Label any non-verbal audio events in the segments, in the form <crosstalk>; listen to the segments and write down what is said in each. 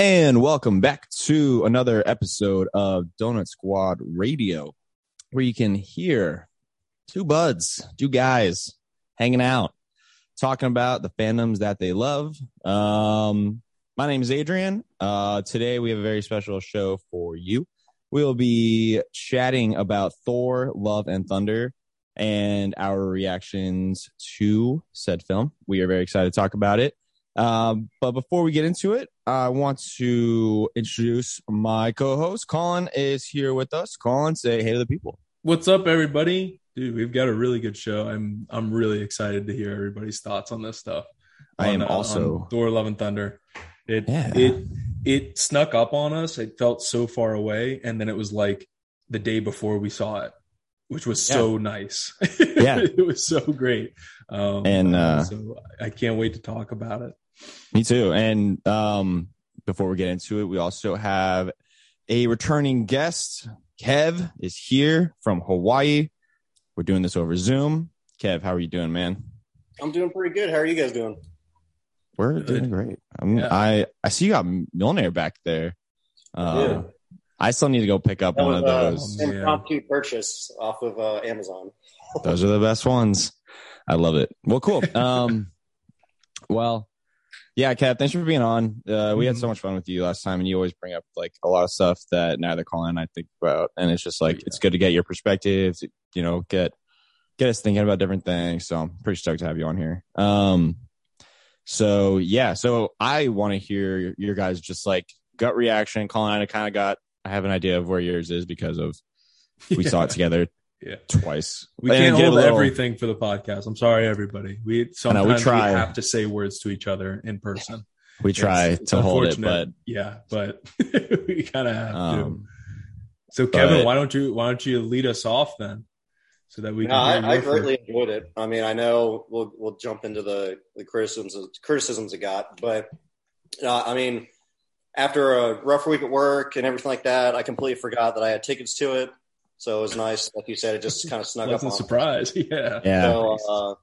And welcome back to another episode of Donut Squad Radio, where you can hear two buds, two guys hanging out, talking about the fandoms that they love. Um, my name is Adrian. Uh, today we have a very special show for you. We'll be chatting about Thor, Love, and Thunder and our reactions to said film. We are very excited to talk about it. Um, but before we get into it, I want to introduce my co-host. Colin is here with us. Colin, say hey to the people. What's up, everybody? Dude, we've got a really good show. I'm I'm really excited to hear everybody's thoughts on this stuff. I am On, uh, also- on Thor: Love and Thunder. It Yeah. it it snuck up on us. It felt so far away, and then it was like the day before we saw it, which was so nice. Yeah. <laughs> it was so great. Um, And, uh, so I can't wait to talk about it. Me too. And um, before we get into it, we also have a returning guest. Kev is here from Hawaii. We're doing this over Zoom. Kev, how are you doing, man? I'm doing pretty good. How are you guys doing? We're Good. doing great. I'm, Yeah. I I see you got Mjolnir back there. Uh, I still need to go pick up That one was of uh, those. Yeah. impromptu purchase off of uh, Amazon. Those are the best ones. I love it. Well, cool. <laughs> Um, well, yeah, Kev, thanks for being on. Uh, we had so much fun with you last time, and you always bring up like a lot of stuff that neither Colin and I think about, and it's just like it's good to get your perspective. To, you know, get get us thinking about different things. So I'm pretty stoked to have you on here. Um, so yeah, so I want to hear your, your guys just like gut reaction. Colin and I kind of got. I have an idea of where yours is because of we saw it <laughs> together Yeah. twice. We And can't get hold little- everything for the podcast. I'm sorry, everybody. We know, sometimes we we, try. have to say words to each other in person. We try It's- it's to hold it, but yeah, but <laughs> we kind of have to. um, So, Kevin, but- why don't you why don't you lead us off then, so that we No, can? I, I your greatly enjoyed it. I mean, I know we'll we'll jump into the the criticisms criticisms it got, but uh, I mean, after a rough week at work and everything like that, I completely forgot that I had tickets to it. So it was nice, like you said, it just kind of <laughs> snuck up pleasant on. me. <laughs> Yeah, yeah, So, uh,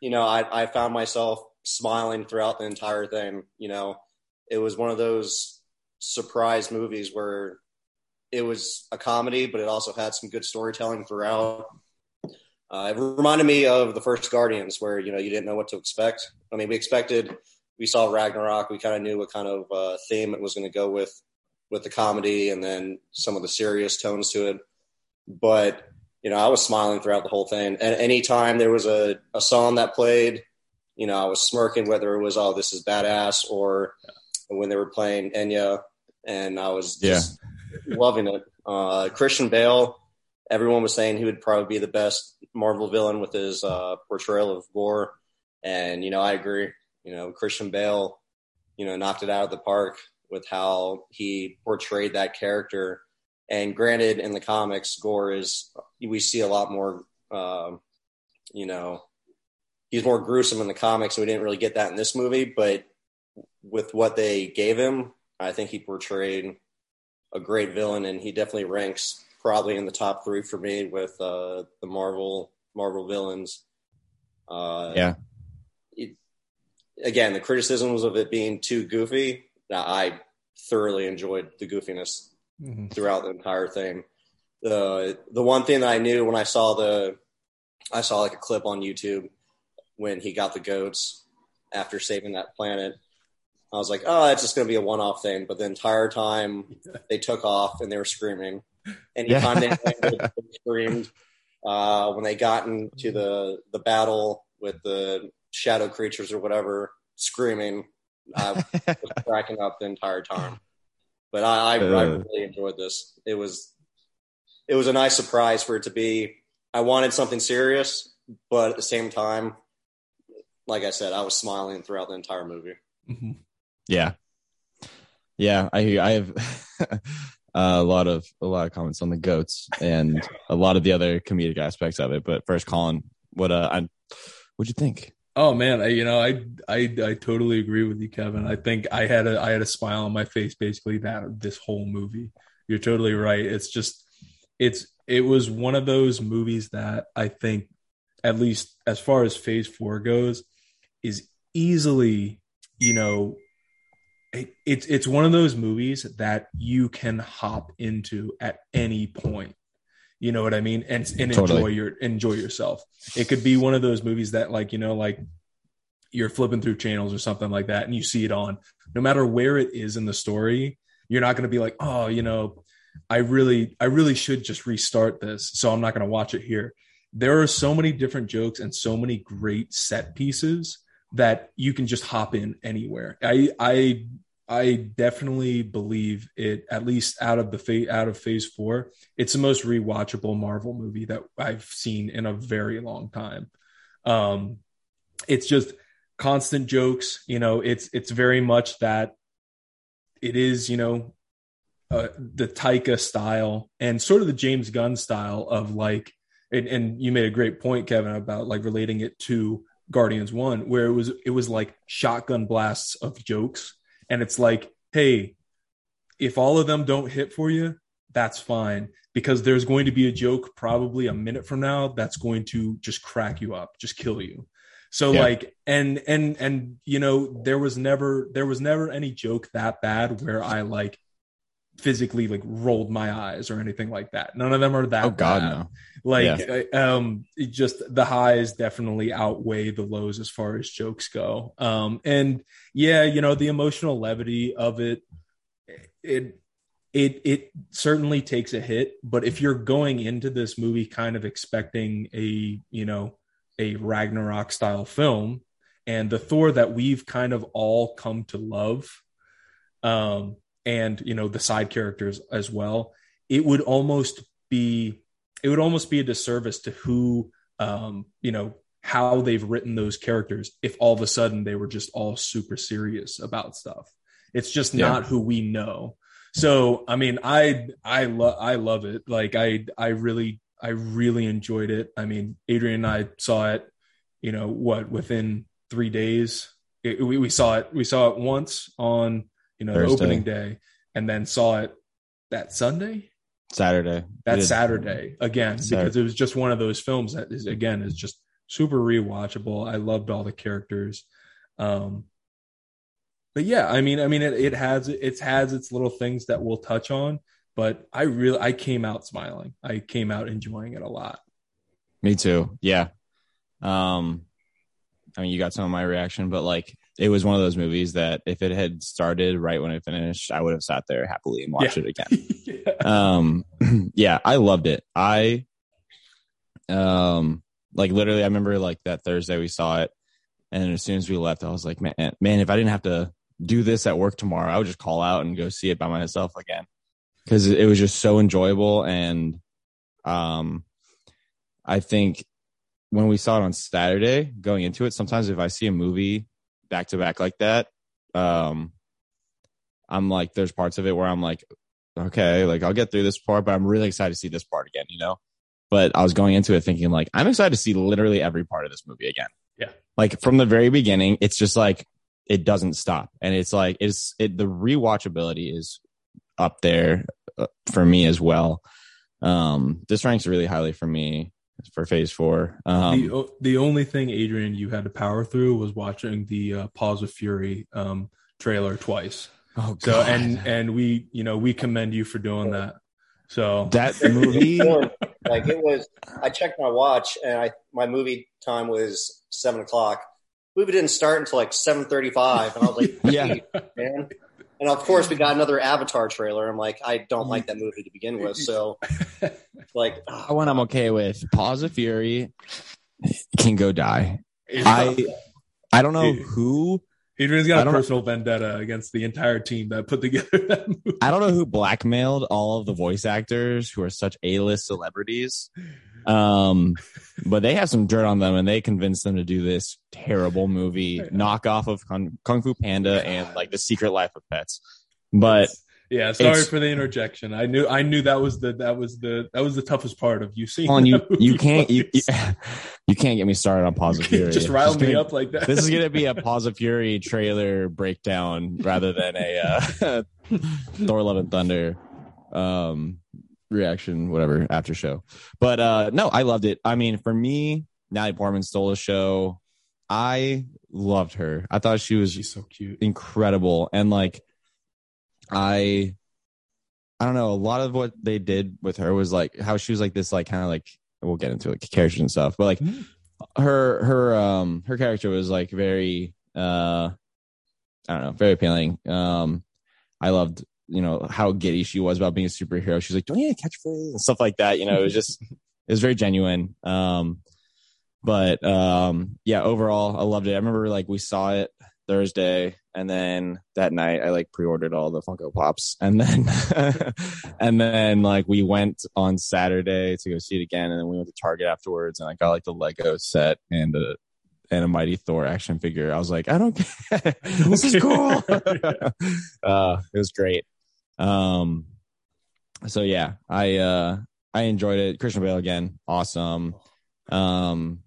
you know, I, I found myself smiling throughout the entire thing. You know, it was one of those surprise movies where it was a comedy, but it also had some good storytelling throughout. Uh, it reminded me of the first Guardians, where you know you didn't know what to expect. I mean, we expected, we saw Ragnarok, we kind of knew what kind of uh, theme it was going to go with, with the comedy, and then some of the serious tones to it. But you know, I was smiling throughout the whole thing. And anytime there was a, a song that played, you know, I was smirking, whether it was, oh, this is badass, or when they were playing Enya, and I was just loving it. Uh, Christian Bale, everyone was saying he would probably be the best Marvel villain with his uh, portrayal of Gorr. And, you know, I agree. You know, Christian Bale, you know, knocked it out of the park with how he portrayed that character. And granted, in the comics, Gorr is we see a lot more. Um, you know, he's more gruesome in the comics. and We didn't really get that in this movie, but with what they gave him, I think he portrayed a great villain, and he definitely ranks probably in the top three for me with uh, the Marvel Marvel villains. Uh, yeah, it- again, the criticisms of it being too goofy, I thoroughly enjoyed the goofiness Mhm. throughout the entire thing. The the one thing that I knew when I saw the I saw like a clip on YouTube when he got the goats after saving that planet. I was like, oh, it's just going to be a one off thing. But the entire time <laughs> they took off and they were screaming. Anytime Yeah. they <laughs> landed, they screamed. Uh, when they got into the the battle with the shadow creatures or whatever, screaming, I was <laughs> cracking up the entire time. But I, I, I Uh. really enjoyed this. It was it was a nice surprise for it to be. I wanted something serious, but at the same time, like I said, I was smiling throughout the entire movie. Mhm. yeah, yeah. I. I have <laughs> a lot of a lot of comments on the goats and a lot of the other comedic aspects of it. But first, Colin, what uh, I, what'd you think? Oh man, I, you know, I, I I totally agree with you, Kevin. I think I had a I had a smile on my face basically that this whole movie. You're totally right. It's just it's it was one of those movies that I think, at least as far as Phase Four goes, is easily you know it, it's it's one of those movies that you can hop into at any point. You know what I mean? And and Totally. enjoy your enjoy yourself. It could be one of those movies that like, you know, like you're flipping through channels or something like that and you see it on. No matter where it is in the story, you're not going to be like, "Oh, you know, I really I really should just restart this, so I'm not going to watch it here." There are so many different jokes and so many great set pieces that you can just hop in anywhere. I I I definitely believe it at least out of the fa- out of phase 4, it's the most rewatchable Marvel movie that I've seen in a very long time. Um it's just constant jokes, you know, it's it's very much that it is, you know, uh, the Taika style and sort of the James Gunn style of like and, and you made a great point Kevin about like relating it to Guardians 1 where it was it was like shotgun blasts of jokes and it's like hey if all of them don't hit for you that's fine because there's going to be a joke probably a minute from now that's going to just crack you up just kill you so Yeah. like and and and you know there was never there was never any joke that bad where I like physically like rolled my eyes or anything like that. None of them are that Oh God, bad. no. like uh, um just the highs definitely outweigh the lows as far as jokes go. Um and yeah you know the emotional levity of it it it it certainly takes a hit. But if you're going into this movie kind of expecting a you know a ragnarok style film and the thor that we've kind of all come to love um and you know the side characters as well it would almost be it would almost be a disservice to who um you know how they've written those characters if all of a sudden they were just all super serious about stuff. It's just Yeah. not who we know. So i mean i i love i love it. Like i i really i really enjoyed it. I mean adrian and i saw it you know what within three days? It, we, we saw it we saw it once on you know the opening day and then saw it that sunday Saturday. that Saturday again Saturday. because it was just one of those films that is again is just super rewatchable. I loved all the characters. Um but yeah, I mean I mean it, it has it has its little things that we'll touch on, but I really I came out smiling. I came out enjoying it a lot. Me too. Yeah. Um, I mean, you got some of my reaction, but like, it was one of those movies that if it had started right when it finished, I would have sat there happily and watched Yeah. it again. <laughs> yeah. um <clears throat> yeah i loved it i um like literally i remember like that thursday we saw it and as soon as we left i was like man man if i didn't have to do this at work tomorrow i would just call out and go see it by myself again because it was just so enjoyable and um i think when we saw it on saturday going into it sometimes if i see a movie back to back like that um i'm like there's parts of it where i'm like okay, like I'll get through this part, but I'm really excited to see this part again, you know? But I was going into it thinking like, I'm excited to see literally every part of this movie again. Yeah. Like from the very beginning, it's just like, it doesn't stop. And it's like, it's, it, the rewatchability is up there uh, for me as well. Um, this ranks really highly for me for phase four. Um, the the only thing Adrian you had to power through was watching the uh, Paws of Fury um trailer twice. oh, So and and we you know we commend you for doing that. So that <laughs> movie, like it was i checked my watch and i my movie time was seven o'clock movie didn't start until like 7.35 and i was like <laughs> Yeah. Man and of course we got another avatar trailer i'm like i don't like that movie to begin with so <laughs> like that one I'm okay with. Paws of Fury can go die. I I don't know who Adrian's I got a don't know- personal vendetta against the entire team that put together <laughs> that movie. I don't know who blackmailed all of the voice actors who are such A-list celebrities. Um, but they have some dirt on them, and they convinced them to do this terrible movie <laughs> knockoff of Kung, Kung Fu Panda and like The Secret Life of Pets. But yeah, sorry for the interjection. I knew I knew that was the that was the that was the toughest part of you seeing. Colin, you you can't you, you <laughs> you can't get me started on Paws of <laughs> Fury. just rile me gonna- up like that. This is gonna be a Paws of Fury trailer breakdown rather than a uh, Thor: Love and Thunder um, reaction, whatever after show. But uh, no, I loved it. I mean, for me, Natalie Portman stole the show. I loved her. I thought she was She's so cute. incredible and like i i don't know a lot of what they did with her was like how she was like this like kind of like we'll get into like characters and stuff but like Mhm. her her um her character was like very uh i don't know very appealing um i loved you know how giddy she was about being a superhero. She's like don't you need a catchphrase? and stuff like that you know it was just <laughs> it was very genuine. Um but um yeah overall i loved it. I remember like we saw it thursday and then that night i like pre-ordered all the funko pops and then <laughs> and then like we went on saturday to go see it again and then we went to target afterwards and i got like the lego set and a and a mighty thor action figure. I was like i don't care. This is cool. <laughs> Uh it was great um so yeah i uh i enjoyed it. Christian bale again awesome. Um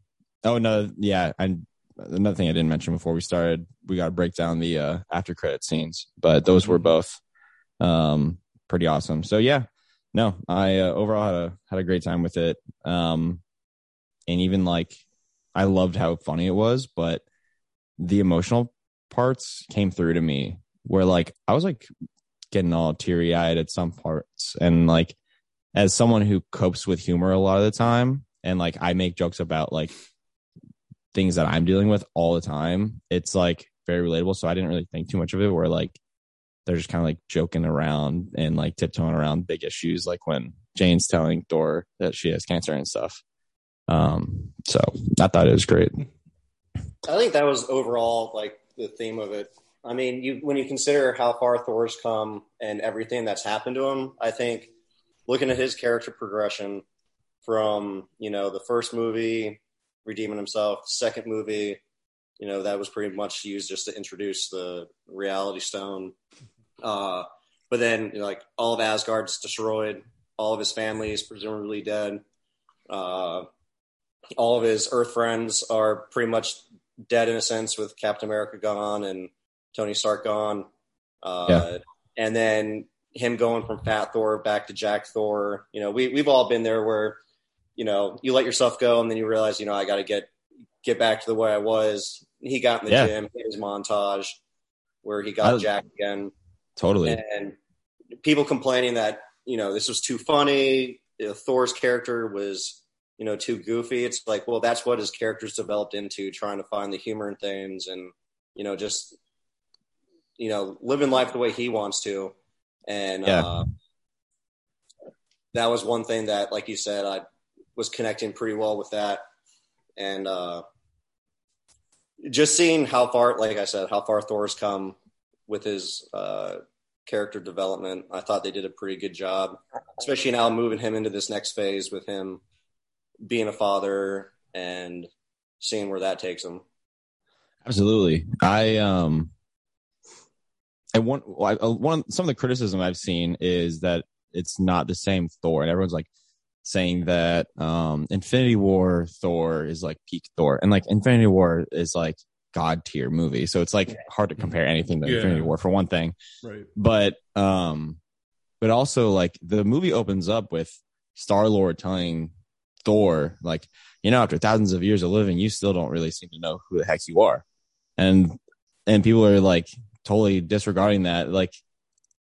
oh no yeah and another thing I didn't mention before we started, we got to break down the uh, after credit scenes, but those were both um, pretty awesome. So yeah, no, I uh, overall had a had a great time with it, um, and even like I loved how funny it was, but the emotional parts came through to me where like I was like getting all teary eyed at some parts, and like as someone who copes with humor a lot of the time, and like I make jokes about like things that I'm dealing with all the time, it's like very relatable. So I didn't really think too much of it where like they're just kind of like joking around and like tiptoeing around big issues, like when Jane's telling Thor that she has cancer and stuff. Um, so I thought it was great. I think that was overall like the theme of it. I mean, you when you consider how far Thor's come and everything that's happened to him, I think looking at his character progression from you know the first movie redeeming himself, second movie, you know that was pretty much used just to introduce the Reality Stone. Uh, but then you know, like all of Asgard's destroyed, all of his family is presumably dead. Uh, all of his Earth friends are pretty much dead in a sense with Captain America gone and Tony Stark gone. Uh, Yeah. And then him going from Fat Thor back to Jack Thor. You know, we we've all been there where, you know, you let yourself go and then you realize, you know, I got to get get back to the way I was. He got in the Yeah. gym, his montage where he got I- Jack again Totally. and people complaining that you know this was too funny thor's character was you know too goofy it's like well that's what his character's developed into trying to find the humor in things and you know just you know living life the way he wants to and Yeah. uh, that was one thing that like you said i was connecting pretty well with that and uh just seeing how far like i said how far thor's come with his uh, character development. I thought they did a pretty good job, especially now moving him into this next phase with him being a father and seeing where that takes him. Absolutely. I um I want I, uh, one some of the criticism I've seen is that it's not the same Thor and everyone's like saying that um Infinity War Thor is like peak Thor and like Infinity War is like god tier movie. So it's like hard to compare anything to Yeah. Infinity War for one thing. Right. But um but also like the movie opens up with Star Lord telling Thor, like, you know, after thousands of years of living, you still don't really seem to know who the heck you are. And and people are like totally disregarding that. Like,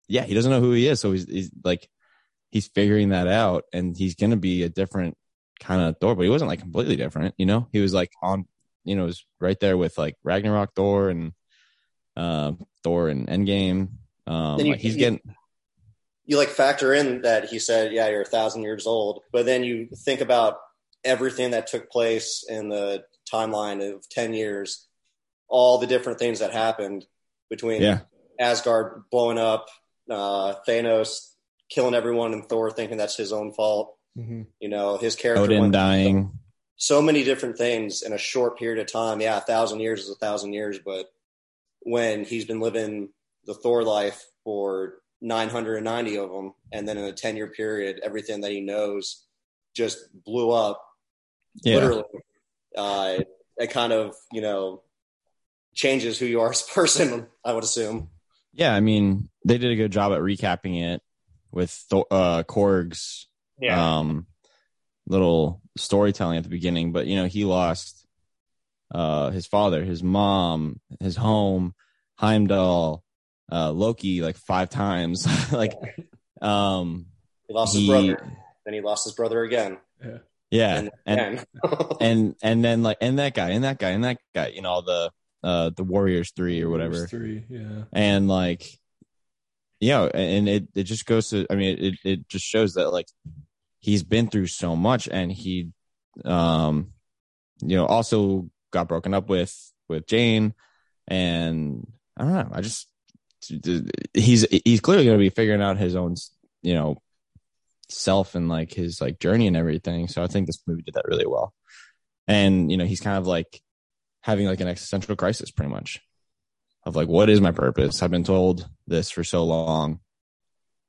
yeah, he doesn't know who he is. So he's he's like he's figuring that out and he's gonna be a different kind of Thor, but he wasn't like completely different, you know? He was like on you know, was right there with like Ragnarok Thor and uh Thor and Endgame. Um you- like he's you- getting You like factor in that he said, "Yeah, you're a thousand years old," but then you think about everything that took place in the timeline of ten years, all the different things that happened between Yeah. Asgard blowing up, uh, Thanos killing everyone, and Thor thinking that's his own fault. Mhm. You know, his character Odin dying. so many different things in a short period of time. Yeah, a thousand years is a thousand years, but when he's been living the Thor life for 990 of them, and then in a 10 year period, everything that he knows just blew up, Yeah. literally. Uh, it, it kind of, you know, changes who you are as a person, I would assume. Yeah, I mean, they did a good job at recapping it with Thor, uh, Korg's um, little storytelling at the beginning. But you know, he lost uh, his father, his mom, his home, Heimdall, uh, Loki like five times. <laughs> like, um, He lost his brother. Then he lost his brother again. yeah, And, and <laughs> and and then like and that guy and that guy and that guy, you know, all the uh the Warriors three or whatever. Those Three, yeah. and like yeah and it it just goes to i mean it it just shows that like he's been through so much and he um you know also got broken up with with jane and i don't know i just he's he's clearly going to be figuring out his own you know self and like his like journey and everything so i think this movie did that really well and you know he's kind of like having like an existential crisis pretty much of like what is my purpose i've been told this for so long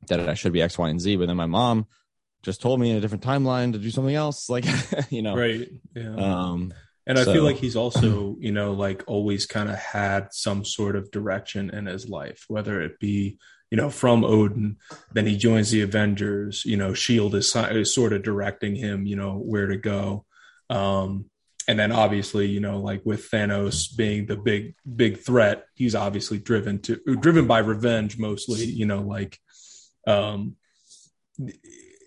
that i should be x y and z but then my mom just told me in a different timeline to do something else like <laughs> you know Right. Yeah. um And I So- feel like he's also, you know, like always kind of had some sort of direction in his life, whether it be, you know, from Odin, then he joins the Avengers, you know, Shield is, is sort of directing him, you know, where to go. Um, and then obviously, you know, like with Thanos being the big, big threat, he's obviously driven to, driven by revenge mostly, you know, like, um,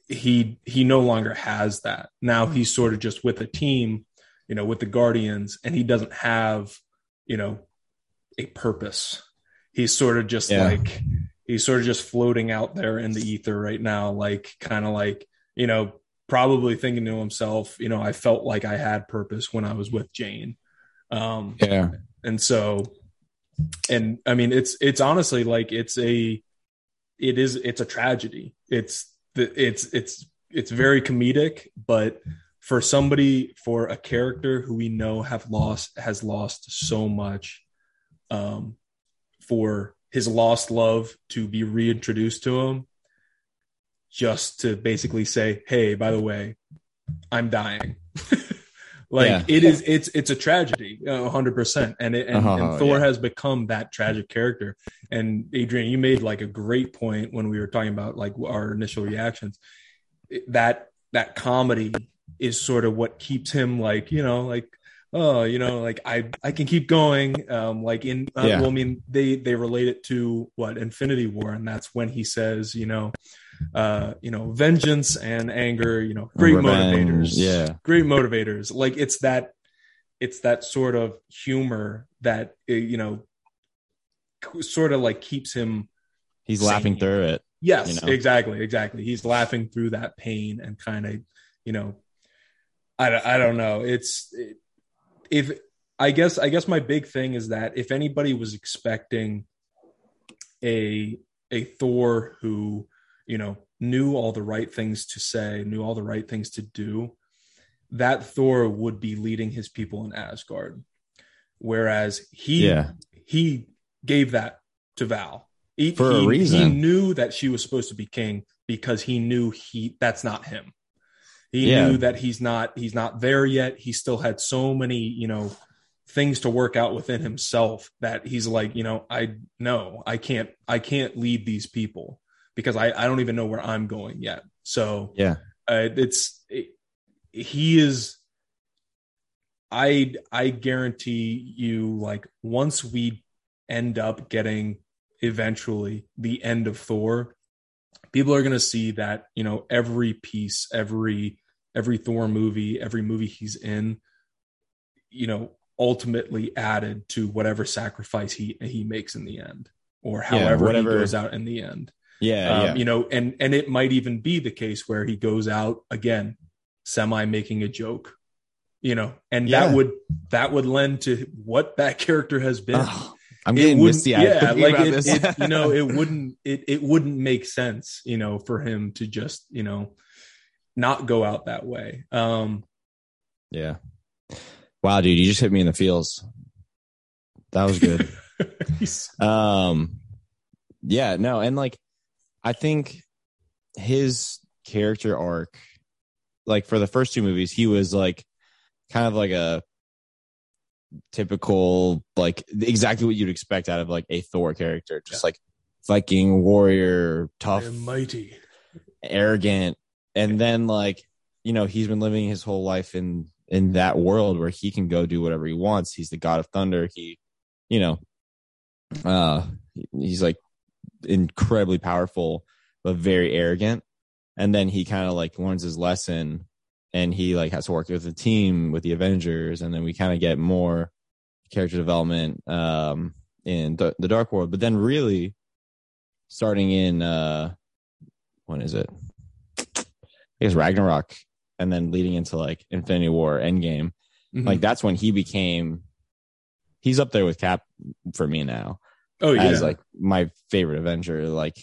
he, he no longer has that. Now he's sort of just with a team you know, with the Guardians, and he doesn't have, you know, a purpose. He's sort of just Yeah. like he's sort of just floating out there in the ether right now, like kind of like, you know, probably thinking to himself, you know, I felt like I had purpose when I was with Jane. Um yeah and so and I mean it's it's honestly like it's a it is it's a tragedy. It's the it's it's it's very comedic, but for somebody for a character who we know have lost has lost so much um for his lost love to be reintroduced to him just to basically say hey by the way i'm dying <laughs> like Yeah. it is it's it's a tragedy uh, 100% and it and, Uh-huh, and thor yeah. has become that tragic character and adrian you made like a great point when we were talking about like our initial reactions that that comedy is sort of what keeps him like you know like oh you know like i i can keep going um like in uh, Yeah. well i mean they they relate it to what infinity war and that's when he says you know uh you know vengeance and anger you know great Revenge, motivators yeah. great motivators like it's that it's that sort of humor that uh, you know sort of like keeps him he's Same. laughing through it Yes, you know? exactly, exactly. He's laughing through that pain and kind of, you know, I, I don't know. It's if I guess I guess my big thing is that if anybody was expecting a a Thor who, you know, knew all the right things to say, knew all the right things to do, that Thor would be leading his people in Asgard. Whereas he yeah he gave that to Val. He, For a he- reason. He knew that she was supposed to be king because he knew he that's not him. He Yeah. knew that he's not he's not there yet. He still had so many, you know, things to work out within himself that he's like, you know, I no, I can't I can't lead these people because I I don't even know where I'm going yet. So yeah. uh, it's it, he is i i guarantee you like once we end up getting eventually the end of thor people are going to see that you know every piece every every thor movie every movie he's in you know ultimately added to whatever sacrifice he he makes in the end or however whatever- he goes out in the end yeah um, yeah. you know and and it might even be the case where he goes out again semi making a joke you know and Yeah. that would that would lend to what that character has been. Ugh, i'm getting misty yeah like it, it you know <laughs> it wouldn't it, it wouldn't make sense you know for him to just you know not go out that way. Um yeah. Wow dude you just hit me in the feels. That was good. <laughs> Um yeah no and like i think his character arc like for the first two movies he was like kind of like a typical like exactly what you'd expect out of like a thor character just like viking warrior tough am mighty arrogant and then like you know he's been living his whole life in in that world where he can go do whatever he wants. He's the god of thunder. He, you know, uh, he's like incredibly powerful, but very arrogant. And then he kind of like learns his lesson and he like has to work with the team with the Avengers. And then we kind of get more character development, um, in the, the Dark World. But then really starting in, uh, when is it? I guess Ragnarok and then leading into like Infinity War Endgame. Mm-hmm. Like that's when he became he's up there with Cap for me now. Oh yeah. As like my favorite Avenger. Like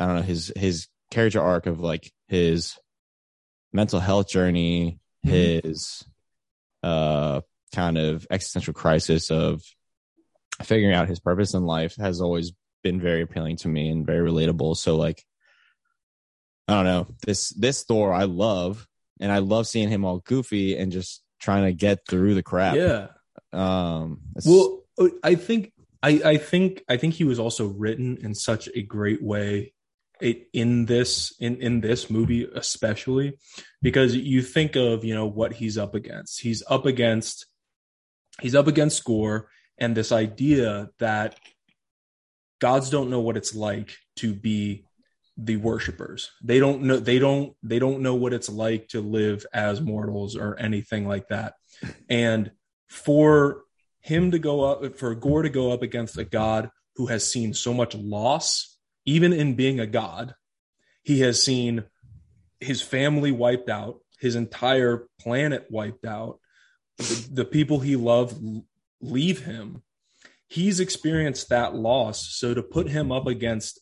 I don't know, his his character arc of like his mental health journey, mm-hmm. his uh kind of existential crisis of figuring out his purpose in life has always been very appealing to me and very relatable. So like I don't know. This this Thor I love and I love seeing him all goofy and just trying to get through the crap. Yeah. Um. Well, I think I I think I think he was also written in such a great way in this in in this movie especially because you think of you know what he's up against. He's up against he's up against Gorr and this idea that gods don't know what it's like to be the worshipers. They don't know they don't they don't know what it's like to live as mortals or anything like that. And for him to go up for Gorr to go up against a god who has seen so much loss even in being a god. He has seen his family wiped out his entire planet wiped out. The, the people he loved leave him. He's experienced that loss. So to put him up against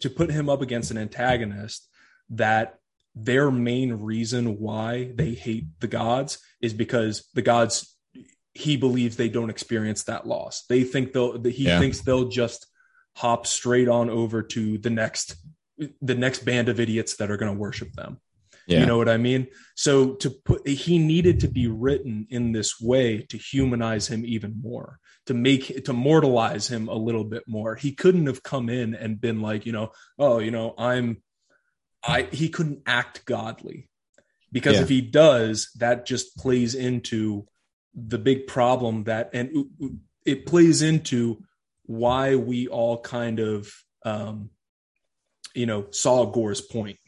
to put him up against an antagonist that their main reason why they hate the gods is because the gods he believes they don't experience that loss. They think they'll he yeah. thinks they'll just hop straight on over to the next the next band of idiots that are going to worship them. Yeah. You know what I mean? So to put he needed to be written in this way to humanize him even more, to make to mortalize him a little bit more. He couldn't have come in and been like, you know, oh, you know, I'm I he couldn't act godly. Because yeah. if he does, that just plays into the big problem that and it plays into why we all kind of um you know saw Gorr's point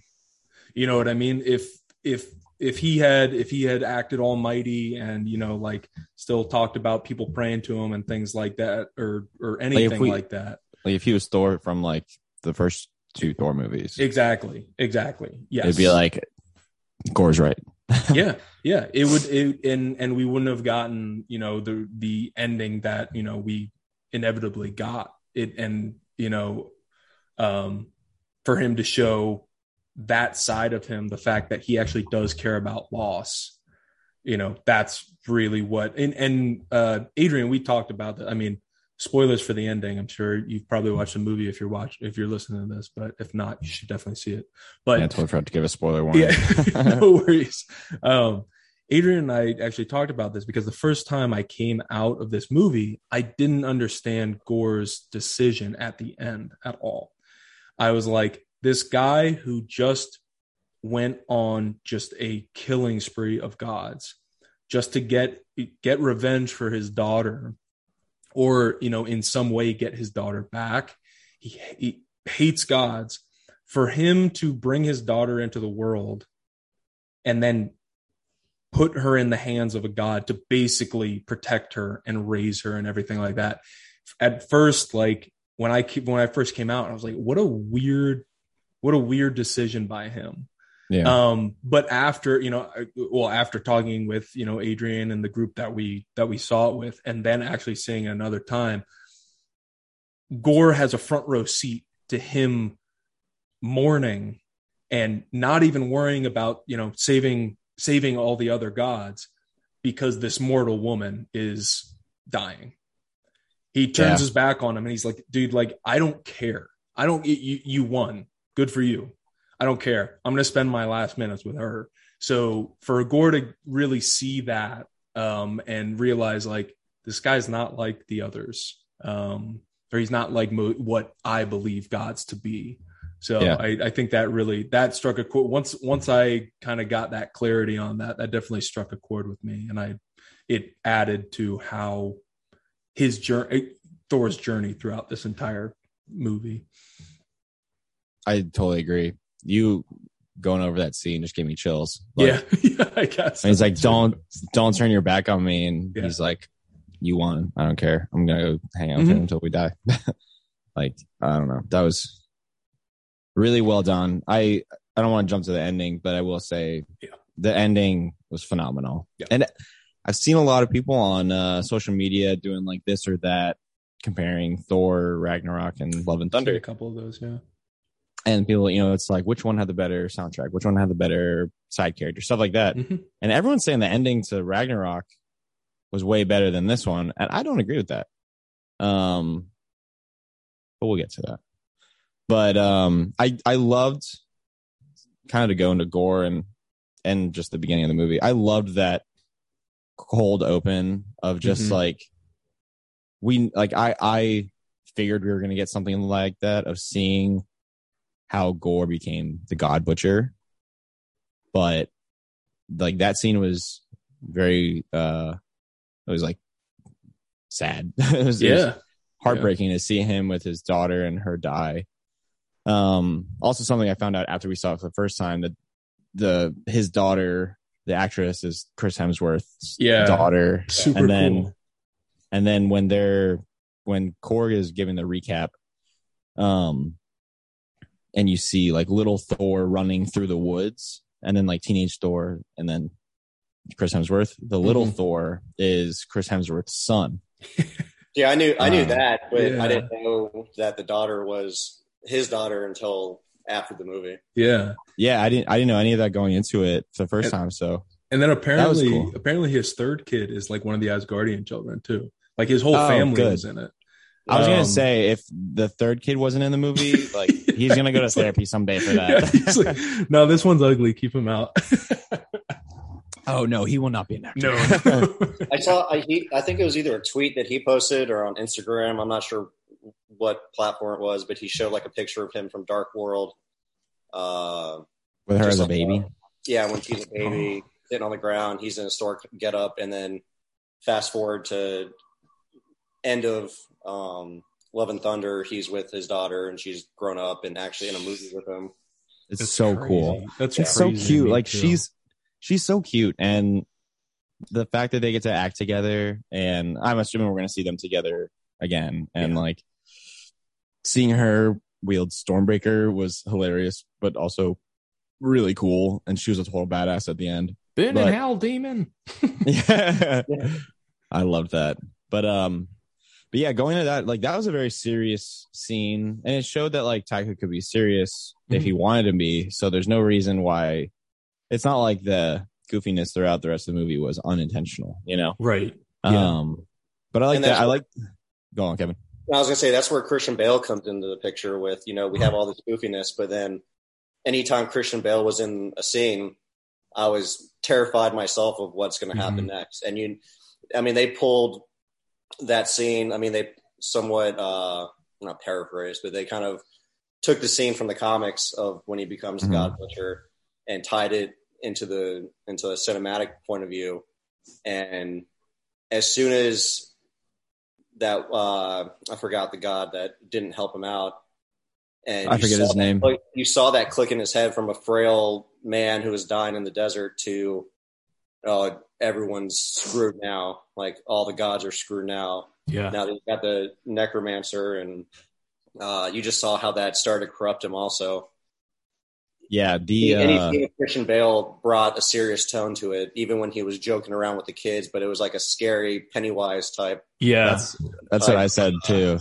you know what I mean? If if if he had if he had acted almighty and you know like still talked about people praying to him and things like that or or anything like, we, like that. Like if he was Thor from like the first two Thor movies. Exactly. Exactly. Yes. It'd be like Gorr's right. <laughs> yeah. Yeah. It would it, and and we wouldn't have gotten, you know, the the ending that, you know, we inevitably got. It and, you know, um for him to show that side of him, the fact that he actually does care about loss, you know, that's really what. And and uh, Adrian, we talked about that. I mean, spoilers for the ending. I'm sure you've probably watched the movie if you're watch if you're listening to this, but if not, you should definitely see it. But yeah, I totally forgot to give a spoiler warning. Yeah, <laughs> <laughs> no worries. Um, Adrian and I actually talked about this because the first time I came out of this movie, I didn't understand Gorr's decision at the end at all. I was like, this guy who just went on just a killing spree of gods just to get get revenge for his daughter or you know in some way get his daughter back. He, he hates gods. For him to bring his daughter into the world and then put her in the hands of a god to basically protect her and raise her and everything like that. At first like when i when i first came out i was like what a weird what a weird decision by him. Yeah. Um, but after, you know, well, after talking with, you know, Adrian and the group that we, that we saw it with, and then actually seeing it another time, Gorr has a front row seat to him mourning and not even worrying about, you know, saving, saving all the other gods because this mortal woman is dying. He turns yeah. his back on him and he's like, dude, like, I don't care. I don't, you, you won good for you. I don't care. I'm going to spend my last minutes with her. So for Gorr to really see that um, and realize like this guy's not like the others, um, or he's not like mo- what I believe God's to be. So Yeah. I, I think that really that struck a chord. Once once I kind of got that clarity on that, that definitely struck a chord with me, and I it added to how his journey, Thor's journey throughout this entire movie. I totally agree. You going over that scene just gave me chills. Like, yeah, <laughs> yeah, I guess. And he's like, "Don't, don't turn your back on me." And Yeah. he's like, "You won. I don't care. I'm gonna go hang out with Mhm. him until we die." <laughs> like, I don't know. That was really well done. I, I don't want to jump to the ending, but I will say, Yeah. the ending was phenomenal. Yeah. And I've seen a lot of people on uh, social media doing like this or that, comparing Thor, Ragnarok, and Love and Thunder a couple of those, yeah. And people, you know, it's like which one had the better soundtrack, which one had the better side character, stuff like that. Mhm. And everyone's saying the ending to Ragnarok was way better than this one, and I don't agree with that. Um, but we'll get to that. But um, I I loved kind of to go into gorr and and just the beginning of the movie. I loved that cold open of just Mhm. like we like I I figured we were gonna get something like that of seeing how Gorr became the God Butcher, but like that scene was very uh it was like sad. <laughs> it was, it was Yeah. heartbreaking to see him with his daughter and her die. Um, also something I found out after we saw it for the first time that the his daughter, the actress, is Chris Hemsworth's Yeah. daughter, Super and then cool. and then when they're when Korg is giving the recap, um, and you see like little Thor running through the woods, and then like teenage Thor, and then Chris Hemsworth. The little Mhm. Thor is Chris Hemsworth's son. <laughs> Yeah, I knew I knew Um, that, but yeah. I didn't know that the daughter was his daughter until after the movie. Yeah. Yeah, I didn't I didn't know any of that going into it the first And- time. So And then apparently, cool. apparently his third kid is like one of the Asgardian children too. Like his whole Oh, family good. was in it. I was Um, gonna say if the third kid wasn't in the movie, <laughs> like he's gonna go to He's like- therapy someday for Yeah, he's that. like, no, this one's ugly. Keep him out. <laughs> oh no, he will not be an actor. no. <laughs> I saw I he I think it was either a tweet that he posted or on Instagram. I'm not sure what platform it was, but he showed like a picture of him from Dark World. Uh, With her as a like, baby. yeah, when she's a baby sitting on the ground, he's in a store get up, and then fast forward to end of um, Love and Thunder. He's with his daughter, and she's grown up and actually in a movie with him. It's That's so crazy. cool. That's It's so crazy to cute. Like too. she's she's so cute and the fact that they get to act together and I'm assuming we're gonna see them together again. And Yeah. like seeing her wield Stormbreaker was hilarious, but also really cool. And she was a total badass at the end. Ben but- and Hal Demon. <laughs> <laughs> yeah. I loved that. But um but yeah, going to that, like that was a very serious scene. And it showed that like Taika could be serious if he wanted to be. So there's no reason why it's not like the goofiness throughout the rest of the movie was unintentional, you know? Right. Yeah. Um but I like that. that's I like go on, Kevin. I was gonna say that's where Christian Bale comes into the picture. With you know we have all this goofiness, but then anytime Christian Bale was in a scene, I was terrified myself of what's going to happen next. And you, I mean, they pulled that scene. I mean, they somewhat uh, not paraphrased, but they kind of took the scene from the comics of when he becomes Mhm. the God Butcher and tied it into the into a cinematic point of view. And as soon as that uh I forgot the god that didn't help him out. And I forget his name. click- you saw that click in his head from a frail man who was dying in the desert to oh everyone's screwed now. Like all the gods are screwed now. Yeah. Now they've got the necromancer and uh you just saw how that started to corrupt him also. Yeah, the Any uh scene Christian Bale brought a serious tone to it, even when he was joking around with the kids, but it was like a scary Pennywise type Yeah. that's that's what I said too.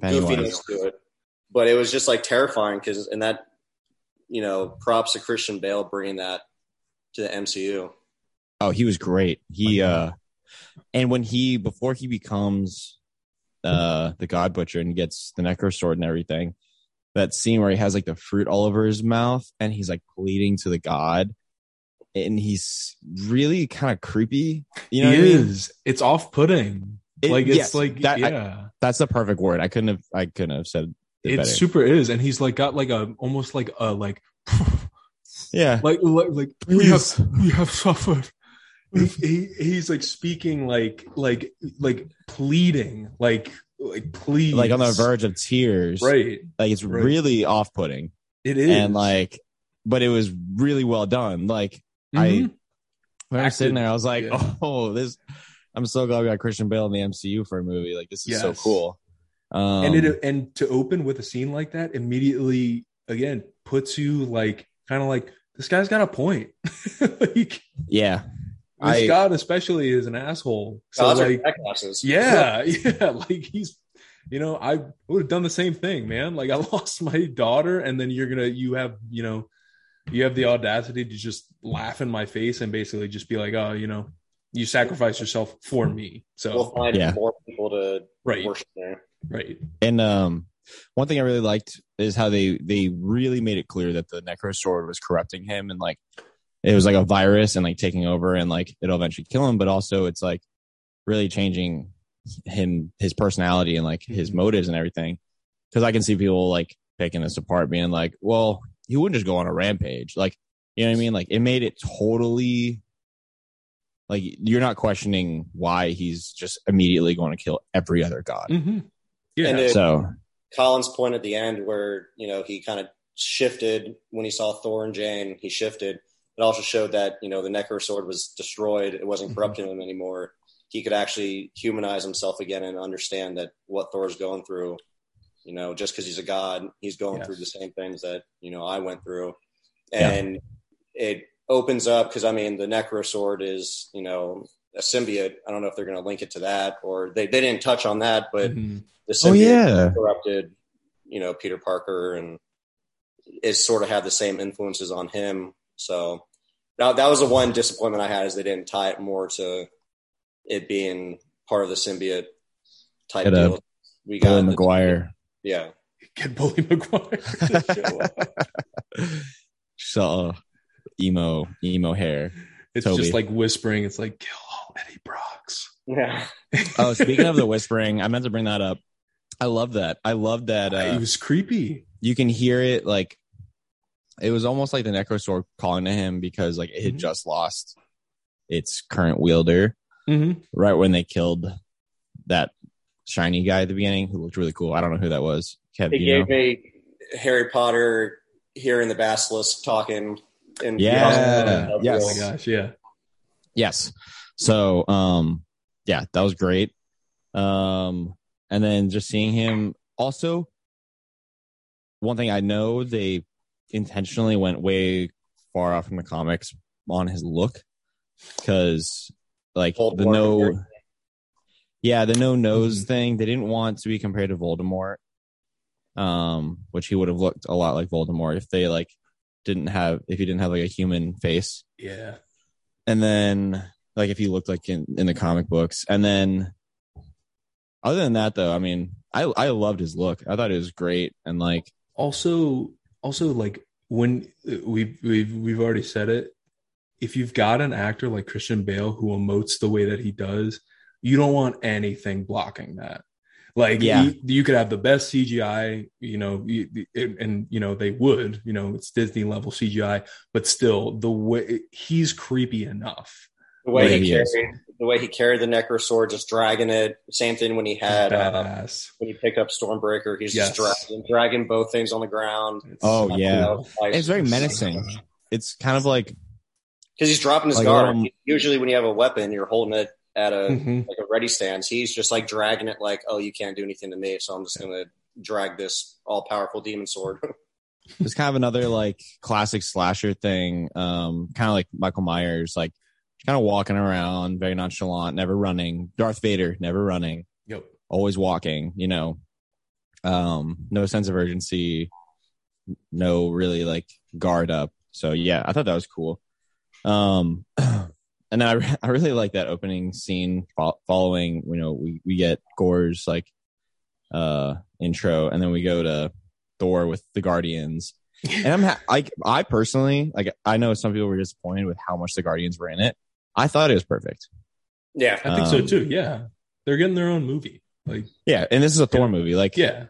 Pennywise. goofiness to it. But it was just like terrifying because, and that, you know, props to Christian Bale bringing that to the MCU. Oh, he was great. He uh and when he before he becomes uh the God Butcher and gets the Necro Sword and everything, that scene where he has like the fruit all over his mouth and he's like pleading to the God and he's really kind of creepy. You know he what I mean? is. It's off putting. It- like it's yes, like that- I- yeah. That's the perfect word. I couldn't have I couldn't have said it better. super is, and he's like got like a almost like a like <laughs> yeah. like like, like we have we have suffered. He, he, he's like speaking like like like pleading like like please Like on the verge of tears. right Like it's Right. really off putting. it is And like, but it was really well done. Like, I Mhm. when I was sitting there, I was like, yeah. <laughs> oh, this, I'm so glad we got Christian Bale in the MCU for a movie. Like, this is so cool. Um, and it and to open with a scene like that immediately again puts you like kind of like this guy's got a point <laughs> like yeah. This I- god especially is an asshole so Gods like jackasses. yeah <laughs> <laughs> yeah like he's you know i would have done the same thing man like i <laughs> lost my daughter and then you're gonna you have you know you have the audacity to just laugh in my face and basically just be like oh you know you sacrifice yourself for me so We'll find Yeah. more people to right worship there. right And um, one thing I really liked is how they they really made it clear that the Necro Sword was corrupting him, and like it was like a virus and like taking over, and like it'll eventually kill him. But also, it's like really changing him, his personality, and like his Mhm. motives and everything. Because I can see people like picking this apart, being like, "Well, he wouldn't just go on a rampage." Like, you know what I mean? Like, it made it totally. Like you're not questioning why he's just immediately going to kill every other god. hmm yeah And it- So Colin's point at the end where, you know, he kind of shifted when he saw Thor and Jane, he shifted. It also showed that, you know, the Necro sword was destroyed. It wasn't Mhm. corrupting him anymore. He could actually humanize himself again and understand that what Thor's going through, you know, just because he's a god, he's going Yes. through the same things that, you know, I went through. Yeah. And it opens up because, I mean, the Necro sword is, you know, a symbiote. I don't know if they're going to link it to that or they, they didn't touch on that, but Mhm. the Oh, symbiote yeah. corrupted, you know, Peter Parker and is sort of had the same influences on him. So that, that was the one disappointment I had is they didn't tie it more to it being part of the symbiote type deal. We Billy the- Maguire. yeah. get Bully Maguire to <laughs> show up. Saw emo emo hair. It's Tobey. just like whispering. It's like kill all Eddie Brocks. Yeah. <laughs> Oh, speaking of the whispering, I meant to bring that up. I love that. I love that it uh, was creepy. you can hear it like it was almost like the Necro Sword calling to him because like it had Mhm. just lost its current wielder Mm-hmm. right when they killed that shiny guy at the beginning who looked really cool. I don't know who that was. Kev, It gave know? me Harry Potter here in the basilisk talking and Yeah. Oh Yes. my gosh, yeah. Yes. So, um, yeah, that was great. Um, and then just seeing him also, one thing I know they intentionally went way far off from the comics on his look because, like, Voldemort the no, yeah, the no nose Mhm. thing, they didn't want to be compared to Voldemort, um, which he would have looked a lot like Voldemort if they, like, didn't have, if he didn't have, like, a human face Yeah. and then like if he looked like in, in the comic books and then other than that though i mean i i loved his look i thought it was great and like Also, also like when uh, we've we've we've already said it. If you've got an actor like Christian Bale who emotes the way that he does, you don't want anything blocking that. Like, Yeah. you, you could have the best CGI, you know, you, and, and you know they would, you know, it's Disney level CGI, but still, the way he's creepy enough. The way Yeah, he, he is. carried, the way he carried the Necro sword, just dragging it. Same thing when he had uh, when he picked up Stormbreaker. He's Yes. just dragging, dragging both things on the ground. It's Oh, so yeah. cool. it's very menacing it's kind of like because he's dropping his Like guard. little- Usually, when you have a weapon, you're holding it at a Mhm. like a ready stance. He's just like dragging it, like, "Oh, you can't do anything to me, so I'm just gonna drag this all powerful demon sword." <laughs> it's kind of another like classic slasher thing um kind of like michael myers like kind of walking around very nonchalant never running. Darth vader never running. Yep. always walking you know. Um no sense of urgency. No really like guard up. So yeah i thought that was cool. Um <clears throat> and then i, re- I really like that opening scene fo- following you know we we get Gorr's like uh intro and then we go to thor with the guardians. And i'm ha- I, I personally like i know some people were disappointed with how much the guardians were in it i thought it was perfect yeah, I think so Um, too. Yeah, they're getting their own movie. Like, yeah and this is a thor Yeah. movie like yeah,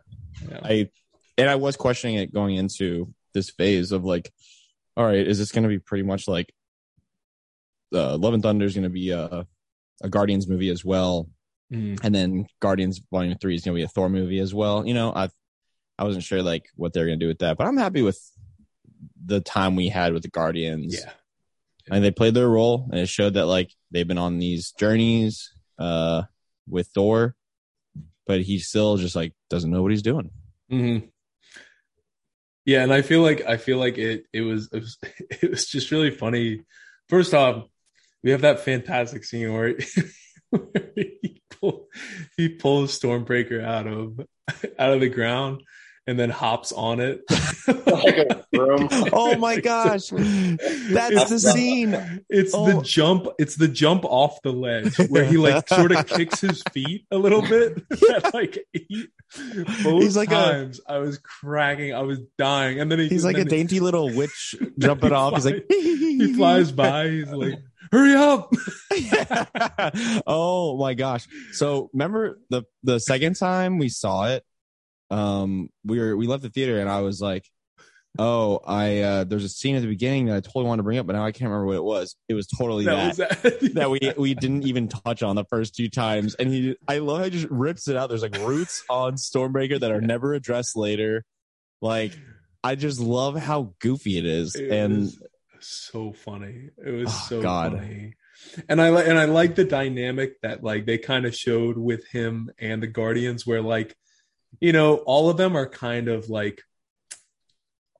yeah. I and I was questioning it going into this phase of like, all right, is this going to be pretty much like uh, Love and Thunder is going to be a, a Guardians movie as well, Mm. and then Guardians Volume Three is going to be a Thor movie as well. You know, I I wasn't sure like what they're going to do with that, but I'm happy with the time we had with the Guardians. Yeah. And they played their role, and it showed that like they've been on these journeys uh with Thor, but he still just like doesn't know what he's doing. mm-hmm. Yeah, and I feel like I feel like it it was it was, <laughs> just really funny. First off, we have that fantastic scene where, <laughs> where he pull, he pulls Stormbreaker out of out of the ground and then hops on it. <laughs> Like. Oh my gosh, that's It's the scene. It's Oh. the jump. It's the jump off the ledge where he like sort of <laughs> kicks his feet a little bit. <laughs> like he, both He's like times, I was cracking. I was dying, and then he, He's like a then dainty little witch jumping off. He's like he flies by. He's like, "Hurry up!" oh my gosh. So remember the the second time we saw it, um, we were we left the theater and I was like, Oh, I uh there's a scene at the beginning that I totally wanted to bring up, but now I can't remember what it was. It was totally that. That was that. <laughs> that we we didn't even touch on the first two times. And he I love how he just rips it out. There's like roots <laughs> on Stormbreaker that are never addressed later. Like I just love how goofy it is. It and was so funny. It was Oh, so God. funny. And I like and I like the dynamic that like they kind of showed with him and the Guardians where like you know all of them are kind of like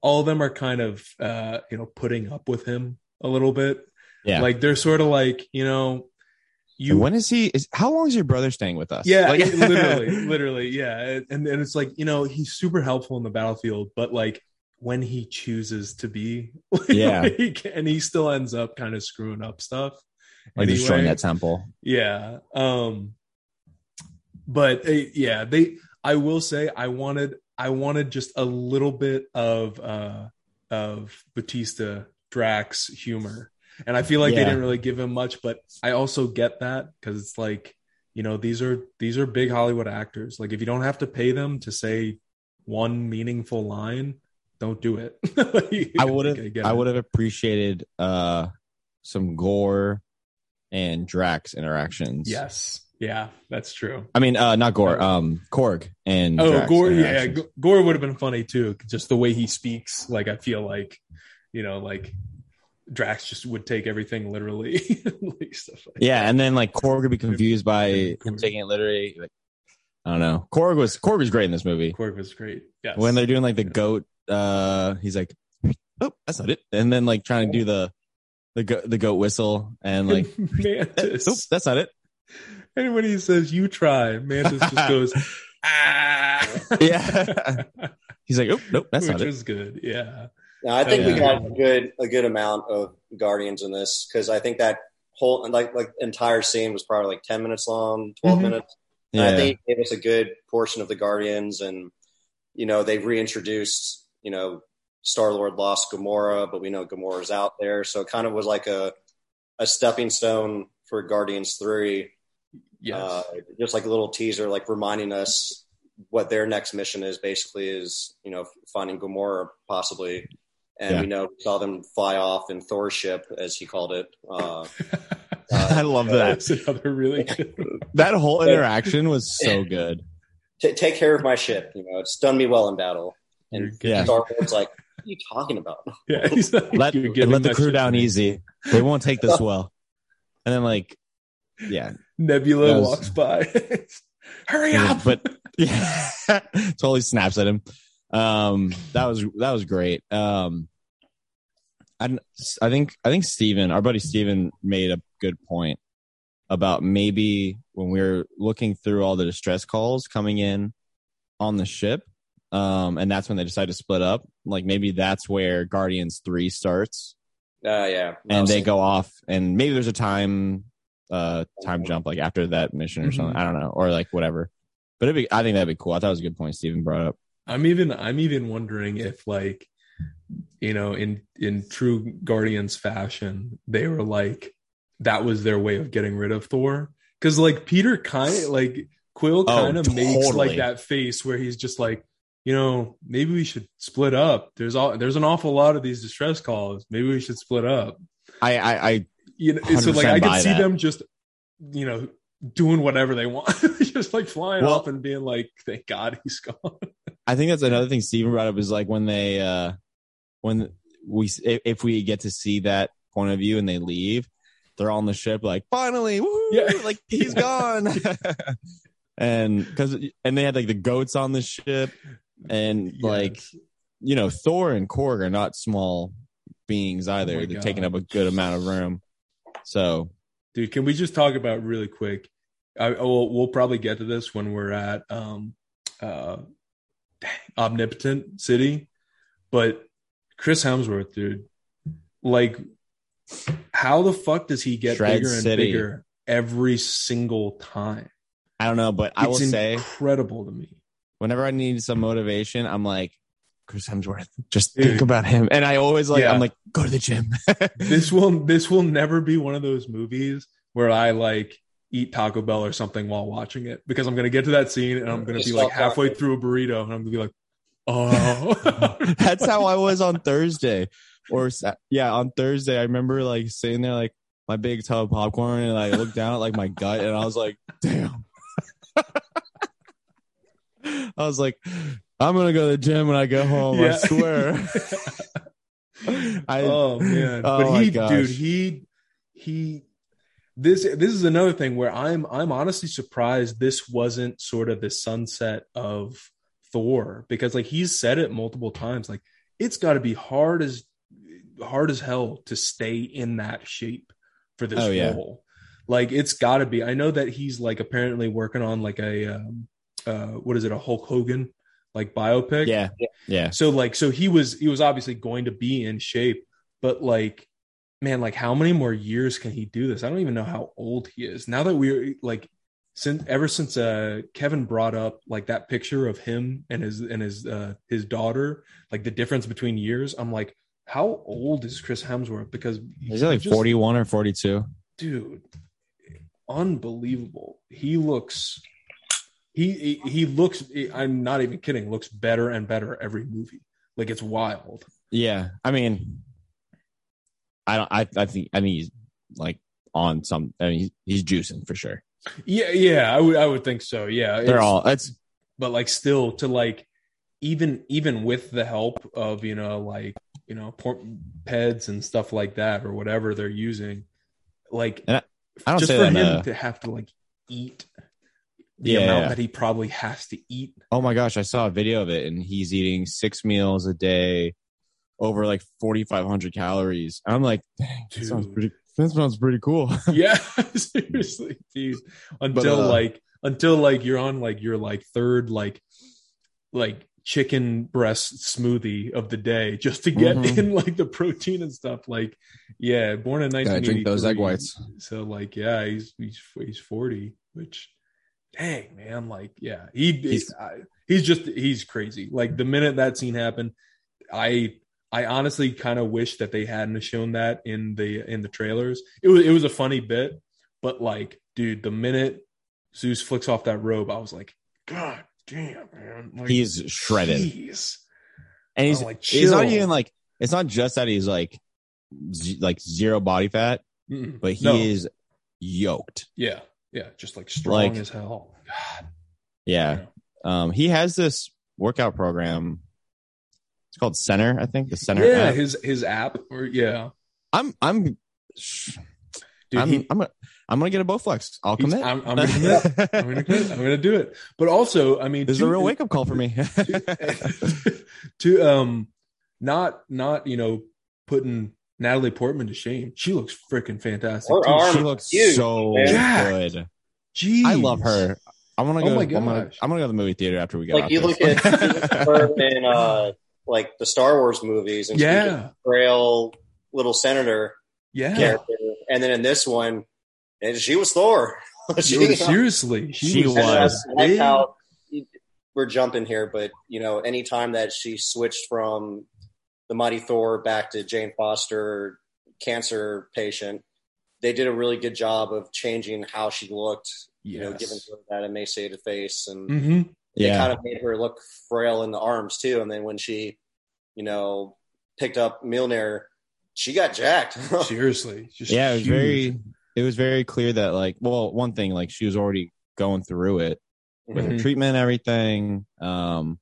all of them are kind of uh you know putting up with him a little bit. yeah. Like they're sort of like, you know, you when is he is how long is your brother staying with us? Yeah, Like- <laughs> literally, literally, yeah. And and it's like you know he's super helpful in the battlefield, but like when he chooses to be, <laughs> Yeah. like, and he still ends up kind of screwing up stuff. like destroying that temple. Yeah. Um. But uh, yeah, they. I will say, I wanted, I wanted just a little bit of uh of Bautista Drax humor, and I feel like they didn't really give him much. But I also get that because it's like, you know, these are these are big Hollywood actors. Like, if you don't have to pay them to say one meaningful line, don't do it. <laughs> I would have I would have appreciated uh some Gorr and Drax interactions. Yes. Yeah, that's true. I mean uh not Gorr, um Korg and Oh, Drax Gorr, yeah, Gorr would have been funny too. Just the way he speaks, like I feel like, you know, like Drax just would take everything literally, <laughs> like stuff like Yeah, that. and then like Korg would be confused by him taking it literally. Like, I don't know. Korg was Korg was great in this movie. Korg was great. Yes. When they're doing like the goat, uh, he's like, "Oh, that's not it," and then like trying to do the the go- the goat whistle, and like, <laughs> Mantis, "Oops, that's not it." And when he says "you try," Mantis just <laughs> goes ah, Yeah, <laughs> he's like, "Oh, nope, that's which not it." was good. Yeah, No, I think we Yeah. got a good a good amount of Guardians in this because I think that whole like like entire scene was probably like ten minutes long, 12 Mhm. minutes. And I think it gave us a good portion of the Guardians, and you know they've reintroduced you know Star Lord lost Gamora, but we know Gamora's out there, so it kind of was like a a stepping stone for Guardians three. Yes, Uh, just like a little teaser, like reminding us what their next mission is. Basically, is you know finding Gamora possibly, and Yeah. we know we saw them fly off in Thor's ship, as he called it. Uh, <laughs> I love that. That's another really good. <laughs> That whole interaction was so good. "Ta- take care of my ship. You know, it's done me well in battle. And good. Yeah. Star Lord's like, "What are you talking about?" <laughs> Yeah, like, Let let the crew down me." easy. They won't take this well. And then like, yeah, Nebula was- walks by. <laughs> Hurry Yeah, up! but yeah, <laughs> <laughs> totally snaps at him. Um, that was that was great. Um, I I think I think Steven, our buddy Steven made a good point about maybe when we were looking through all the distress calls coming in on the ship, um, and that's when they decided to split up. Like maybe that's where Guardians Three starts, Uh, yeah, and they go off, and maybe there's a time uh time jump like after that mission or something. I don't know, or like whatever. But it'd be, I think that'd be cool. I thought it was a good point Steven brought up. I'm even I'm even wondering if like you know in in true Guardians fashion they were like that was their way of getting rid of Thor because like Peter kind of like Quill Oh, kind of makes totally. like that face where he's just like you know, maybe we should split up. There's all there's an awful lot of these distress calls. Maybe we should split up. I, I, I You know, so like I 100% could see that. them just, you know, doing whatever they want, <laughs> just like flying Well- up and being like, "Thank God he's gone." I think that's another thing Steven brought up is like when they, uh, when we, if, we get to see that point of view and they leave, they're all on the ship like, finally, woo, Yeah. <laughs> like he's gone. <laughs> and cause, and they had like the goats on the ship and like, you know, Thor and Korg are not small beings either. Oh They're taking up a good amount of room. So dude, can we just talk about really quick? I we'll, we'll probably get to this when we're at um, uh, Omnipotent City, but Chris Hemsworth, dude, like, how the fuck does he get Shred bigger and City. bigger every single time? I don't know, but I will It's say incredible to me. whenever I need some motivation, I'm like, Chris Hemsworth, just Dude. think about him. And I always like, Yeah. I'm like, go to the gym. <laughs> This will this will never be one of those movies where I like eat Taco Bell or something while watching it because I'm gonna get to that scene and I'm gonna Just be like halfway talking. through a burrito and I'm gonna be like, oh, <laughs> That's how I was on Thursday. Or yeah, on Thursday, I remember like sitting there like my big tub of popcorn, and I looked down at like my gut, and I was like, damn. <laughs> I was like, I'm gonna go to the gym when I get home. I swear. <laughs> <laughs> I, oh man Oh, but my he gosh. dude he he this this is another thing where i'm i'm honestly surprised this wasn't sort of the sunset of thor because like he's said it multiple times like it's got to be hard as hard as hell to stay in that shape for this Oh, yeah. role like it's got to be i know that he's like apparently working on like a um uh what is it a hulk hogan like biopic yeah, yeah. so like so he was he was obviously going to be in shape, but like man, like how many more years can he do this? I don't even know how old he is. Now that we're like since ever since uh Kevin brought up like that picture of him and his and his uh his daughter, like the difference between years, I'm like, how old is Chris Hemsworth? Because Is it like just- 41 or 42? dude unbelievable he looks he he, looks i'm not even kidding looks better and better every movie like it's wild Yeah, I mean, I don't. I I think I mean he's like on some. I mean, he's, he's juicing for sure. yeah yeah i would i would think so yeah They're It's- all. That's but like still to like even even with the help of you know like you know peds and stuff like that or whatever they're using like And I don't just say for him to have to like eat the Yeah, amount yeah. that he probably has to eat oh my gosh, I saw a video of it, and he's eating six meals a day, over like 4,500 calories. I'm like, dang, that sounds pretty. That sounds pretty cool. <laughs> yeah <laughs> seriously dude until uh, like until like you're on like your like third like like chicken breast smoothie of the day just to get Mhm. in like the protein and stuff like yeah born in Gotta 1983 drink those egg whites. so like yeah he's he's he's 40 which dang man like yeah he He's- I, he's just he's crazy like the minute that scene happened i i honestly kind of wish that they hadn't shown that in the in the trailers it was it was a funny bit but like dude the minute zeus flicks off that robe i was like god damn man like, He's shredded, jeez. and he's I'm like, he's not even like. It's not just that he's like, z- like zero body fat, Mm-mm. but he No. is yoked. yeah yeah just like strong Like- as hell god Yeah. Um, he has this workout program. It's called Centr, I think. The Centr. yeah app. his his app or yeah I'm I'm dude I'm, he, I'm gonna I'm gonna get a Bowflex. I'll commit. I'm, I'm gonna commit. I'm gonna commit. I'm gonna do it. But also, I mean, this is a real wake up call for me. to, <laughs> to um, not not you know putting Natalie Portman to shame. She looks freaking fantastic. Her too. arm- she looks huge, so man. Good. Jeez. I love her. I'm gonna Oh go. my I'm, gonna. I'm gonna go to the movie theater after we get Like you look this. at you look at her in uh, like the Star Wars movies, and she's Yeah. frail little senator Yeah. character, and then in this one, and she was Thor. <laughs> She- Dude, seriously, She And I was. like how we're jumping here, but you know, anytime that she switched from the Mighty Thor back to Jane Foster, cancer patient, they did a really good job of changing how she looked. You know, Yes. giving her that emaciated face, and hmm it Yeah. kind of made her look frail in the arms too. And then when she, you know, picked up Mjolnir, she got jacked. <laughs> Seriously, just yeah, it was huge. very it was very clear that like well, one thing, like she was already going through it with Mm-hmm. her treatment and everything. Um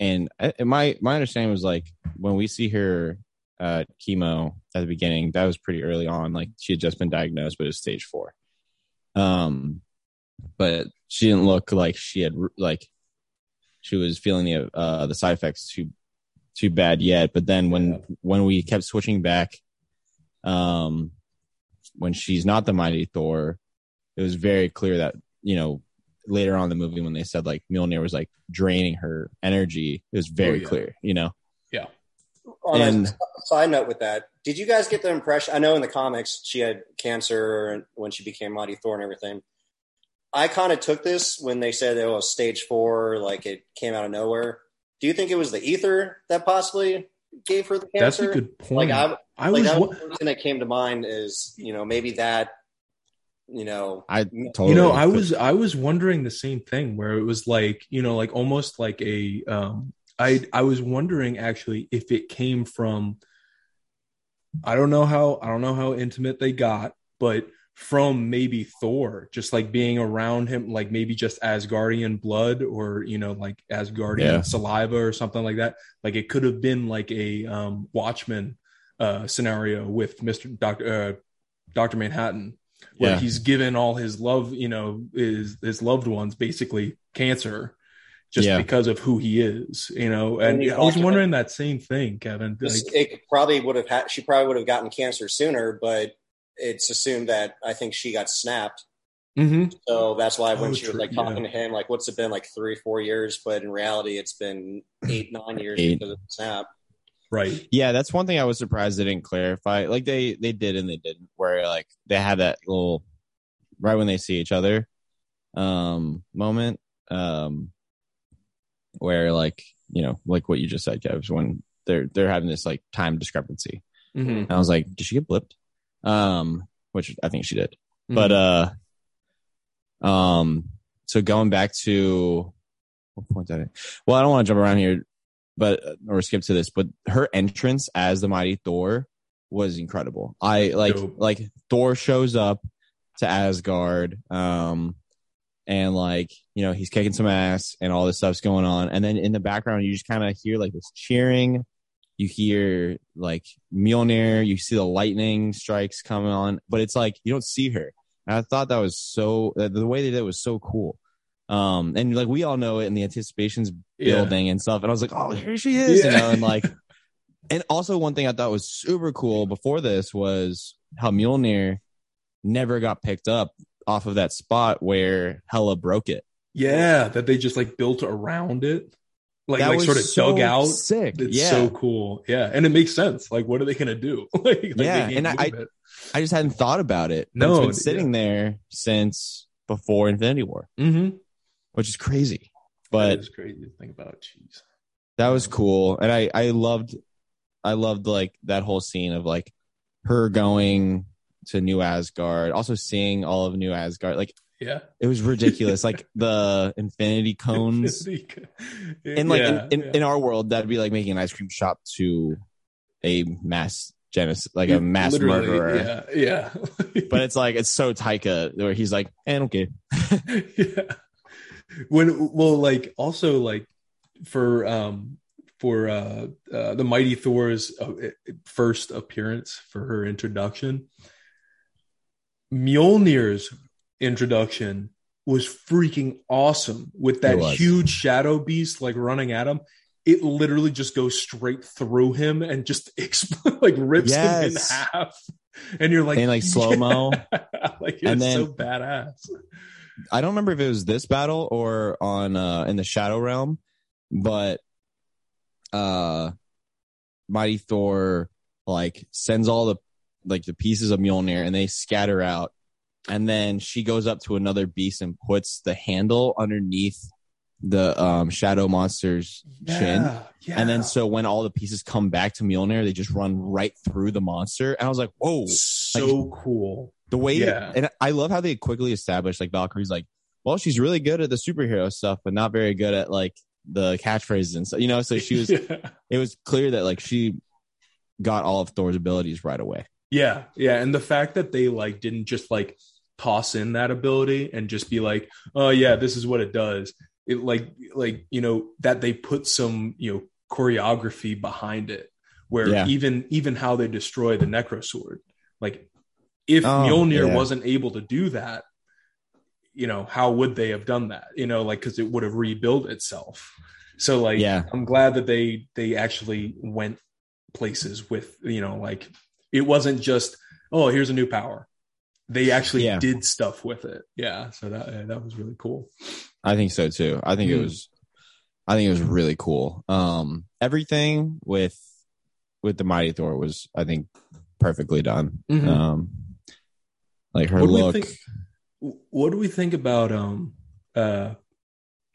and my my understanding was like when we see her uh chemo at the beginning, that was pretty early on. Like she had just been diagnosed, but it was stage four. Um but she didn't look like she had like she was feeling the uh the side effects too too bad yet. But then when when we kept switching back, um, when she's not the mighty Thor, it was very clear that you know later on in the movie when they said like Mjolnir was like draining her energy, it was very Oh, yeah. clear. You know, Yeah. On And- a side note with that, did you guys get the impression? I know in the comics she had cancer when she became Mighty Thor and everything. I kind of took this when they said it was stage four, like it came out of nowhere. Do you think it was the ether that possibly gave her the cancer? That's a good point. Like I, I like was, that was the first thing that came to mind is you know maybe that, you know, I You totally. you know, I was I was wondering the same thing where it was like you know like almost like a um I I was wondering actually if it came from I don't know how I don't know how intimate they got, but from maybe Thor, just like being around him, like maybe just Asgardian blood or you know like Asgardian Yeah. saliva or something like that. Like it could have been like a um, Watchmen uh, scenario with Mister Doctor uh, Doctor Manhattan, where Yeah. he's given all his love, you know, his his loved ones basically cancer. Just Yeah. because of who he is, you know, And and I was wondering that same thing, Kevin. Like, it probably would have had she probably would have gotten cancer sooner, but it's assumed that I think she got snapped. mhm. So that's why when Oh, she was true, like talking yeah. to him, like, what's it been like three, four years? But in reality, it's been eight, nine years Eight. because of the snap. Right. Yeah, that's one thing I was surprised they didn't clarify. Like they they did and they didn't. Where like they had that little right when they see each other um moment um where like you know like what you just said, Kev, when they're they're having this like time discrepancy. Mhm. And I was like, did she get blipped? Um, which I think she did. Mm-hmm. But uh um so going back to what point that in? Well, I don't want to jump around here, but or skip to this, but her entrance as the mighty Thor was incredible. I like Dope. like Thor shows up to Asgard, um, and like you know he's kicking some ass and all this stuff's going on, and then in the background you just kind of hear like this cheering. You hear like Mjolnir, you see the lightning strikes coming on, but it's like you don't see her. And I thought that was so uh, the way they did it was so cool. Um, and like we all know it, and the anticipation's Yeah. building and stuff. And I was like, oh, here she is, you know, and like, <laughs> and also one thing I thought was super cool before this was how Mjolnir never got picked up off of that spot where Hela broke it. Yeah, that they just like built around it, like that like sort of so dug out. Sick. It's yeah. so cool. Yeah, and it makes sense. Like, what are they gonna do? <laughs> like, like, Yeah, and I- it. I just hadn't thought about it. No, it's been sitting there since before Infinity War, Mhm. Which is crazy. But is crazy to think about. Jeez. that was cool and i i loved i loved like that whole scene of like her going to new asgard also seeing all of new asgard like Yeah. it was ridiculous like <laughs> the infinity cones in like Yeah, in, in, yeah. in our world that'd be like making an ice cream shop to a mass genocide like a <laughs> mass Literally, murderer Yeah, yeah. but it's like it's so taika where he's like eh, i don't care <laughs> yeah. When well, like also like for um for uh, uh the Mighty Thor's uh, first appearance for her introduction, Mjolnir's introduction was freaking awesome with that huge shadow beast like running at him. It literally just goes straight through him and just <laughs> expl- like rips him in half. And you're like, In, like, <laughs> slow-mo. Yeah. <laughs> like it's And then- so badass. I don't remember if it was this battle or on uh in the Shadow Realm, but uh Mighty Thor like sends all the like the pieces of Mjolnir and they scatter out. And then she goes up to another beast and puts the handle underneath the um shadow monster's chin. yeah. And then so when all the pieces come back to Mjolnir, they just run right through the monster. And I was like, whoa so cool. The way Yeah. and I love how they quickly established like Valkyrie's like, well, she's really good at the superhero stuff, but not very good at like the catchphrases and stuff. You know, so she was. <laughs> yeah. It was clear that like she got all of Thor's abilities right away. Yeah, yeah, and the fact that they like didn't just like toss in that ability and just be like, "Oh yeah, this is what it does." It like like you know that they put some you know choreography behind it, where Yeah. even even how they destroy the Necro Sword, like if Oh, Mjolnir yeah. wasn't able to do that, you know how would they have done that? You know, like because it would have rebuilt itself. So like, Yeah. I'm glad that they they actually went places with you know like it wasn't just oh here's a new power they actually Yeah. did stuff with it yeah so that yeah, that was really cool I think so too. I think it Hmm. was I think it was really cool. Um everything with with the Mighty Thor was I think perfectly done. Mhm. Um like her What do we think- what do we think about um uh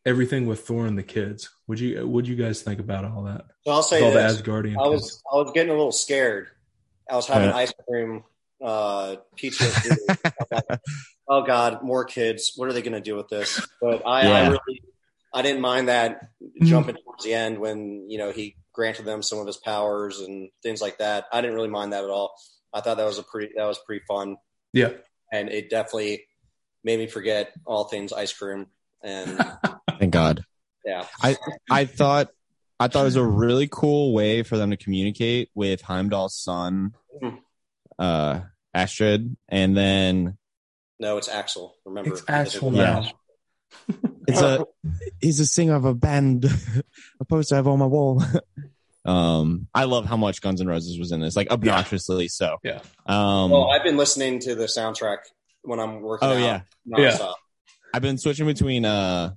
everything with Thor and the kids would you what do you guys think about all that So I'll say all the this. Asgardian I was kids? I was getting a little scared. I was having Yeah. ice cream uh PTSD. <laughs> Oh God, more kids. What are they going to do with this? But I, I really I didn't mind that jumping towards the end when you know he granted them some of his powers and things like that. I didn't really mind that at all. I thought that was a pretty that was pretty fun, yeah and it definitely made me forget all things ice cream. And <laughs> thank God. yeah, I I thought I thought it was a really cool way for them to communicate with Heimdall's son, Mhm. uh, Astrid, and then no, it's Axl. Remember, it's Axl Yeah. now it's a he's a singer of a band, a poster I have on my wall. <laughs> um, I love how much Guns N' Roses was in this, like obnoxiously so. Yeah. Um, Well, I've been listening to the soundtrack when I'm working. oh out yeah, Yeah. I've been switching between uh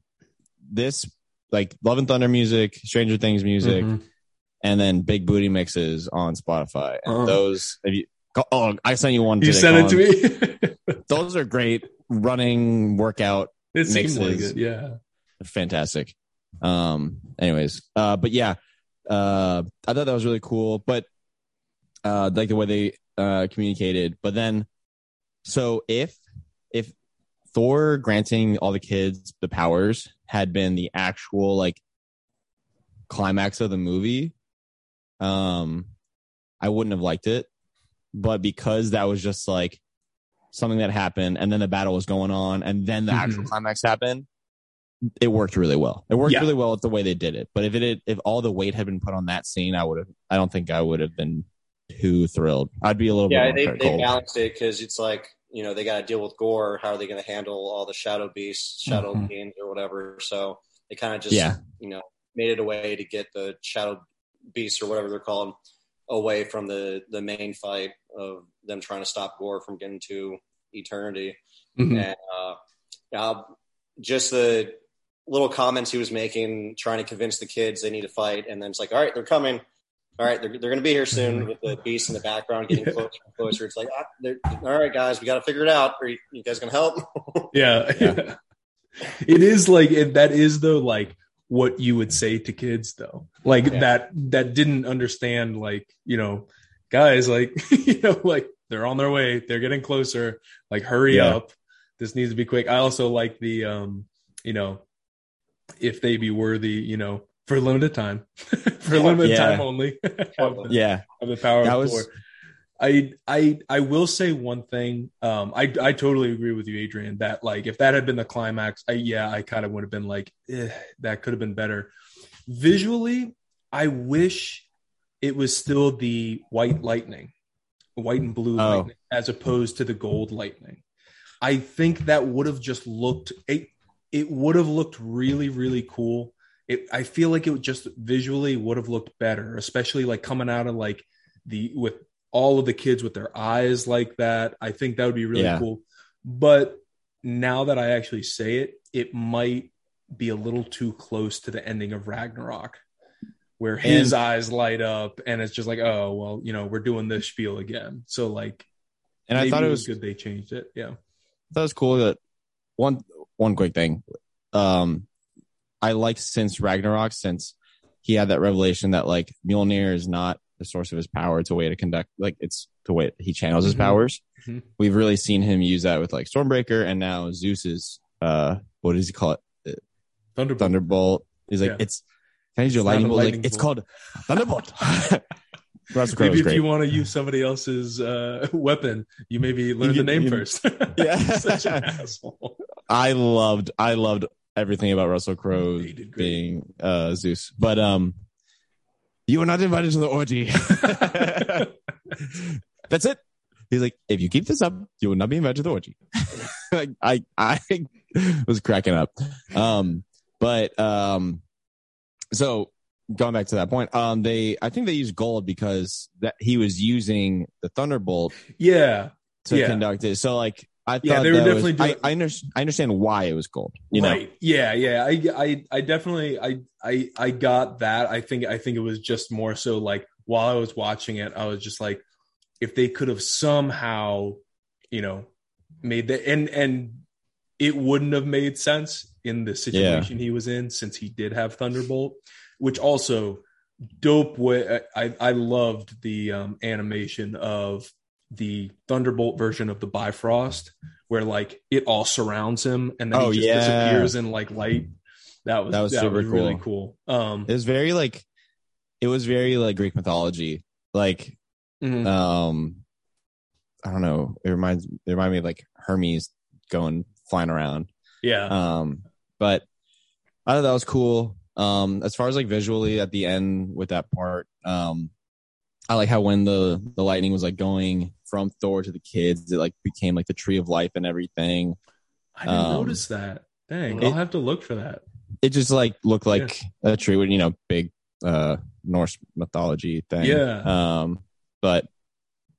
this like Love and Thunder music, Stranger Things music, Mhm. and then Big Booty mixes on Spotify. And Uh-huh. those, if you, oh, I sent you one. you today, sent it to me <laughs> Those are great running workout, it seemed like Mixes. it yeah fantastic. Um, anyways, uh, but yeah, uh, I thought that was really cool. But uh, like the way they uh communicated. But then, so if if Thor granting all the kids the powers had been the actual like climax of the movie, um, I wouldn't have liked it. But because that was just like something that happened, and then the battle was going on, and then the Mhm. actual climax happened, it worked really well. It worked Yeah. really well with the way they did it. But if it had, if all the weight had been put on that scene, I would have. I don't think I would have been too thrilled. I'd be a little Yeah, bit they, they balanced it because it's like you know they got to deal with Gorr. How are they going to handle all the shadow beasts, shadow Mhm. beings, or whatever? So they kind of just Yeah. you know made it a way to get the shadow beasts or whatever they're called away from the the main fight of them trying to stop Gorr from getting to eternity. Mhm. And uh, just the little comments he was making, trying to convince the kids they need to fight, and then it's like, all right, they're coming. All right, they're, they're going to be here soon with the beast in the background getting Yeah. closer and closer. It's like, ah, all right, guys, we got to figure it out. Are you, you guys going to help? <laughs> Yeah. Yeah. it is like it, that is though like what you would say to kids though. Like Yeah. that that didn't understand like, you know, guys like <laughs> you know like they're on their way, they're getting closer, like hurry Yeah. up. This needs to be quick. I also like the um, you know, if they be worthy, you know, for a limited time. <laughs> for a limited Yeah. time only. <laughs> Yeah, have the power That of was- Thor. I I I will say one thing. Um, I I totally agree with you, Adrian. That like if that had been the climax, I, yeah, I kind of would have been like, eh, that could have been better. Visually, I wish it was still the white lightning, white and blue Oh. lightning, as opposed to the gold lightning. I think that would have just looked it. It would have looked really really cool. It, I feel like it would just visually would have looked better, especially like coming out of like the with all of the kids with their eyes like that. I think that would be really Yeah. cool. But now that I actually say it, it might be a little too close to the ending of Ragnarok, where his And- eyes light up and it's just like, oh well, you know, we're doing this spiel again. So like, and I thought it was good they changed it. Yeah. that was cool that one one quick thing um i like since ragnarok since he had that revelation that like mjolnir is not the source of his power it's a way to conduct like it's the way he channels his Mhm. powers Mhm. we've really seen him use that with like stormbreaker and now zeus's uh, what does he call it? Thunderbolt. Thunderbolt. He's like, Yeah. it's. Can I use your lightning bolt? Like, lightning it's called Thunderbolt. <laughs> Russell Crowe Maybe if great. you want to use somebody else's uh, weapon, you maybe learn You- the name you- first. <laughs> Yeah. <laughs> Such an asshole. I loved, I loved everything about Russell Crowe He did great. being uh, Zeus. But um, you were not invited to the orgy. <laughs> That's it. He's like, if you keep this up, you will not be invited to the orgy. like, I I was cracking up. Um, but um, so going back to that point, um, they I think they used gold because that he was using the Thunderbolt Yeah. to Yeah. conduct it. So like I thought Yeah, they were definitely was, I, doing- I, under, I understand why it was gold. You know. Yeah, yeah. I, I, I definitely, I, I, I got that. I think, I think it was just more so like while I was watching it, I was just like, if they could have somehow, you know, made that, and and it wouldn't have made sense in the situation he was in since he did have Thunderbolt, which also dope. Way I, I loved the um, animation of the Thunderbolt version of the Bifrost, where like it all surrounds him and then Oh, he just yeah. disappears in like light. That was That was super really cool. Um, it was very like it was very like Greek mythology. Like mhm. um I don't know. It reminds it reminded me of like Hermes going flying around. yeah, Um but I thought that was cool. Um as far as like visually at the end with that part, um I like how when the the lightning was like going from Thor to the kids, it like became like the tree of life and everything. I didn't um, notice that. Dang, it- I'll have to look for that. It just like looked like a tree with you know big uh Norse mythology thing. Yeah. Um, but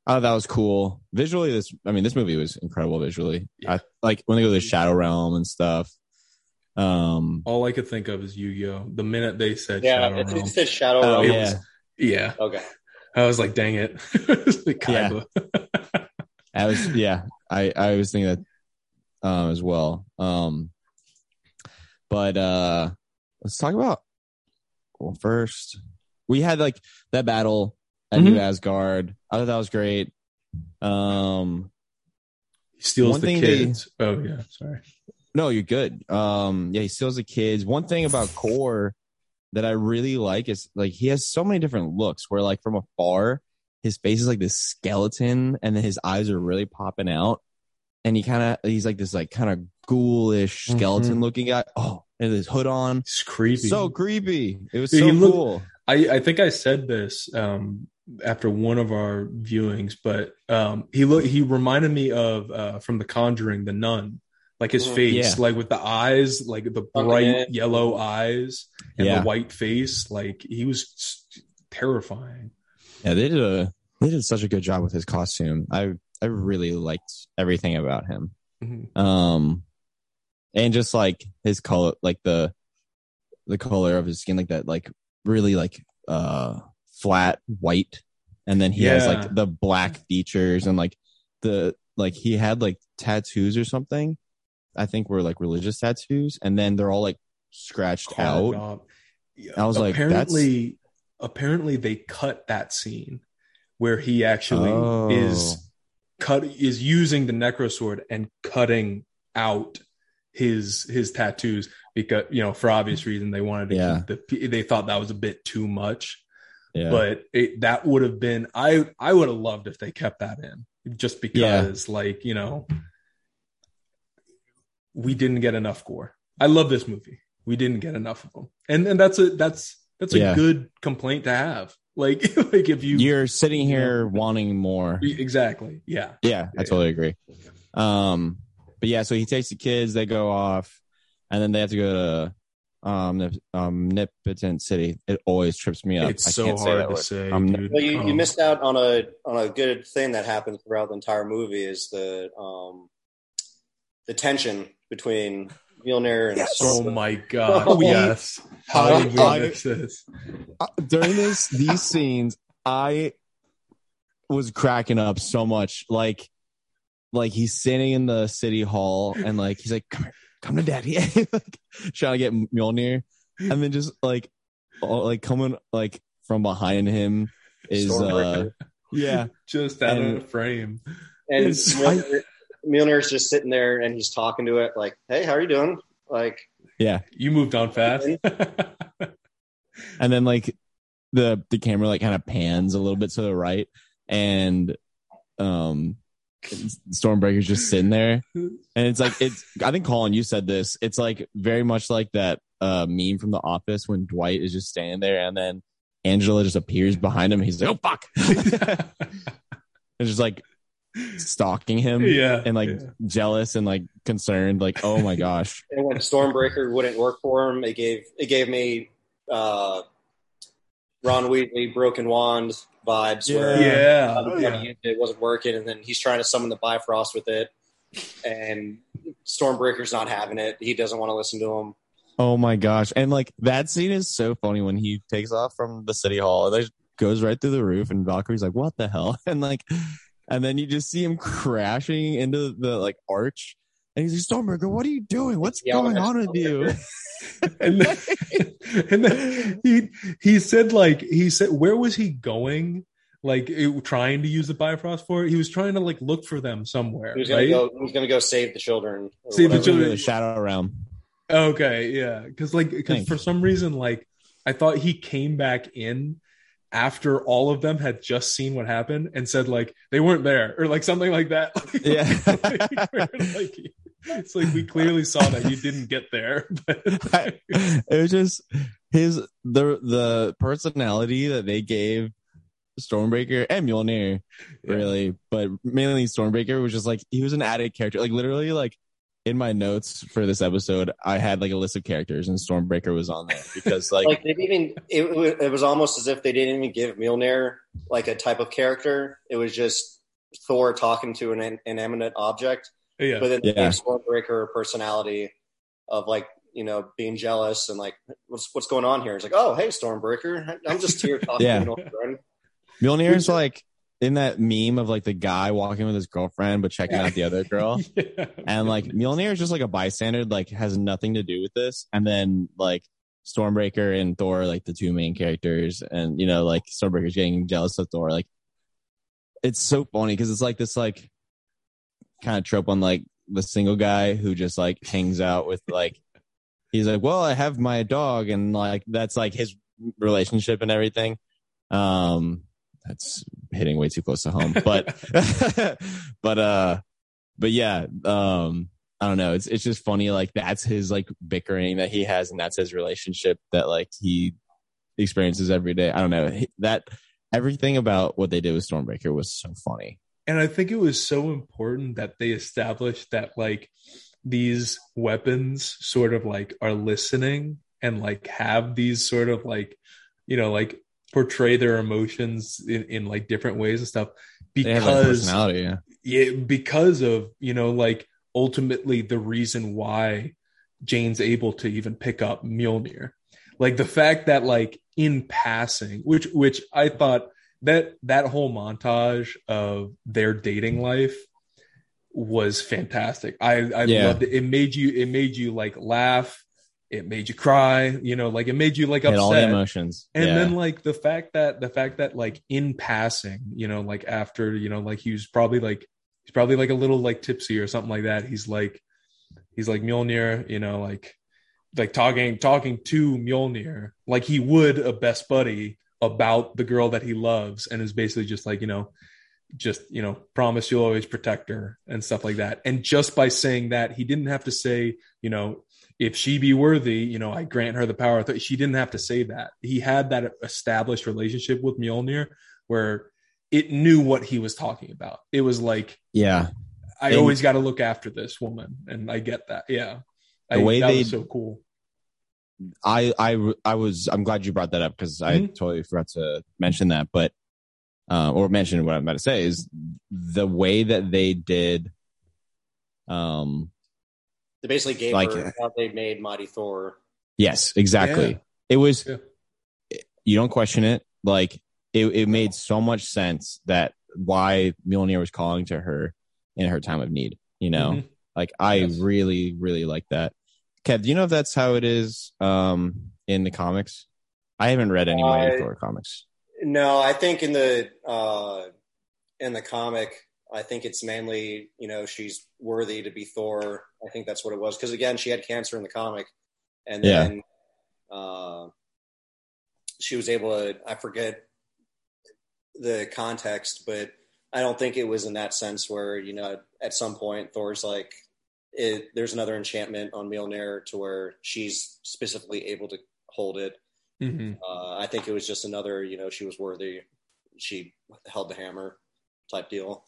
thought that was cool. Visually, this I mean, this movie was incredible visually. Yeah. I like when they go to the Shadow Realm and stuff. Um, All I could think of is Yu-Gi-Oh. The minute they said Yeah, Shadow it, Realm, it said Shadow oh Realm. it yeah, was- yeah, Okay. I was like, dang it, <laughs> like Yeah. <laughs> I was yeah, I I was thinking that um as well. Um, but uh, let's talk about well first we had like that battle at New Mhm. Asgard. I thought that was great. Um, He steals the thing they- kids. Oh yeah, sorry. No, you're good. Um, yeah, he steals the kids. One thing about Gorr that I really like is like he has so many different looks. Where like from afar, his face is like this skeleton, and then his eyes are really popping out, and he kind of he's like this like kind of ghoulish skeleton looking guy. Oh, and his hood on, It's creepy. so creepy. It was Dude, so looked- cool. I, I think I said this um, after one of our viewings, but um, he look he reminded me of uh, from The Conjuring, the nun, like his Mhm. face, Yeah. like with the eyes, like the Oh, bright yeah. yellow eyes and Yeah. the white face, like he was terrifying. Yeah, they did a they did such a good job with his costume. I I really liked everything about him. Mhm. um and just like his color like the the color of his skin like that like really like uh flat white and then he has like the black features and like the like he had like tattoos or something i think were like religious tattoos and then they're all like scratched Carved out. Yeah, I was like, apparently, apparently they cut that scene where he actually Oh. is cut is using the necro sword and cutting out his his tattoos because you know for obvious reason they wanted to Yeah. keep the they thought that was a bit too much yeah but it, that would have been i i would have loved if they kept that in just because like you know we didn't get enough Gorr i love this movie we didn't get enough of them and and that's a that's that's a Yeah. good complaint to have <laughs> like like if you you're sitting here wanting more exactly yeah Yeah, I Yeah. totally agree. Um, but yeah, so he takes the kids, they go off, and then they have to go to um, um Omnipotent City. It always trips me up. it's I so can't say hard that to word. say I'm- Well, you, Oh. you missed out on a on a good thing that happened throughout the entire movie is the um the tension between Mjolnir and oh my god. Oh, yes. How did we I- miss this during this these scenes, I was cracking up so much. Like, like he's sitting in the city hall, and like he's like, "Come here, come to daddy," <laughs> like, trying to get Mjolnir, and then just like, all, like coming like from behind him is uh yeah. <laughs> Just out And- of frame. And It's- Mjolnir, Mjolnir's just sitting there and he's talking to it like, "Hey, how are you doing?" Like, yeah. You moved on fast. And then <laughs> like the the camera like kind of pans a little bit to the right, and um, Stormbreaker's just sitting there, and it's like it's. I think Colin, you said this. It's like very much like that uh meme from The Office when Dwight is just standing there, and then Angela just appears behind him. And he's like, "Oh fuck!" <laughs> and just like stalking him, yeah. and like yeah. jealous and like concerned, like, "Oh my gosh." <laughs> and when Stormbreaker wouldn't work for him, it gave it gave me uh, Ron Weasley Broken Wand vibes where Yeah. uh, Oh, yeah. it wasn't working, and then he's trying to summon the Bifrost with it, and Stormbreaker's not having it. He doesn't want to listen to him. Oh my gosh. And like that scene is so funny when he takes off from the city hall and like, goes right through the roof and Valkyrie's like, what the hell? <laughs> And like, and then you just see him crashing into the like arch and he's like, Stormbreaker, what are you doing? What's Yeah, going on with you? <laughs> and then, <laughs> and then he he said like he said where was he going like it- trying to use the bifrost for he was trying to like look for them somewhere He was gonna right go. He was gonna go save the children. or Save the children. the shadow realm. okay yeah because like because for some reason like i thought he came back in after all of them had just seen what happened and said like they weren't there or like something like that <laughs> Yeah. <laughs> like, it's like we clearly saw that you didn't get there but <laughs> it was just his the the personality that they gave Stormbreaker and Mjolnir, Yeah. really, but mainly Stormbreaker was just like he was an added character. Like literally, like in my notes for this episode, I had like a list of characters, and Stormbreaker was on there because like, like they didn't even it, it was almost as if they didn't even give Mjolnir like a type of character. It was just Thor talking to an inanimate object, yeah but then Yeah. gave Stormbreaker personality of like you know being jealous and like what's what's going on here? It's like oh hey Stormbreaker, I'm just here talking <laughs> Yeah. to an old friend. Mjolnir is like in that meme of like the guy walking with his girlfriend but checking out the other <laughs> girl. yeah. And like Mjolnir is just like a bystander, like has nothing to do with this. And then like Stormbreaker and Thor, like the two main characters, and you know, like Stormbreaker's getting jealous of Thor. Like it's so funny because it's like this like kind of trope on like the single guy who just like hangs out with like he's like, Well, I have my dog and like that's like his relationship and everything. Um that's hitting way too close to home. <laughs> But <laughs> but uh but yeah, um, I don't know. It's it's just funny. Like that's his like bickering that he has, and that's his relationship that like he experiences every day. I don't know that everything about what they did with Stormbreaker was so funny. and I think it was so important that they established that like these weapons sort of like are listening and like have these sort of like you know like portray their emotions in, in like different ways and stuff because personality. Yeah. yeah, because of you know like ultimately the reason why Jane's able to even pick up Mjolnir, like the fact that like in passing, which which I thought that that whole montage of their dating life was fantastic. I I Yeah. loved it. It made you it made you like laugh. It made you cry. You know, like it made you like upset all the emotions. and yeah. then like the fact that the fact that like in passing you know like after you know like he was probably like he's probably like a little like tipsy or something like that he's like he's like Mjolnir you know like like talking talking to Mjolnir like he would a best buddy about the girl that he loves and is basically just like you know just you know promise you'll always protect her and stuff like that and just by saying that he didn't have to say you know if she be worthy, you know, I grant her the power. She didn't have to say that. He had that established relationship with Mjolnir where it knew what he was talking about. It was like, yeah. I And- always got to look after this woman. And I get that. Yeah. The I, way that they- was so cool. I I I was I'm glad you brought that up because I Mhm. totally forgot to mention that, but uh, or mention what I'm about to say is the way that they did. Um. They basically gave Like- her how they made Mighty Thor. Yes. Exactly. Yeah. It was. Yeah. You don't question it. Like it. It made so much sense that why Mjolnir was calling to her in her time of need. You know. Mhm. Like I Yes. really, really like that. Kev, do you know if that's how it is um in the comics? I haven't read any Mighty I- Thor comics. No, I think in the uh, in the comic, I think it's mainly, you know, she's worthy to be Thor. I think that's what it was. Because again, she had cancer in the comic, and Yeah. then uh, she was able to. I forget the context, but I don't think it was in that sense where you know at some point Thor's like, it, there's another enchantment on Mjolnir to where she's specifically able to hold it. hmm Uh, I think it was just another, you know, she was worthy. She held the hammer type deal.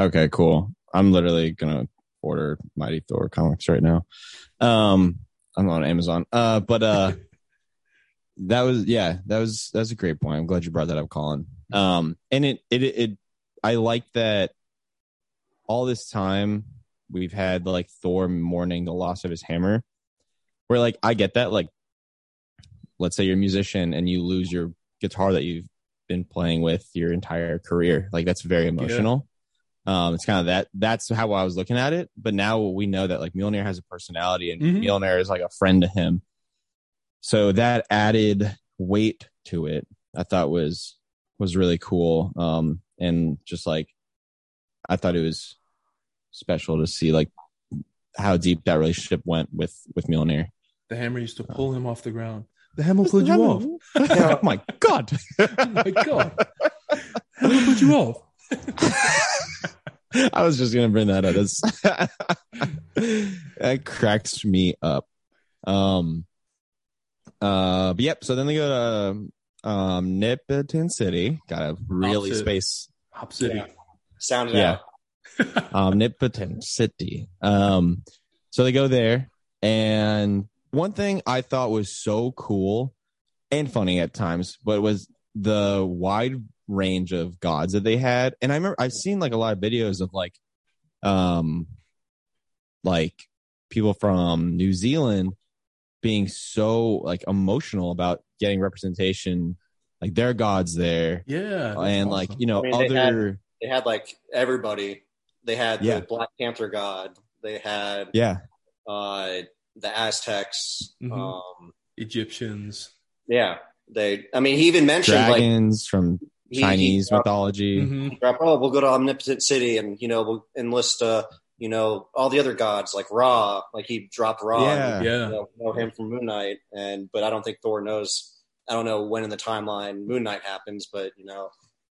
Okay, cool. I'm literally gonna order Mighty Thor comics right now. Um, I'm on Amazon. Uh, but uh, <laughs> that was yeah, that was that's a great point. I'm glad you brought that up, Colin. Um, and it it it I like that all this time we've had like Thor mourning the loss of his hammer. Where like I get that like, let's say you're a musician and you lose your guitar that you've been playing with your entire career. Like that's very emotional. Um, it's kind of that. That's how I was looking at it. But now we know that like Mjolnir has a personality, and Mhm. Mjolnir is like a friend to him. So that added weight to it, I thought was was really cool. Um, and just like I thought it was special to see like how deep that relationship went with with Mjolnir. The hammer used to pull him off the ground. The hammer pulled you off. <laughs> oh my god! <laughs> Oh my god. Hammer put you off. <laughs> I was just gonna bring that up. That's <laughs> that cracks me up. Um. Uh. But yep. So then they go to um Nipiton City. Got a really Opposite. space. Hop City. Yeah. Sounded Yeah. out. <laughs> Um. Nipiton City. Um. So they go there, and one thing I thought was so cool and funny at times, but was the wide range of gods that they had. And I remember I've seen like a lot of videos of like, um, like people from New Zealand being so like emotional about getting representation, like their gods there, Yeah. that's and like you know I mean, they had- They had like everybody. They had Yeah. the Black Panther god. They had yeah, uh, the Aztecs. Mhm. Um, Egyptians. yeah, they. I mean, he even mentioned like dragons from he- he Chinese dropped- mythology. Mhm. oh, we'll go to Omnipotent City and you know we'll enlist uh you know all the other gods like Ra. Like he dropped Ra. Yeah. and, Yeah. you know, know him from Moon Knight, and but I don't think Thor knows. I don't know when in the timeline Moon Knight happens, but you know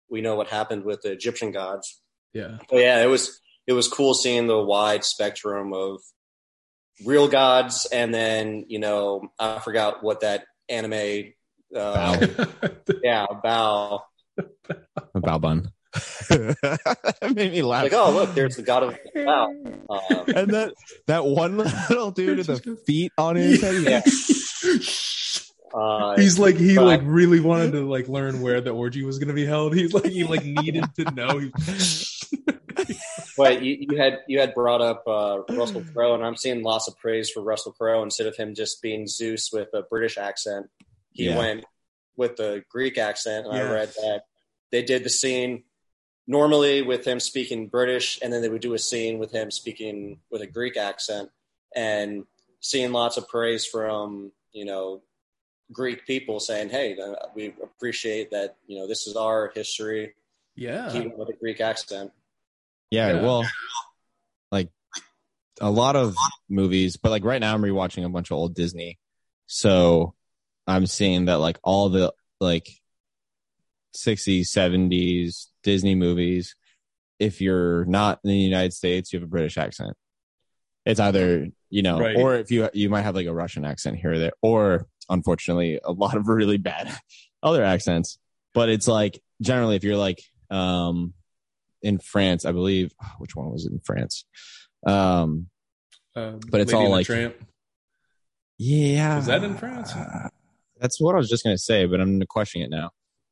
we know what happened with the Egyptian gods. Yeah. But yeah, it was it was cool seeing the wide spectrum of real gods, and then you know I forgot what that anime. Uh, <laughs> yeah, Bao. Bao bun. that made me laugh. Like, oh look, there's the god of Bao. <laughs> Uh, and that that one little dude with the feet on his head. <laughs> Yeah. uh, He's like he But- like really wanted to like learn where the orgy was gonna be held. He's like he like needed to know. He- <laughs> But you, you had you had brought up uh, Russell Crowe, and I'm seeing lots of praise for Russell Crowe instead of him just being Zeus with a British accent. He Yeah. went with the Greek accent, and I read that they did the scene normally with him speaking British, and then they would do a scene with him speaking with a Greek accent, and seeing lots of praise from you know Greek people saying, "Hey, uh, we appreciate that. You know, this is our history." Yeah. went with a Greek accent. Yeah, Yeah. well, like a lot of movies, but like right now I'm rewatching a bunch of old Disney. So I'm seeing that like all the like 60s, 70s Disney movies, if you're not in the United States, you have a British accent. It's either, you know, Right. or if you you might have like a Russian accent here or there, or unfortunately a lot of really bad <laughs> other accents. But it's like generally if you're like um in France, I believe. Which one was it in France? Um, Uh, But it's Lady all like- Tramp. yeah, Is that in France? That's what I was just gonna say, but I'm questioning it now.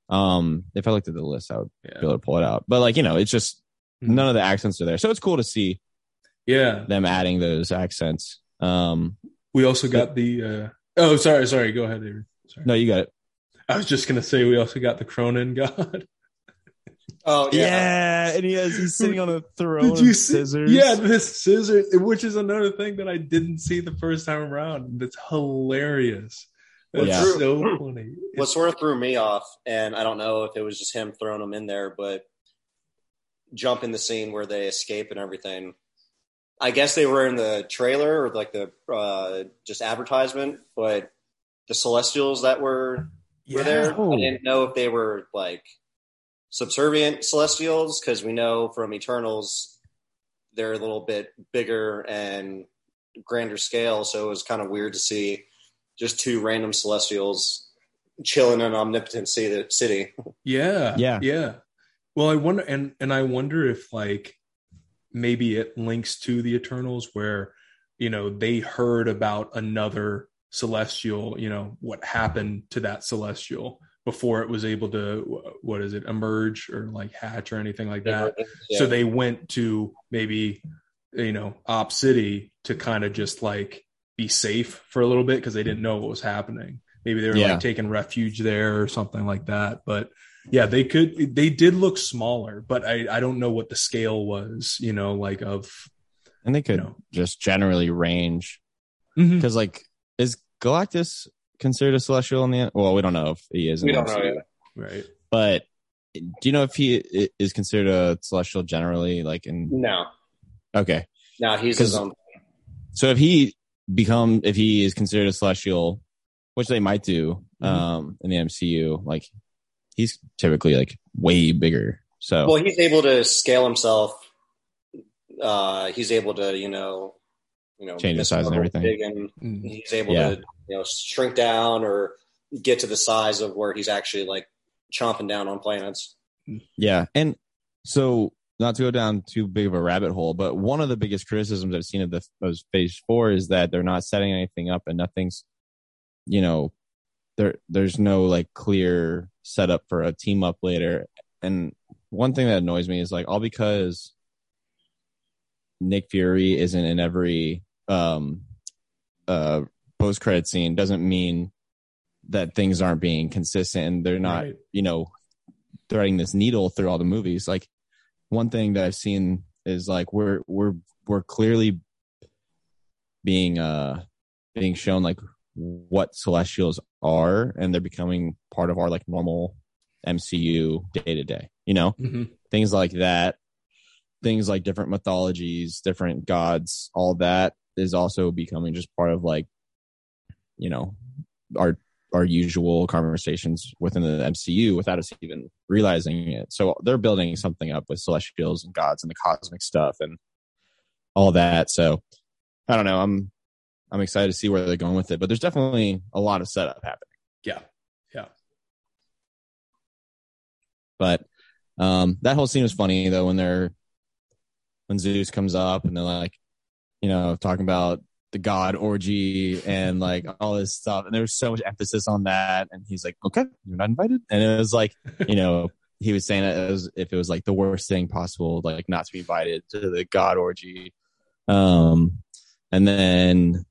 Um, if I looked at the list, I would be able to pull it out. But like you know, it's just Mhm. none of the accents are there, so it's cool to see Yeah. them adding those accents. Um, We also got the. uh Oh, sorry, sorry. Go ahead, Avery. Sorry. no, you got it. I was just gonna say we also got the Kronan god. <laughs> Oh Yeah, and he has he's <laughs> sitting on a throne. Did you of see? scissors? Yeah, this scissor, which is another thing that I didn't see the first time around. That's hilarious. That's Yeah. so funny. what sort of threw me off, and I don't know if it was just him throwing them in there, but jump in the scene where they escape and everything. I guess they were in the trailer or like the uh, just advertisement, but the Celestials that were were there. I didn't know if they were like subservient Celestials because we know from Eternals they're a little bit bigger and grander scale, so it was kind of weird to see just two random Celestials chilling in omnipotent city. Yeah. Yeah. Yeah. Well, I wonder and and I wonder if like maybe it links to the Eternals where you know they heard about another celestial, you know, what happened to that celestial before it was able to what is it emerge or like hatch or anything like that. Yeah. So they went to maybe you know Op City to kind of just like be safe for a little bit because they didn't know what was happening. Maybe they were Yeah. like taking refuge there or something like that. But yeah, they could. They did look smaller, but I I don't know what the scale was. You know, like of and they could No. just generally range mm-hmm. because like is Galactus considered a celestial in the end? Well, we don't know if he is. We don't know yet. right. But do you know if he is considered a celestial generally? Like in No, okay, no, he's his 'Cause- own. so if he become if he is considered a celestial, which they might do Mhm. um in the MCU, like he's typically like way bigger. So Well, he's able to scale himself. Uh, he's able to, you know, you know, Change the size and everything. Big and Mm. he's able Yeah. to, you know, shrink down or get to the size of where he's actually like chomping down on planets. Yeah. And so not to go down too big of a rabbit hole, but one of the biggest criticisms I've seen of the of phase four is that they're not setting anything up and nothing's you know, there there's no like clear setup for a team up later. And one thing that annoys me is like all because Nick Fury isn't in every um uh post credit scene doesn't mean that things aren't being consistent and they're not Right. you know threading this needle through all the movies. Like one thing that I've seen is like we're we're we're clearly being uh being shown like what celestials are and they're becoming part of our like normal MCU day to day. You know? Mhm. Things like that. Things like different mythologies, different gods, all that is also becoming just part of like you know our our usual conversations within the MCU without us even realizing it. So they're building something up with celestials and gods and the cosmic stuff and all that. So I don't know. I'm I'm excited to see where they're going with it, but there's definitely a lot of setup happening. Yeah. Yeah. But um that whole scene was funny though when they're when Zeus comes up and they're like, you know, talking about the god orgy and like all this stuff. And there was so much emphasis on that. And he's like, okay, you're not invited. And it was like, <laughs> you know, he was saying it as if it was like the worst thing possible, like not to be invited to the god orgy. Um, and then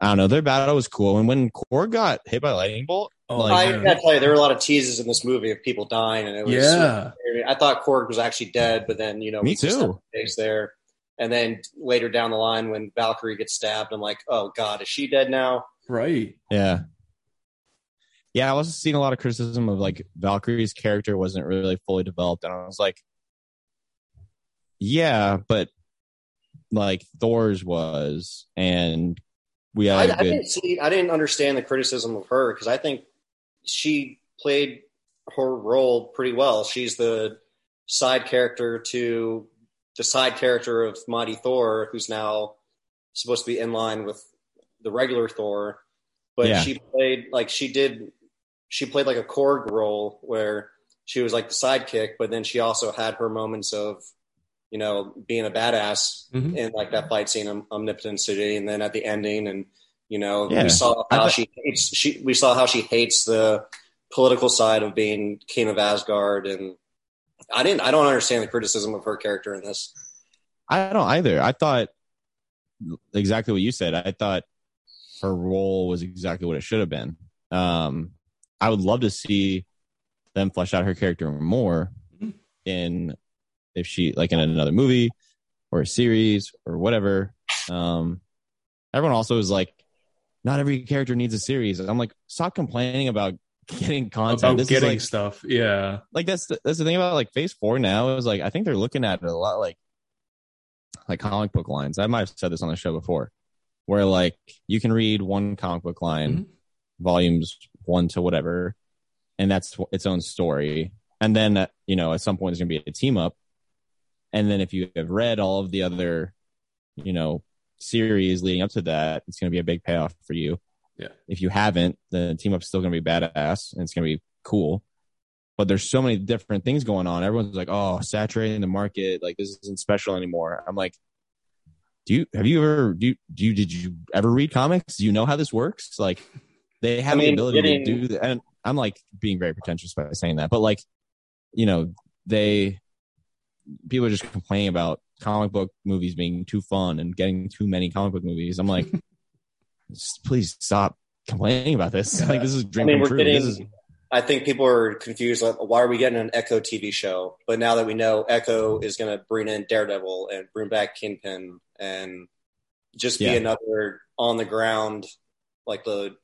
I don't know, their battle was cool. And when Korg got hit by a lightning bolt, Oh, Like- I gotta tell you, there were a lot of teases in this movie of people dying, and it was. Yeah. I thought Korg was actually dead, but then you know, Me too. had the face there. And then later down the line, when Valkyrie gets stabbed, I'm like, oh god, is she dead now? Right. Yeah. Yeah, I was seeing a lot of criticism of like Valkyrie's character wasn't really fully developed, and I was like, yeah, but like Thor's was, and we I, had I a good. didn't see. I didn't understand the criticism of her because I think she played her role pretty well. She's the side character to the side character of Mighty Thor, who's now supposed to be in line with the regular Thor. But Yeah. she played like she did. She played like a Korg role where she was like the sidekick, but then she also had her moments of, you know, being a badass Mhm. in like that fight scene in Omnipotent City, and then at the ending, and you know, Yeah. we saw how she hates. She we saw how she hates the political side of being king of Asgard, and I didn't. I don't understand the criticism of her character in this. I don't either. I thought exactly what you said. I thought her role was exactly what it should have been. Um, I would love to see them flesh out her character more Mhm. in if she like in another movie or a series or whatever. Um, everyone also is like, not every character needs a series. I'm like, stop complaining about getting content. about this getting is like, stuff. Yeah, like that's the, that's the thing about like phase four now is like I think they're looking at it a lot like like comic book lines. I might have said this on the show before, where like you can read one comic book line, Mhm. volumes one to whatever, and that's its own story. And then uh, you know at some point there's gonna be a team up, and then if you have read all of the other, you know, series leading up to that, it's gonna be a big payoff for you. Yeah. If you haven't, the team up's still gonna be badass and it's gonna be cool. But there's so many different things going on. Everyone's like, "Oh, saturating the market. Like this isn't special anymore." I'm like, "Do you have you ever do you, do you did you ever read comics? Do you know how this works? Like they have I mean, the ability getting- to do that." And I'm like being very pretentious by saying that, but like, you know, they people are just complaining about comic book movies being too fun and getting too many comic book movies. I'm like, <laughs> just please stop complaining about this. Like this is dream I mean, we're true. getting. Is I think people are confused. Like, why are we getting an Echo TV show? But now that we know Echo is going to bring in Daredevil and bring back Kingpin and just be Yeah. another on the ground, like the,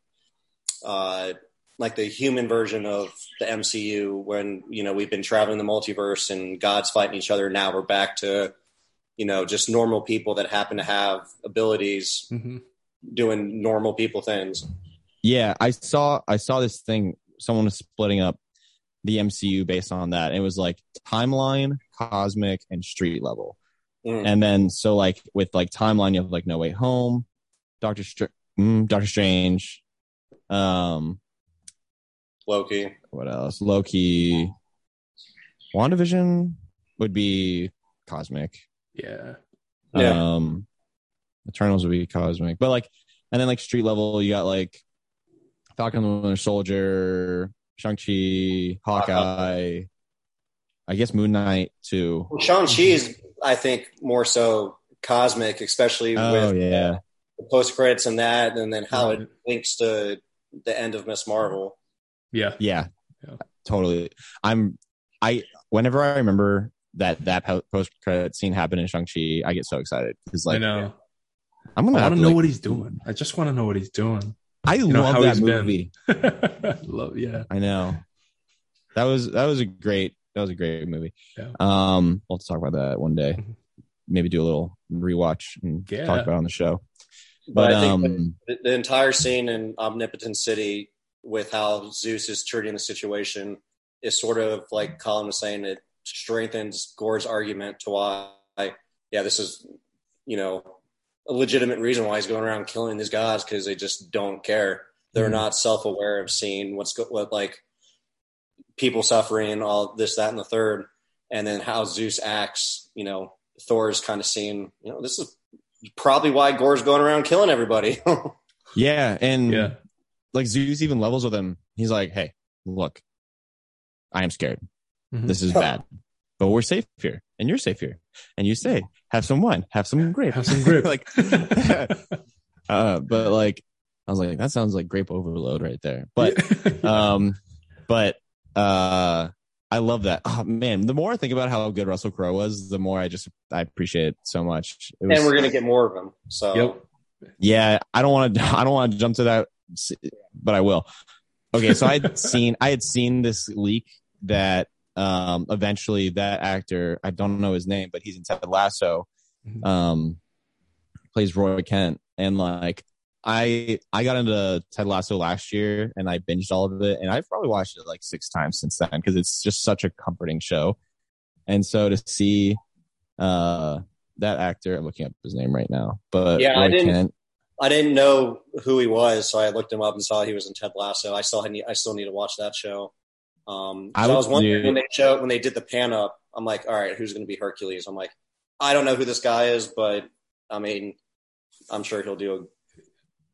uh, like the human version of the MCU. When you know we've been traveling the multiverse and gods fighting each other. Now we're back to, you know, just normal people that happen to have abilities hmm doing normal people things. Yeah, I saw I saw this thing. Someone was splitting up the MCU based on that. It was like timeline, cosmic, and street level. Mm. And then so like with like timeline, you have like No Way Home, Doctor Str- mm, Doctor Strange, um, Loki. what else? Loki, WandaVision would be cosmic. yeah, Yeah. Um, Eternals would be cosmic, but like, and then like street level, you got like Falcon and the Winter Soldier, Shang Chi, Hawkeye. I guess Moon Knight too. Well, Shang Chi is, I think, more so cosmic, especially Oh with uh, yeah, the post credits and that, and then how Right. it mm-hmm. links to the end of Miss Marvel. yeah, yeah, Yeah. totally. I'm I whenever I remember that that post credit scene happened in Shang Chi, I get so excited because I like know. I'm I gonna want to to, know like, what he's doing. I just want to know what he's doing. I know, love how that movie. <laughs> Love, yeah, I know. That was that was a great that was a great movie. Yeah. Um, we'll talk about that one day. Mhm. Maybe do a little rewatch and Yeah. talk about it on the show. But, But, I think um, the, the entire scene in Omnipotent City with how Zeus is treating the situation is sort of like Colin was saying, it strengthens Gorr's argument to why, yeah, this is, you know, a legitimate reason why he's going around killing these gods because they just don't care. They're Mhm. not self aware of seeing what's go- what like people suffering, all this, that, and the third, and then how Zeus acts. You know, Thor's kind of seeing, you know, this is probably why Gorr's going around killing everybody. <laughs> yeah, and yeah, like Zeus even levels with him. He's like, "Hey, look, I am scared. Mhm. This is <laughs> bad, but we're safe here, and you're safe here, and you say, Have some wine. Have some grape. Have some grape. <laughs> like, <laughs> uh, but like, I was like, that sounds like grape overload right there. But <laughs> um but uh i love that oh man the more i think about how good russell crowe was the more i just i appreciate it so much it was, and we're gonna get more of them. So Yep. yeah i don't want to i don't want to jump to that but i will okay so i had seen i had seen this leak that um eventually that actor i don't know his name but he's in ted lasso Mhm. um plays roy kent and like I I got into Ted Lasso last year and I binged all of it and I've probably watched it like six times since then because it's just such a comforting show. And so to see uh that actor, I'm looking up his name right now, but Yeah, I didn't- Kent, I didn't know who he was, so I looked him up and saw he was in Ted Lasso. I still need I still need to watch that show. Um, I so I, was wondering do- when they show when they did the pan up. I'm like, all right, who's going to be Hercules? I'm like, I don't know who this guy is, but I mean, I'm sure he'll do a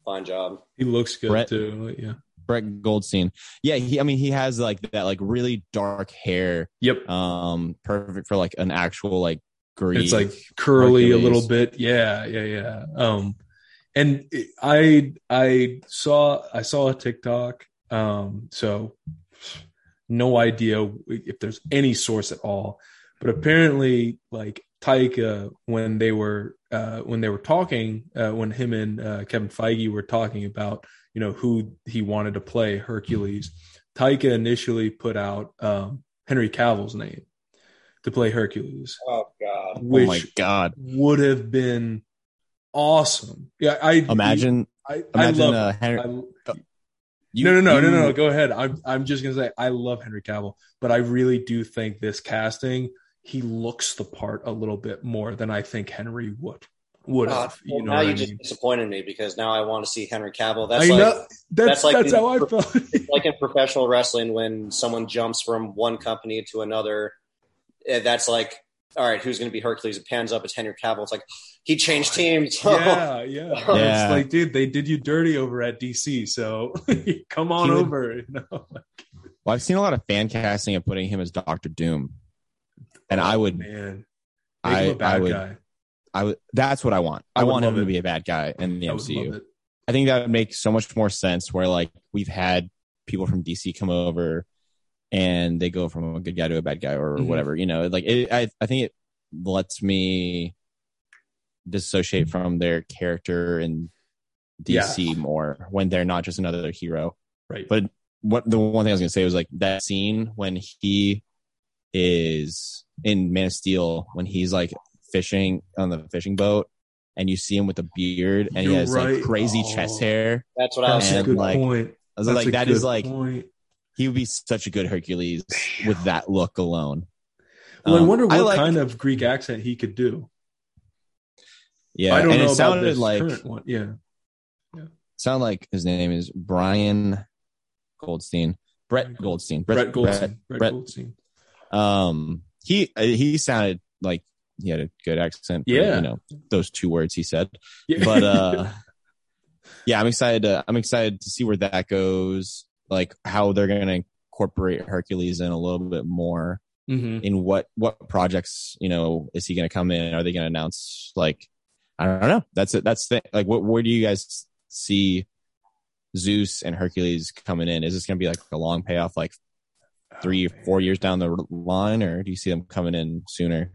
fine job. he looks good Brett- too. Yeah. Brett Goldstein. Yeah, he I mean he has like that like really dark hair, Yep. um, perfect for like an actual like Greek. It's like curly a little bit. Yeah, yeah, yeah. Um, and I I saw I saw a TikTok. Um, so no idea if there's any source at all, but apparently, like Taika, when they were uh, when they were talking, uh, when him and uh, Kevin Feige were talking about you know who he wanted to play Hercules, Taika initially put out um, Henry Cavill's name to play Hercules. Oh God! Which oh my god! would have been awesome. Yeah, I Imagine, I, imagine I love. uh, Henry. I, you- no, no, no, no, you- no. Go ahead. I'm I'm just gonna say I love Henry Cavill, but I really do think this casting he looks the part a little bit more than I think Henry would would Uh, have. well, you know now you I just mean? disappointed me because now I want to see Henry Cavill. That's I like know that's that's like that's the- how I felt. <laughs> like in professional wrestling when someone jumps from one company to another. eh, That's like, all right, who's going to be Hercules? It pans up, it's Henry Cavill. It's like he changed oh, teams. yeah, <laughs> yeah. <laughs> Yeah. It's like, dude, they did you dirty over at DC, so <laughs> come on would- over. You know, Well, I've seen a lot of fan casting of putting him as Doctor Doom, and I oh, would, man, make him I, a bad I would, guy. I would. That's what I want. I I, want him love to be a bad guy in the I would MCU. love it. I think that would make so much more sense. Where like we've had people from DC come over, and they go from a good guy to a bad guy or Mhm. whatever. You know, like it, I, I think it lets me dissociate from their character in DC more when they're not just another hero. Right. But what the one thing I was gonna say was like that scene when he is in Man of Steel when he's like fishing on the fishing boat and you see him with a beard and he You're has right. like crazy Oh. chest hair. That's what I was That's a And, good like, point. I was That's like, that is good like point. He would be such a good Hercules with that look alone. Well, I Um, wonder what like- kind of Greek accent he could do. Yeah, I don't and know it about sounded this like current one. Yeah, sound like his name is Brian Goldstein, Brett Brett Goldstein, Brett, Goldstein. Brett, Brett- Goldstein. Um, he uh, he sounded like he had a good accent. for, Yeah. you know those two words he said. Yeah. But uh, <laughs> yeah, I'm excited. To, I'm excited to see where that goes. Like how they're gonna incorporate Hercules in a little bit more. Mhm. In what what projects you know is he gonna come in? Are they gonna announce like I don't know. That's it. That's the like. What where do you guys see Zeus and Hercules coming in? Is this gonna be like a long payoff, like three, Oh, man. four years down the line, or do you see them coming in sooner?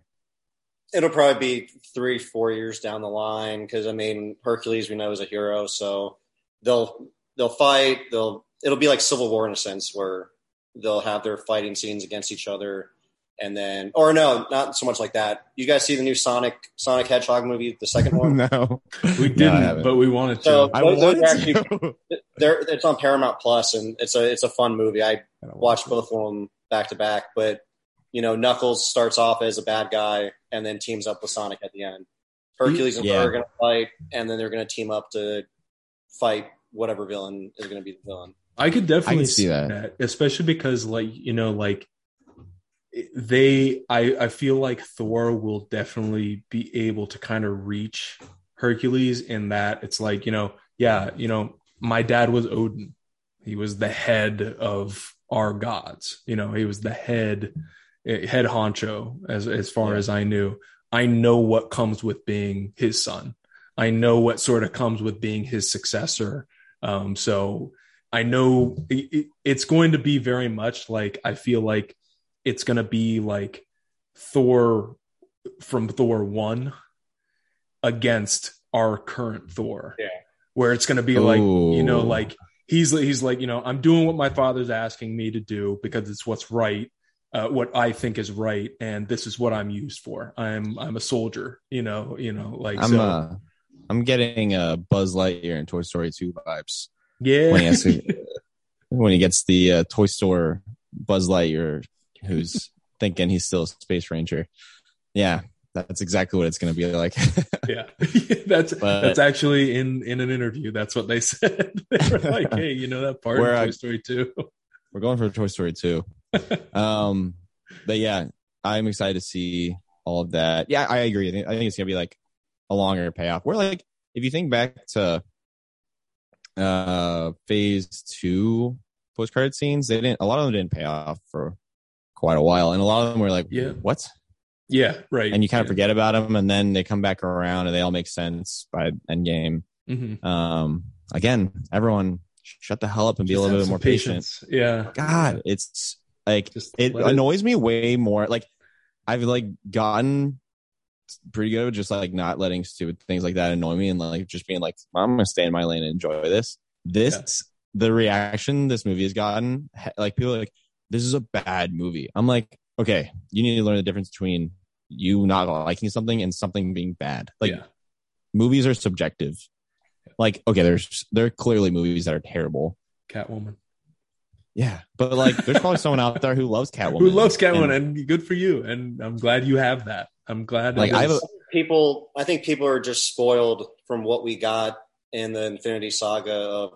It'll probably be three, four years down the line because I mean Hercules we know is a hero, so they'll they'll fight. They'll it'll be like Civil War in a sense where they'll have their fighting scenes against each other, and then or no, not so much like that. You guys see the new Sonic Sonic Hedgehog movie, the second one? <laughs> no, We didn't, haven't. but we wanted to. So- I Those- those wanted actually- to. They're, it's on Paramount Plus, and it's a it's a fun movie. I watched both of them back to back, but you know, Knuckles starts off as a bad guy and then teams up with Sonic at the end. Hercules and Yeah. her are going to fight, and then they're going to team up to fight whatever villain is going to be the villain. I could definitely I see see that. that. especially because, like you know, like they, I, I feel like Thor will definitely be able to kind of reach Hercules in that it's like you know, yeah, you know, my dad was Odin. He was the head of our gods. You know, he was the head eh, head honcho as as far Yeah. as I knew. I know what comes with being his son. I know what sort of comes with being his successor. Um, so I know it, it- it's going to be very much like I feel like it's going to be like Thor from Thor 1 against our current Thor. Yeah. Where it's going to be like, you know, like he's he's like, you know, I'm doing what my father's asking me to do because it's what's right. Uh, what I think is right, and this is what I'm used for. I'm I'm a soldier, you know, you know, like I'm so. uh, I'm getting a Buzz Lightyear and Toy Story 2 vibes yeah, when he, has to, <laughs> when he gets the uh, toy store Buzz Lightyear, who's <laughs> thinking he's still a space ranger. Yeah, that's exactly what it's going to be like. <laughs> yeah that's But- that's actually in in an interview that's what they said they were like hey you know that part in I- toy story 2 We're going for Toy Story 2. um, but yeah, I'm excited to see all of that. Yeah, I agree. I think, I think it's gonna be like a longer payoff. We're like if you think back to uh phase two post credit scenes, they didn't a lot of them didn't pay off for quite a while, and a lot of them were like, Yeah. what? yeah right And you kind of yeah. forget about them, and then they come back around, and they all make sense by Endgame. Mhm. Um, again, everyone shut the hell up and be a little bit more patient. yeah God, it's like Just it let it- annoys me way more. Like I've like gotten pretty good just like not letting stupid things like that annoy me and like just being like, I'm gonna stay in my lane and enjoy this. This the reaction this movie has gotten, like people are like, this is a bad movie. I'm like, okay, you need to learn the difference between you not liking something and something being bad. Like yeah, movies are subjective. Like, okay, there's there are clearly movies that are terrible. Catwoman. Yeah, but like, there's probably someone out there who loves Catwoman. Who loves Catwoman? And, And, good for you. And I'm glad you have that. I'm glad. Like, I have was- people i think people are just spoiled from what we got in the infinity saga of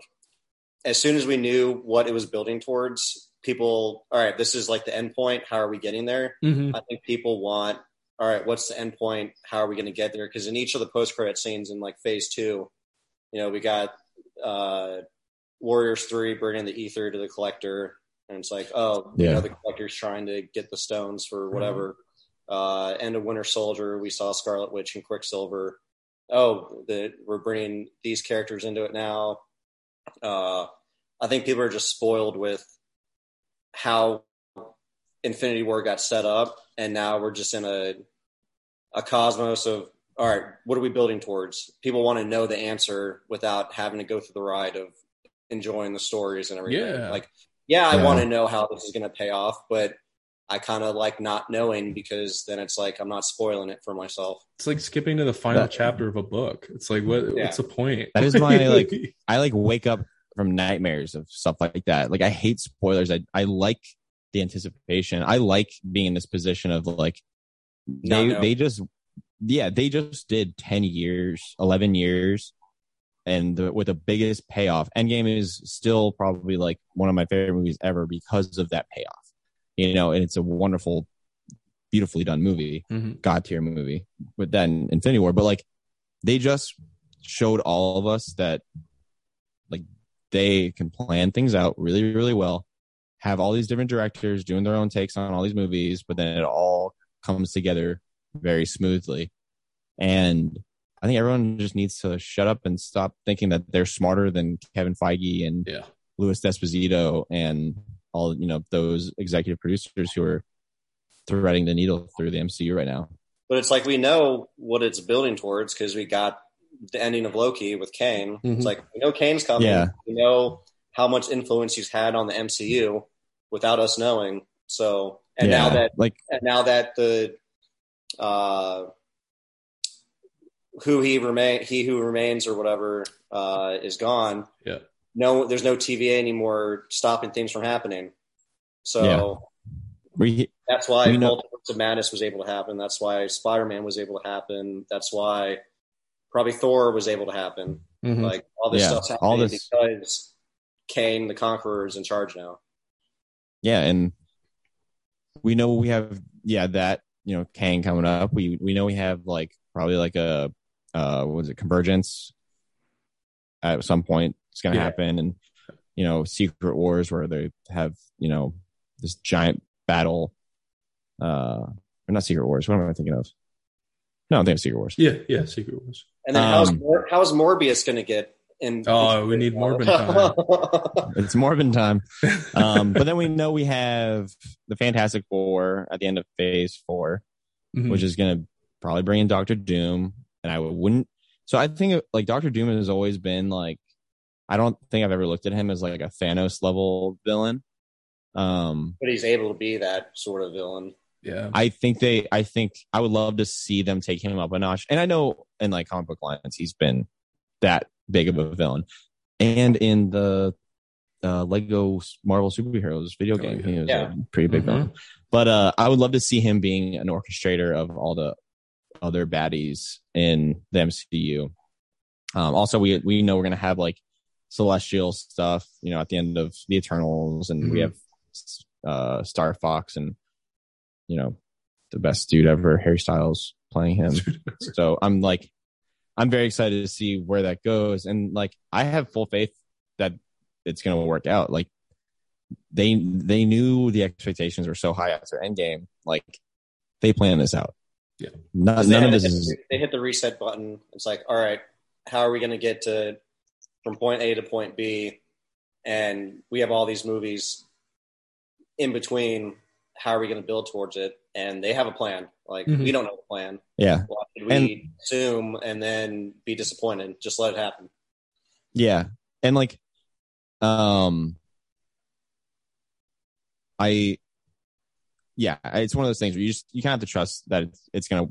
as soon as we knew what it was building towards people all right this is like the end point how are we getting there Mhm. i think people want all right what's the end point how are we going to get there because in each of the post credit scenes in like phase two you know we got uh warriors 3 bringing the ether to the collector and it's like oh you Yeah. know the collector's trying to get the stones for whatever uh, end of Winter Soldier, we saw Scarlet Witch and Quicksilver. Oh, the, we're bringing these characters into it now. Uh, I think people are just spoiled with how Infinity War got set up, and now we're just in a a cosmos of all right, what are we building towards? People want to know the answer without having to go through the ride of enjoying the stories and everything. Yeah. Like, yeah, I Yeah. want to know how this is going to pay off, but I kind of like not knowing because then it's like I'm not spoiling it for myself. It's like skipping to the final That- chapter of a book. It's like what? Yeah. What's the point? That is my, like- <laughs> I like wake up from nightmares of stuff like that. Like I hate spoilers. I I like the anticipation. I like being in this position of like they they just yeah they just did 10 years 11 years and the, with the biggest payoff. Endgame is still probably like one of my favorite movies ever because of that payoff. You know and it's a wonderful beautifully done movie Mhm. god tier movie but then infinity war. But like they just showed all of us that like they can plan things out really really well have all these different directors doing their own takes on all these movies but then it all comes together very smoothly. And i think everyone just needs to shut up and stop thinking that they're smarter than kevin feige and Yeah. louis d'esposito and all you know those executive producers who are threading the needle through the mcu right now But it's like we know what it's building towards because we got the ending of Loki with Kang. Mhm. It's like we know Kang's coming. Yeah. We know how much influence he's had on the MCU without us knowing. So and now that like and now that the uh who he remain he who remains or whatever uh is gone. Yeah. No there's no TVA anymore stopping things from happening. So Yeah. we that's why We Multiverse of Madness was able to happen. That's why Spider Man was able to happen. That's why probably Thor was able to happen. Mhm. Like all this Yeah, stuff's all this- because Kang, the Conqueror, is in charge now. yeah and we know we have yeah that you know kang coming up we we know we have like probably like a uh what was it convergence at some point it's gonna Yeah. happen and you know secret wars where they have you know this giant battle uh or not secret wars what am i thinking of no I think thinking of secret wars Yeah, yeah. Secret Wars. And then how's Um, Mor- how's Morbius going to get in? Oh, we need Morbin time. <laughs> it's morbid time <laughs> um but then we know we have the fantastic four at the end of phase four Mhm. which is going to probably bring in Doctor Doom. And I wouldn't. So I think like Doctor Doom has always been like, I don't think I've ever looked at him as like a Thanos level villain. Um, but he's able to be that sort of villain. yeah. I think they, I think I would love to see them take him up a notch. And I know in like comic book lines, he's been that big of a villain. And in the uh, Lego Marvel superheroes video Oh, game, yeah. he was Yeah. a pretty big Mhm. villain. But uh, I would love to see him being an orchestrator of all the other baddies in the MCU. Um, also, we we know we're gonna have like celestial stuff, you know, at the end of the Eternals, and we Mhm. have uh, Star Fox and you know the best dude ever, Harry Styles, playing him. <laughs> so I'm like, I'm very excited to see where that goes, and like I have full faith that it's gonna work out. Like they they knew the expectations were so high after Endgame, like they planned this out. Yeah. None, They none of had- this is they hit the reset button. It's like, all right, how are we going to get to from point A to point B? And we have all these movies in between. How are we going to build towards it? And they have a plan. Like Mhm. we don't know the plan. yeah Why should we assume and then be disappointed? Just let it happen. Yeah. And like Um, I, yeah, it's one of those things where you just you kind of have to trust that it's it's gonna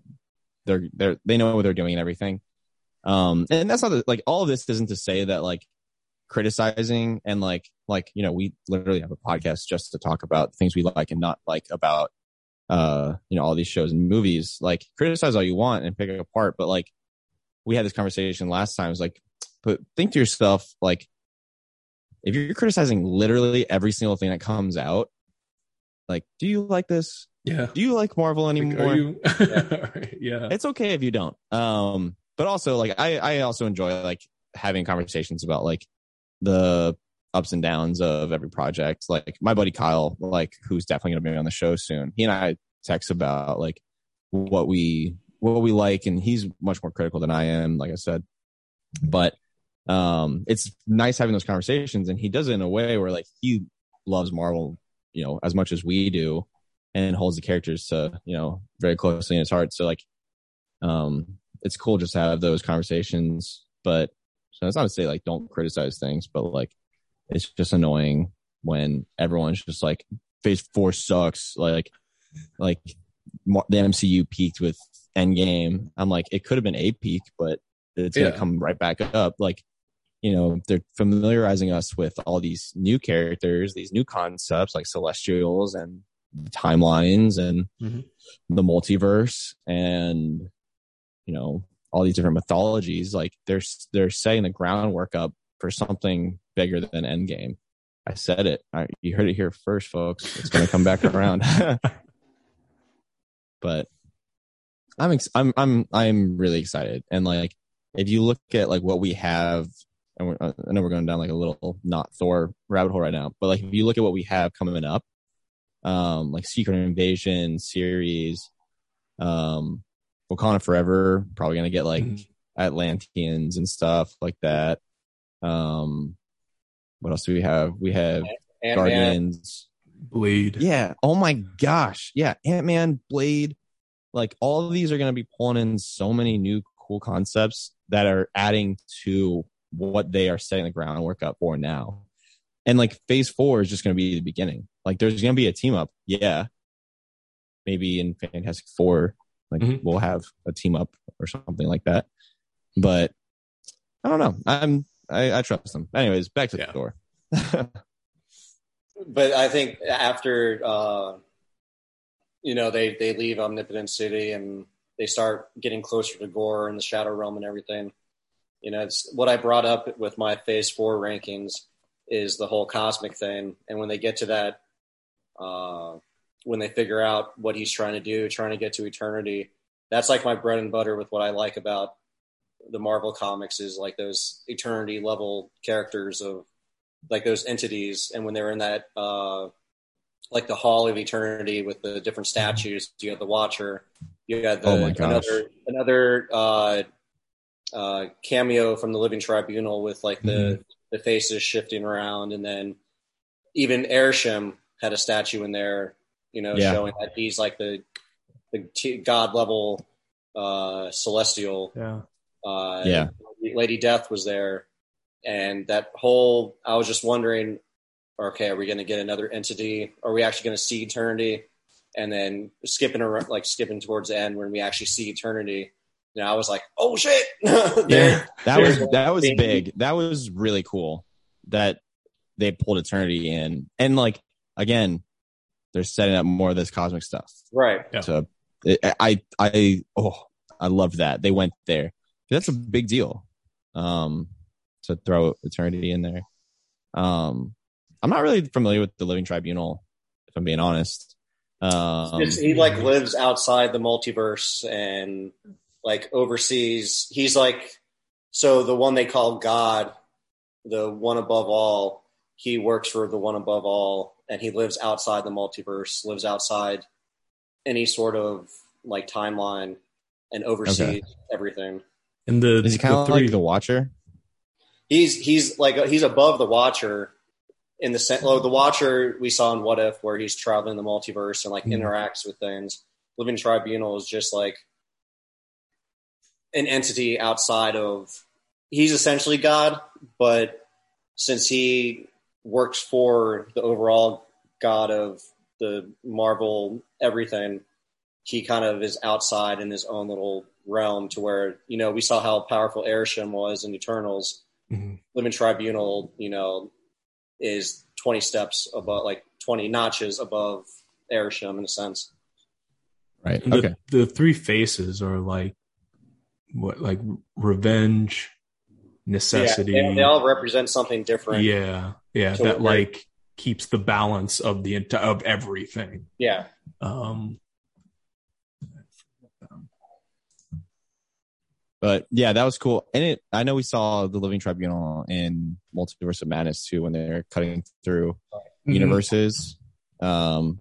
they're they're they know what they're doing and everything. Um, and that's not the, like all of this isn't to say that like criticizing and like like you know we literally have a podcast just to talk about things we like and not like about uh you know all these shows and movies like criticize all you want and pick it apart but like we had this conversation last time it's like but think to yourself like if you're criticizing literally every single thing that comes out like do you like this Yeah. do you like marvel anymore you? <laughs> <laughs> yeah. it's okay if you don't um but also like i i also enjoy like having conversations about like the ups and downs of every project like my buddy kyle like who's definitely going to be on the show soon he and i text about like what we what we like and he's much more critical than i am like i said but um it's nice having those conversations and he does it in a way where like he loves marvel you know as much as we do and holds the characters to you know very closely in his heart. So like um it's cool just to have those conversations but so it's not to say like don't criticize things but like it's just annoying when everyone's just like phase four sucks. Like like the mcu peaked with endgame. I'm like it could have been a peak but it's Yeah. gonna come right back up. Like you know they're familiarizing us with all these new characters these new concepts like celestials and timelines and Mhm. the multiverse and you know all these different mythologies. Like they're they're setting the groundwork up for something bigger than endgame. I said it. I, you heard it here first folks. It's going to come back around. <laughs> But i'm ex- i'm i'm i'm really excited. And like if you look at like what we have and we're, i know we're going down like a little not thor rabbit hole right now but like if you look at what we have coming up um like secret invasion series um wakanda forever probably gonna get like Mhm. atlanteans and stuff like that um what else do we have we have Ant-Man, guardians Blade. yeah. Oh my gosh. Yeah. Ant Man, Blade, like all of these are going to be pulling in so many new cool concepts that are adding to what they are setting the groundwork up for now. And like phase four is just going to be the beginning. Like there's going to be a team up. Yeah. Maybe in Fantastic Four, like Mhm. we'll have a team up or something like that. But I don't know. I'm, I, I trust them. Anyways, back to Yeah. the door. <laughs> but I think after uh, you know they they leave Omnipotent City and they start getting closer to Gorr and the Shadow Realm and everything. You know, it's what I brought up with my Phase Four rankings is the whole cosmic thing, and when they get to that, uh, when they figure out what he's trying to do, trying to get to eternity, that's like my bread and butter with what I like about the Marvel comics is like those eternity level characters of like those entities. And when they're in that uh like the hall of eternity with the different statues you have the watcher you got the Oh another another uh uh cameo from the living tribunal with like the Mm-hmm. the faces shifting around and then even Arishem had a statue in there you know Yeah. showing that he's like the the t- god level uh celestial Yeah. uh, Yeah. Lady Death was there, and that whole I was just wondering, okay, are we going to get another entity? Are we actually going to see Eternity? And then skipping around, like skipping towards the end when we actually see Eternity, you know, I was like, oh shit, <laughs> Yeah, that was that was big. That was really cool that they pulled Eternity in, and like again, they're setting up more of this cosmic stuff. right. Yeah. So I I I oh I love that they went there. That's a big deal. Um, to throw Eternity in there. Um, I'm not really familiar with the Living Tribunal, if I'm being honest. Um, he like lives outside the multiverse and like oversees. He's like so the one they call God, the one above all. He works for the one above all, and he lives outside the multiverse. Lives outside any sort of like timeline and oversees Okay. everything. And the, is he kind the of three, like the Watcher? He's he's like he's above the Watcher in the sense. Like the Watcher we saw in What If, where he's traveling the multiverse and like Mhm. interacts with things. Living Tribunal is just like an entity outside of. He's essentially God, but since he works for the overall god of the Marvel everything. He kind of is outside in his own little realm to where you know we saw how powerful Arishem was in Eternals. Mhm. Living Tribunal, you know, is twenty steps above, like twenty notches above Arishem in a sense. Right. And the, Okay. the three faces are like what, like revenge, necessity. Yeah, they, they all represent something different. yeah, yeah, that we're- like keeps the balance of the entire of everything. yeah. Um, But yeah, that was cool. And it, I know we saw the Living Tribunal in Multiverse of Madness too when they're cutting through Mm-hmm. universes um,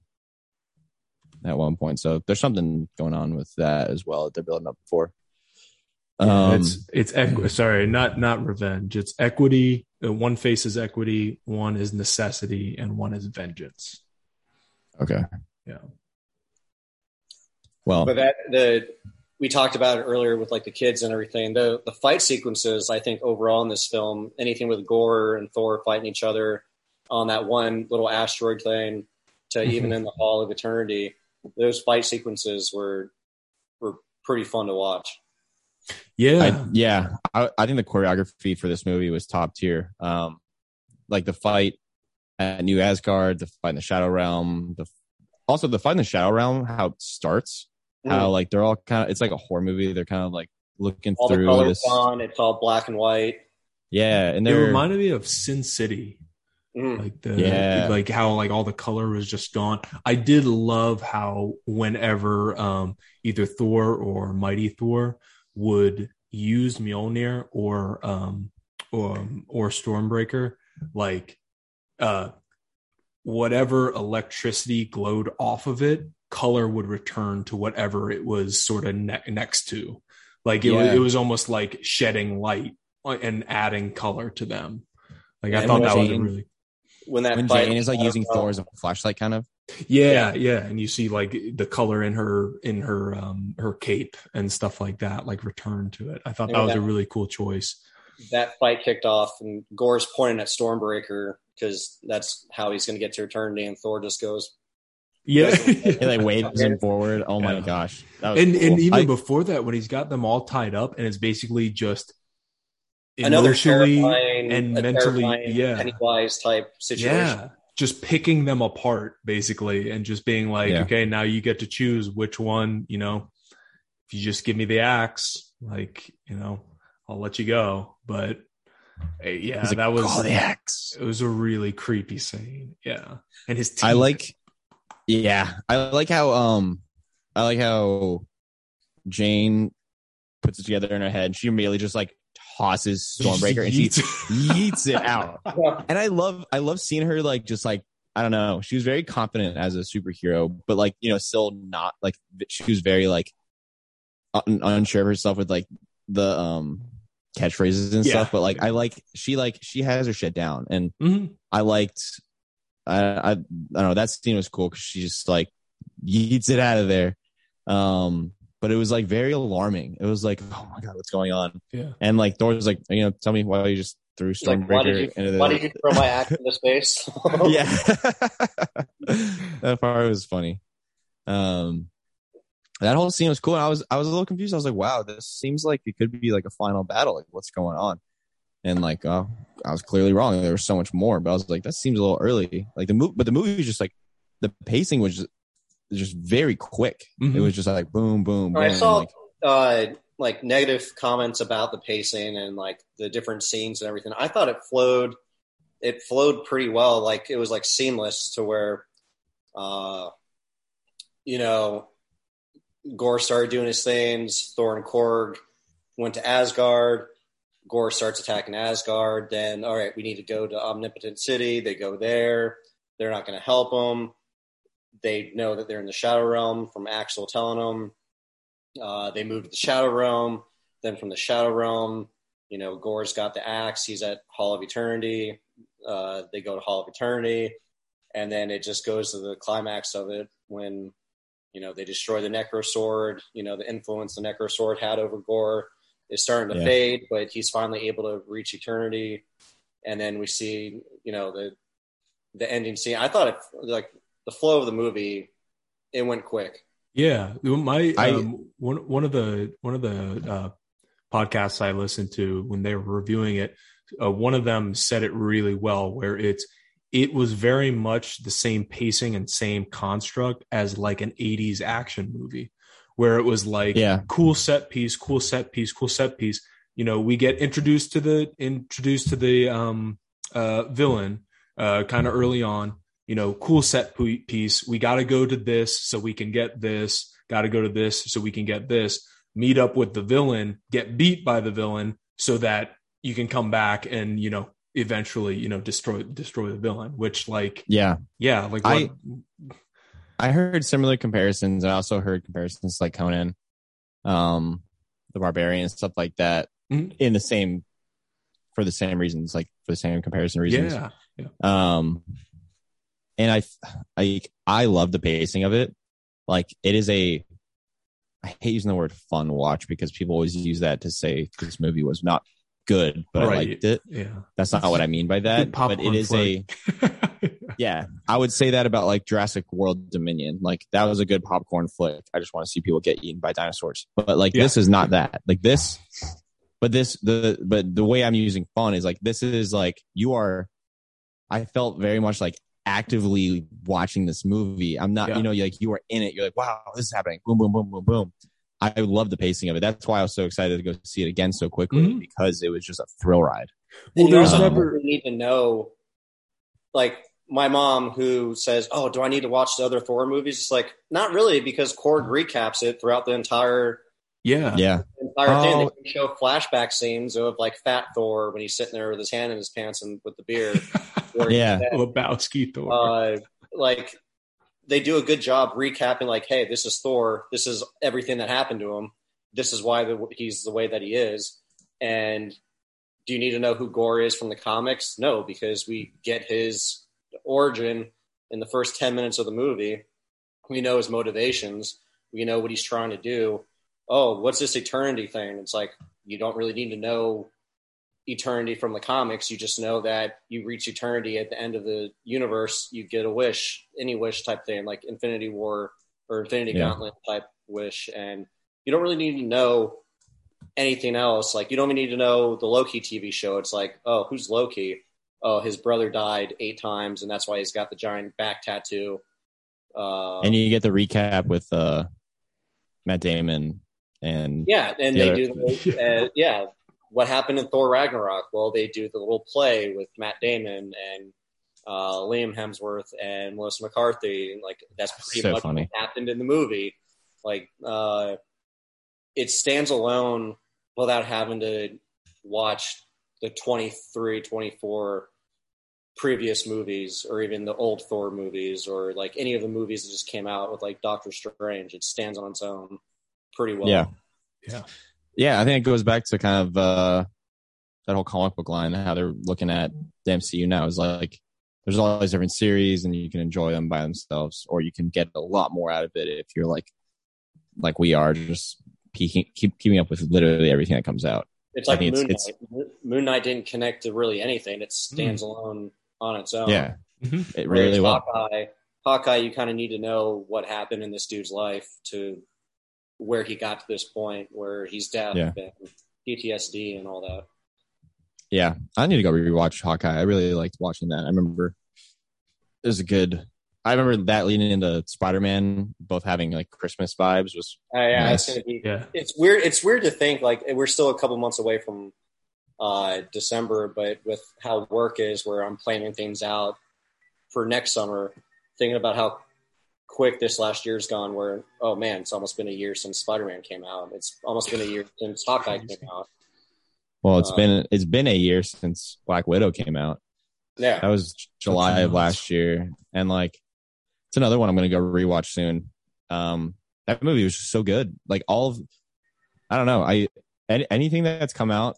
at one point. So there's something going on with that as well that they're building up for. Yeah, Um, it's it's equi- sorry, not not revenge. It's equity. Uh, One face is equity, one is necessity, and one is vengeance. okay. Yeah. Well, But that the we talked about it earlier with like the kids and everything. The the fight sequences, I think overall in this film, anything with Gorr and Thor fighting each other on that one little asteroid thing to Mhm. even in the Hall of Eternity, those fight sequences were were pretty fun to watch. Yeah, I, yeah, I, I think the choreography for this movie was top tier. Um, like the fight at New Asgard, the fight in the Shadow Realm, the also the fight in the Shadow Realm, how it starts, how like they're all kind of it's like a horror movie. They're kind of like looking all through colors this, on, it's all black and white. yeah, and it they're reminded me of Sin City. Mm. like the Yeah. like how like all the color was just gone i did love how whenever um either thor or mighty thor would use mjolnir or um or or stormbreaker like uh whatever electricity glowed off of it color would return to whatever it was sort of ne- next to. Like it, was, it was almost like shedding light and adding color to them. Like i thought when that was a Jane- really When that when fight Jane is like using Thor as a flashlight, kind of. Yeah, yeah, and you see like the color in her in her um her cape and stuff like that, like return to it. I thought that Yeah. was a really cool choice. that fight kicked off, and Gorr's pointing at Stormbreaker because that's how he's going to get to Eternity, and Thor just goes, Yeah, <laughs> He like waves him <laughs> forward. Oh my Yeah. gosh, that was and and even I- before that, when he's got them all tied up, and it's basically just another emotionally terrifying and mentally, terrifying yeah. Pennywise type situation. yeah, just picking them apart basically, and just being like, Yeah. okay, now you get to choose which one. You know, if you just give me the axe, like you know, I'll let you go. But eh, yeah, like, that was the axe. it was a really creepy scene. Yeah, and his teeth. I like, yeah, I like how um, I like how Jane puts it together in her head. She immediately just like tosses <laughs> Stormbreaker and she yeets it <laughs> out. And I love, I love seeing her like just like I don't know. She was very confident as a superhero, but like you know, still not like she was very like un- unsure of herself with like the um catchphrases and Yeah. stuff. But like I like she like she has her shit down, and Mhm. I liked. I I, I don't know that scene was cool because she just like yeets it out of there. Um, but it was like very alarming. It was like, oh my god, what's going on? Yeah. And like Thor was like, you know, tell me why you just threw He's like, Stormbreaker why did you into the why did you throw my axe into space? <laughs> yeah. <laughs> that part was funny. Um, that whole scene was cool. And I was I was a little confused. I was like, wow, this seems like it could be like a final battle. Like, what's going on? And like, uh, I was clearly wrong. There was so much more, but I was like, that seems a little early. Like the movie, but the movie was just like the pacing was just, just very quick. It Mhm. was just like boom, boom, boom. I saw like, uh, like negative comments about the pacing and like the different scenes and everything. I thought it flowed. It flowed pretty well. Like it was like seamless to where, uh, you know, Gorr started doing his things. Thor and Korg went to Asgard. Gorr starts attacking Asgard. Then, all right, we need to go to Omnipotent City. They go there. They're not going to help them. They know that they're in the Shadow Realm from Axl telling them. Uh, they move to the Shadow Realm. Then from the Shadow Realm, you know, Gorr's got the axe. He's at Hall of Eternity. Uh, they go to Hall of Eternity. And then it just goes to the climax of it when, you know, they destroy the Necro Sword. You know, the influence the Necro Sword had over Gorr is starting to Yeah. fade, but he's finally able to reach Eternity. And then we see, you know, the the ending scene. I thought it like the flow of the movie, it went quick. Yeah, my I- um, one one of the one of the uh, podcasts I listened to when they were reviewing it, uh, one of them said it really well, where it's it was very much the same pacing and same construct as like an '80s action movie, where it was like Yeah. cool set piece, cool set piece, cool set piece. You know, we get introduced to the introduced to the um, uh, villain uh, kind of early on. You know, cool set piece. We got to go to this so we can get this. Got to go to this so we can get this. Meet up with the villain, get beat by the villain, so that you can come back and you know eventually you know destroy destroy the villain. Which like Yeah. yeah, like I- what, I heard similar comparisons. I also heard comparisons like Conan, um, the Barbarian, stuff like that, Mhm. in the same for the same reasons, like for the same comparison reasons. yeah Um, and I, I, I love the pacing of it. Like it is a, I hate using the word fun watch because people always use that to say this movie was not good, but I liked it. yeah. That's not what I mean by that. But it is a, <laughs> yeah, I would say that about like Jurassic World Dominion. Like that was a good popcorn flick. I just want to see people get eaten by dinosaurs. But like Yeah. this is not that. Like this, but this the but the way I'm using fun is like this is like you are. I felt very much like actively watching this movie. I'm not, Yeah. you know, like you are in it. You're like, wow, this is happening. Boom, boom, boom, boom, boom. I love the pacing of it. That's why I was so excited to go see it again so quickly Mhm. because it was just a thrill ride. well, you there's also um, never need to know, like my mom who says, "Oh, do I need to watch the other Thor movies?" It's like not really because Korg recaps it throughout the entire yeah Yeah. Entire thing. Oh. They can show flashback scenes of like Fat Thor when he's sitting there with his hand in his pants and with the beer. <laughs> Or- Yeah. Lebowski Thor. uh, like they do a good job recapping like hey this is thor this is everything that happened to him this is why the, he's the way that he is and do you need to know who gorr is from the comics no because we get his origin in the first 10 minutes of the movie we know his motivations we know what he's trying to do oh what's this eternity thing it's like you don't really need to know eternity from the comics. You just know that you reach eternity at the end of the universe. You get a wish, any wish type thing, like Infinity War or Infinity Yeah. Gauntlet type wish. And you don't really need to know anything else. Like you don't even need to know the Loki TV show. It's like, oh, who's Loki? Oh, his brother died eight times, and that's why he's got the giant back tattoo. Uh, and you get the recap with uh Matt Damon and Yeah, and Yeah. they do the, uh, <laughs> yeah. What happened in Thor Ragnarok? Well, they do the little play with Matt Damon and uh, Liam Hemsworth and Melissa McCarthy, and like that's pretty So much funny. what happened in the movie. Like, uh, it stands alone without having to watch the 23, 24 previous movies or even the old Thor movies or like any of the movies that just came out with like Doctor Strange. It stands on its own pretty well. Yeah. Yeah. yeah, I think it goes back to kind of uh that whole comic book line how they're looking at the MCU now is like there's all these different series and you can enjoy them by themselves or you can get a lot more out of it if you're like like we are just peeking keep keeping up with literally everything that comes out. It's like think Moon it's- Knight. Moon Knight didn't connect to really anything. It stands alone on its own. Yeah. Mhm. It Whereas really well. Hawkeye, Hawkeye, you kind of need to know what happened in this dude's life to where he got to this point where he's deaf Yeah. and PTSD and all that. Yeah, I need to go rewatch Hawkeye. I really liked watching that. I remember it was a good. I remember that leading into Spider Man, both having like Christmas vibes. Was Uh, yeah, Nice. it's gonna be. Yeah. It's weird. It's weird to think like we're still a couple months away from uh, December, but with how work is, where I'm planning things out for next summer, thinking about how quick this last year's gone. Where oh man, it's almost been a year since Spider Man came out. It's almost been a year since Hawkeye came out. well, it's Uh, been it's been a year since Black Widow came out. Yeah. That was July of last year, and like it's another one I'm gonna go rewatch soon. Um, that movie was just so good. Like all of, I don't know. I any, anything that's come out.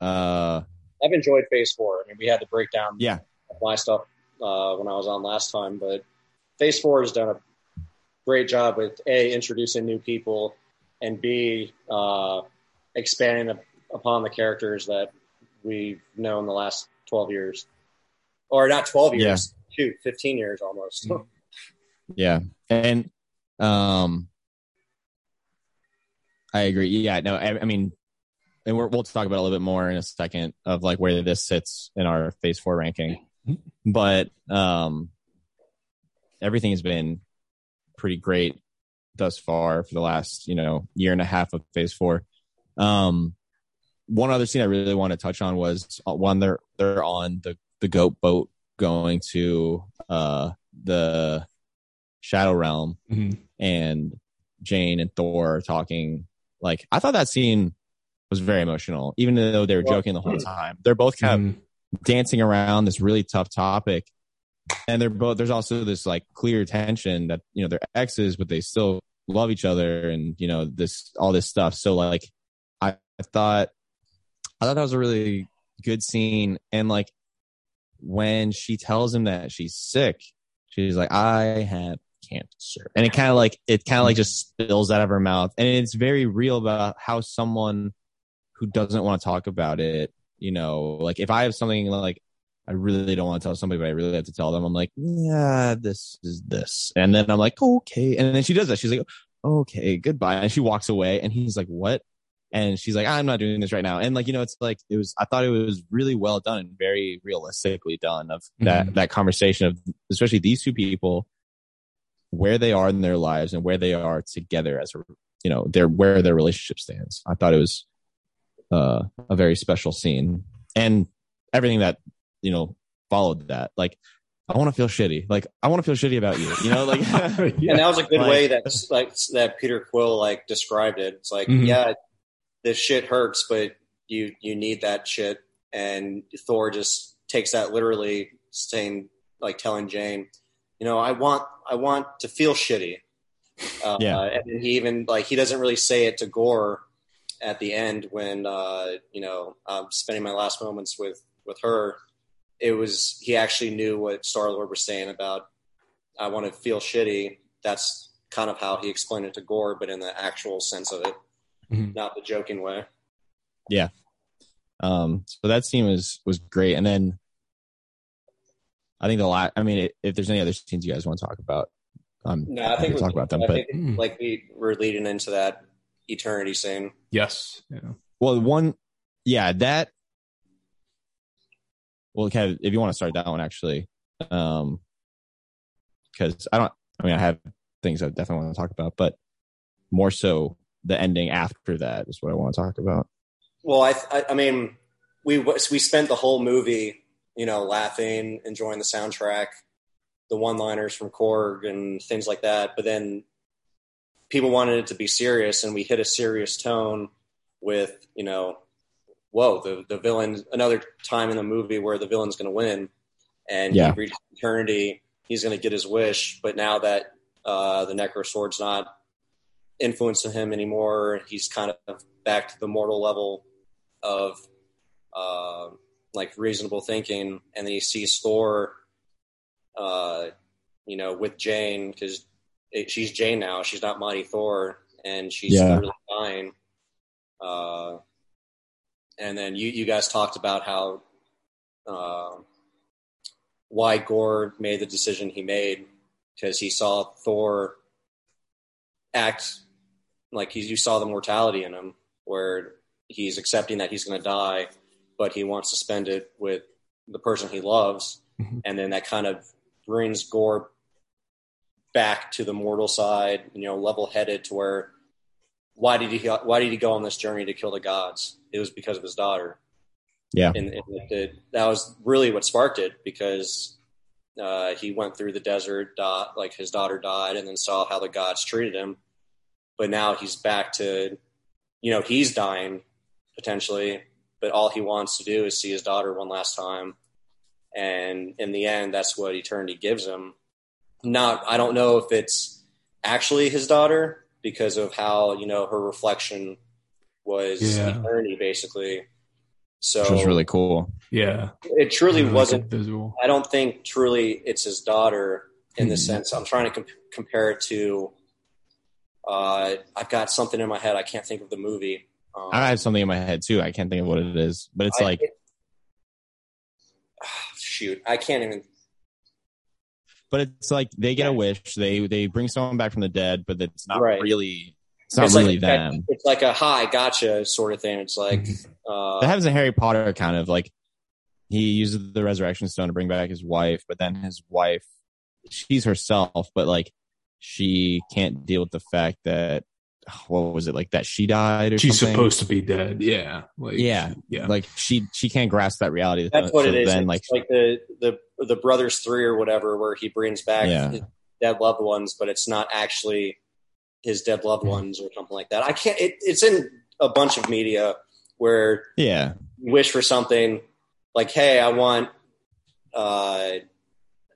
Uh, I've enjoyed Phase Four. I mean, we had to break down Yeah. my stuff uh, when I was on last time, but Phase Four has done a great job with a introducing new people and b uh, expanding up- upon the characters that we've known the last twelve years, or not twelve years, shoot, 15 years almost. Mhm. Yeah. And um I agree. Yeah, no, I, I mean and we're, we'll talk about a little bit more in a second of like where this sits in our phase 4 ranking. Mhm. But um everything has been pretty great thus far for the last, you know, year and a half of phase 4. Um one other scene I really want to touch on was uh, one they're they're on the the goat boat going to uh the Shadow Realm Mhm. and Jane and Thor are talking. Like I thought that scene was very emotional, even though they were joking the whole time. They're both kind of Mhm. dancing around this really tough topic, and they're both. There's also this like clear tension that you know they're exes, but they still love each other, and you know this all this stuff. So like I, I thought, I thought that was a really good scene, and like when she tells him that she's sick, she's like, I have cancer. And it kind of like, it kind of like just spills out of her mouth. And it's very real about how someone who doesn't want to talk about it, you know, like if I have something like, I really don't want to tell somebody, but I really have to tell them, I'm like, yeah, this is this. And then I'm like, okay. And then she does that. She's like, okay, goodbye. And she walks away and he's like, what? And she's like, I'm not doing this right now. And like, you know, it's like, it was, I thought it was really well done and very realistically done of that, Mhm. that conversation of especially these two people, where they are in their lives and where they are together as a, you know, their, where their relationship stands. I thought it was, uh, a very special scene and everything that, you know, followed that. Like, I want to feel shitty. Like, I want to feel shitty about you, you know, like, <laughs> <laughs> Yeah. And that was a good Like- way that like that Peter Quill like described it. It's like, Mhm. yeah, this shit hurts, but you you need that shit. And Thor just takes that literally, saying like telling Jane, you know, I want I want to feel shitty. Uh, Yeah. and he even like he doesn't really say it to Gorr at the end when uh, you know I'm spending my last moments with with her. It was he actually knew what Star Lord was saying about I want to feel shitty. That's kind of how he explained it to Gorr, but in the actual sense of it, Mhm. not the joking way. Yeah. Um, so that scene was was great, and then I think the lot. I mean, if there's any other scenes you guys want to talk about, um, No, I think to talk about them. I But think Mm. like we were leading into that eternity scene. Yes. Yeah. well, one, yeah, that. Well, Kev, if you want to start that one, actually, um, because I don't. I mean, I have things I definitely want to talk about, but more so the ending after that is what I want to talk about. Well, I, I, I mean, we we spent the whole movie, you know, laughing, enjoying the soundtrack, the one-liners from Korg and things like that. But then people wanted it to be serious, and we hit a serious tone with, you know, whoa, the the villain. Another time in the movie where the villain's going to win, and Yeah. he reaches eternity. He's going to get his wish, but now that uh, the Necro Sword's not influencing him anymore, he's kind of back to the mortal level of uh, like reasonable thinking, and then he sees Thor, uh, you know, with Jane because she's Jane now. She's not Mighty Thor, and she's Yeah. literally dying. Uh, and then you you guys talked about how uh, why Gorr made the decision he made because he saw Thor act like he, you saw the mortality in him, where he's accepting that he's going to die, but he wants to spend it with the person he loves, Mhm. and then that kind of brings Gorr back to the mortal side, you know, level-headed to where why did he why did he go on this journey to kill the gods? It was because of his daughter. Yeah. and, and that was really what sparked it because uh, he went through the desert, di- like his daughter died, and then saw how the gods treated him. But now he's back to, you know, he's dying potentially, but all he wants to do is see his daughter one last time. And in the end, that's what eternity gives him. Not, I don't know if it's actually his daughter because of how, you know, her reflection was Yeah. eternity basically. So Which was really cool. Yeah. it truly Really wasn't visual. I don't think truly it's his daughter in the Mhm. sense. I'm trying to comp- compare it to. Uh, I've got something in my head. I can't think of the movie. Um, I have something in my head too. I can't think of what it is, but it's I- like <sighs> shoot, I can't even. But it's like they get a wish. They they bring someone back from the dead, but it's not Right. really. It's not It's really like, them. It's like a hi, gotcha sort of thing. It's like, <laughs> uh, That happens in Harry Potter, kind of like he uses the resurrection stone to bring back his wife, but then his wife, she's herself, but like she can't deal with the fact that what was it like that she died or She's something? supposed to be dead. Yeah. Like, Yeah. Yeah. like she she can't grasp that reality. that's what So it is. Then it's like like, the the the brothers three or whatever, where he brings back Yeah. his dead loved ones, but it's not actually his dead loved ones or something like that. I can't. It, it's in a bunch of media where yeah, you wish for something like, "Hey, I want." Uh,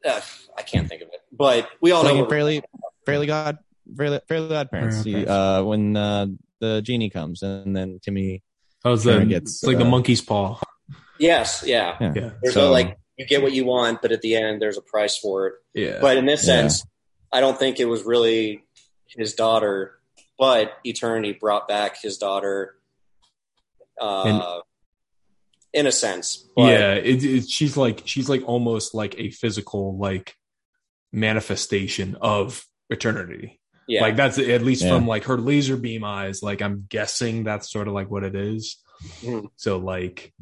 uh, I can't think of it, but we all like know. in fairly fairly god fairly fairly godparents. Fairly He, uh, when uh, the genie comes and then Timmy How's Kinda that? gets, it's like the uh, monkey's paw. yes, yeah. yeah, Yeah. There's So- no like you get what you want, but at the end there's a price for it. Yeah. But in this Yeah. sense, I don't think it was really his daughter, but Eternity brought back his daughter. Uh, in a sense, but yeah. It, it, she's like, she's like almost like a physical, like manifestation of eternity. Yeah, Like that's at least Yeah. from like her laser beam eyes. Like I'm guessing that's sort of like what it is. Mhm. So like,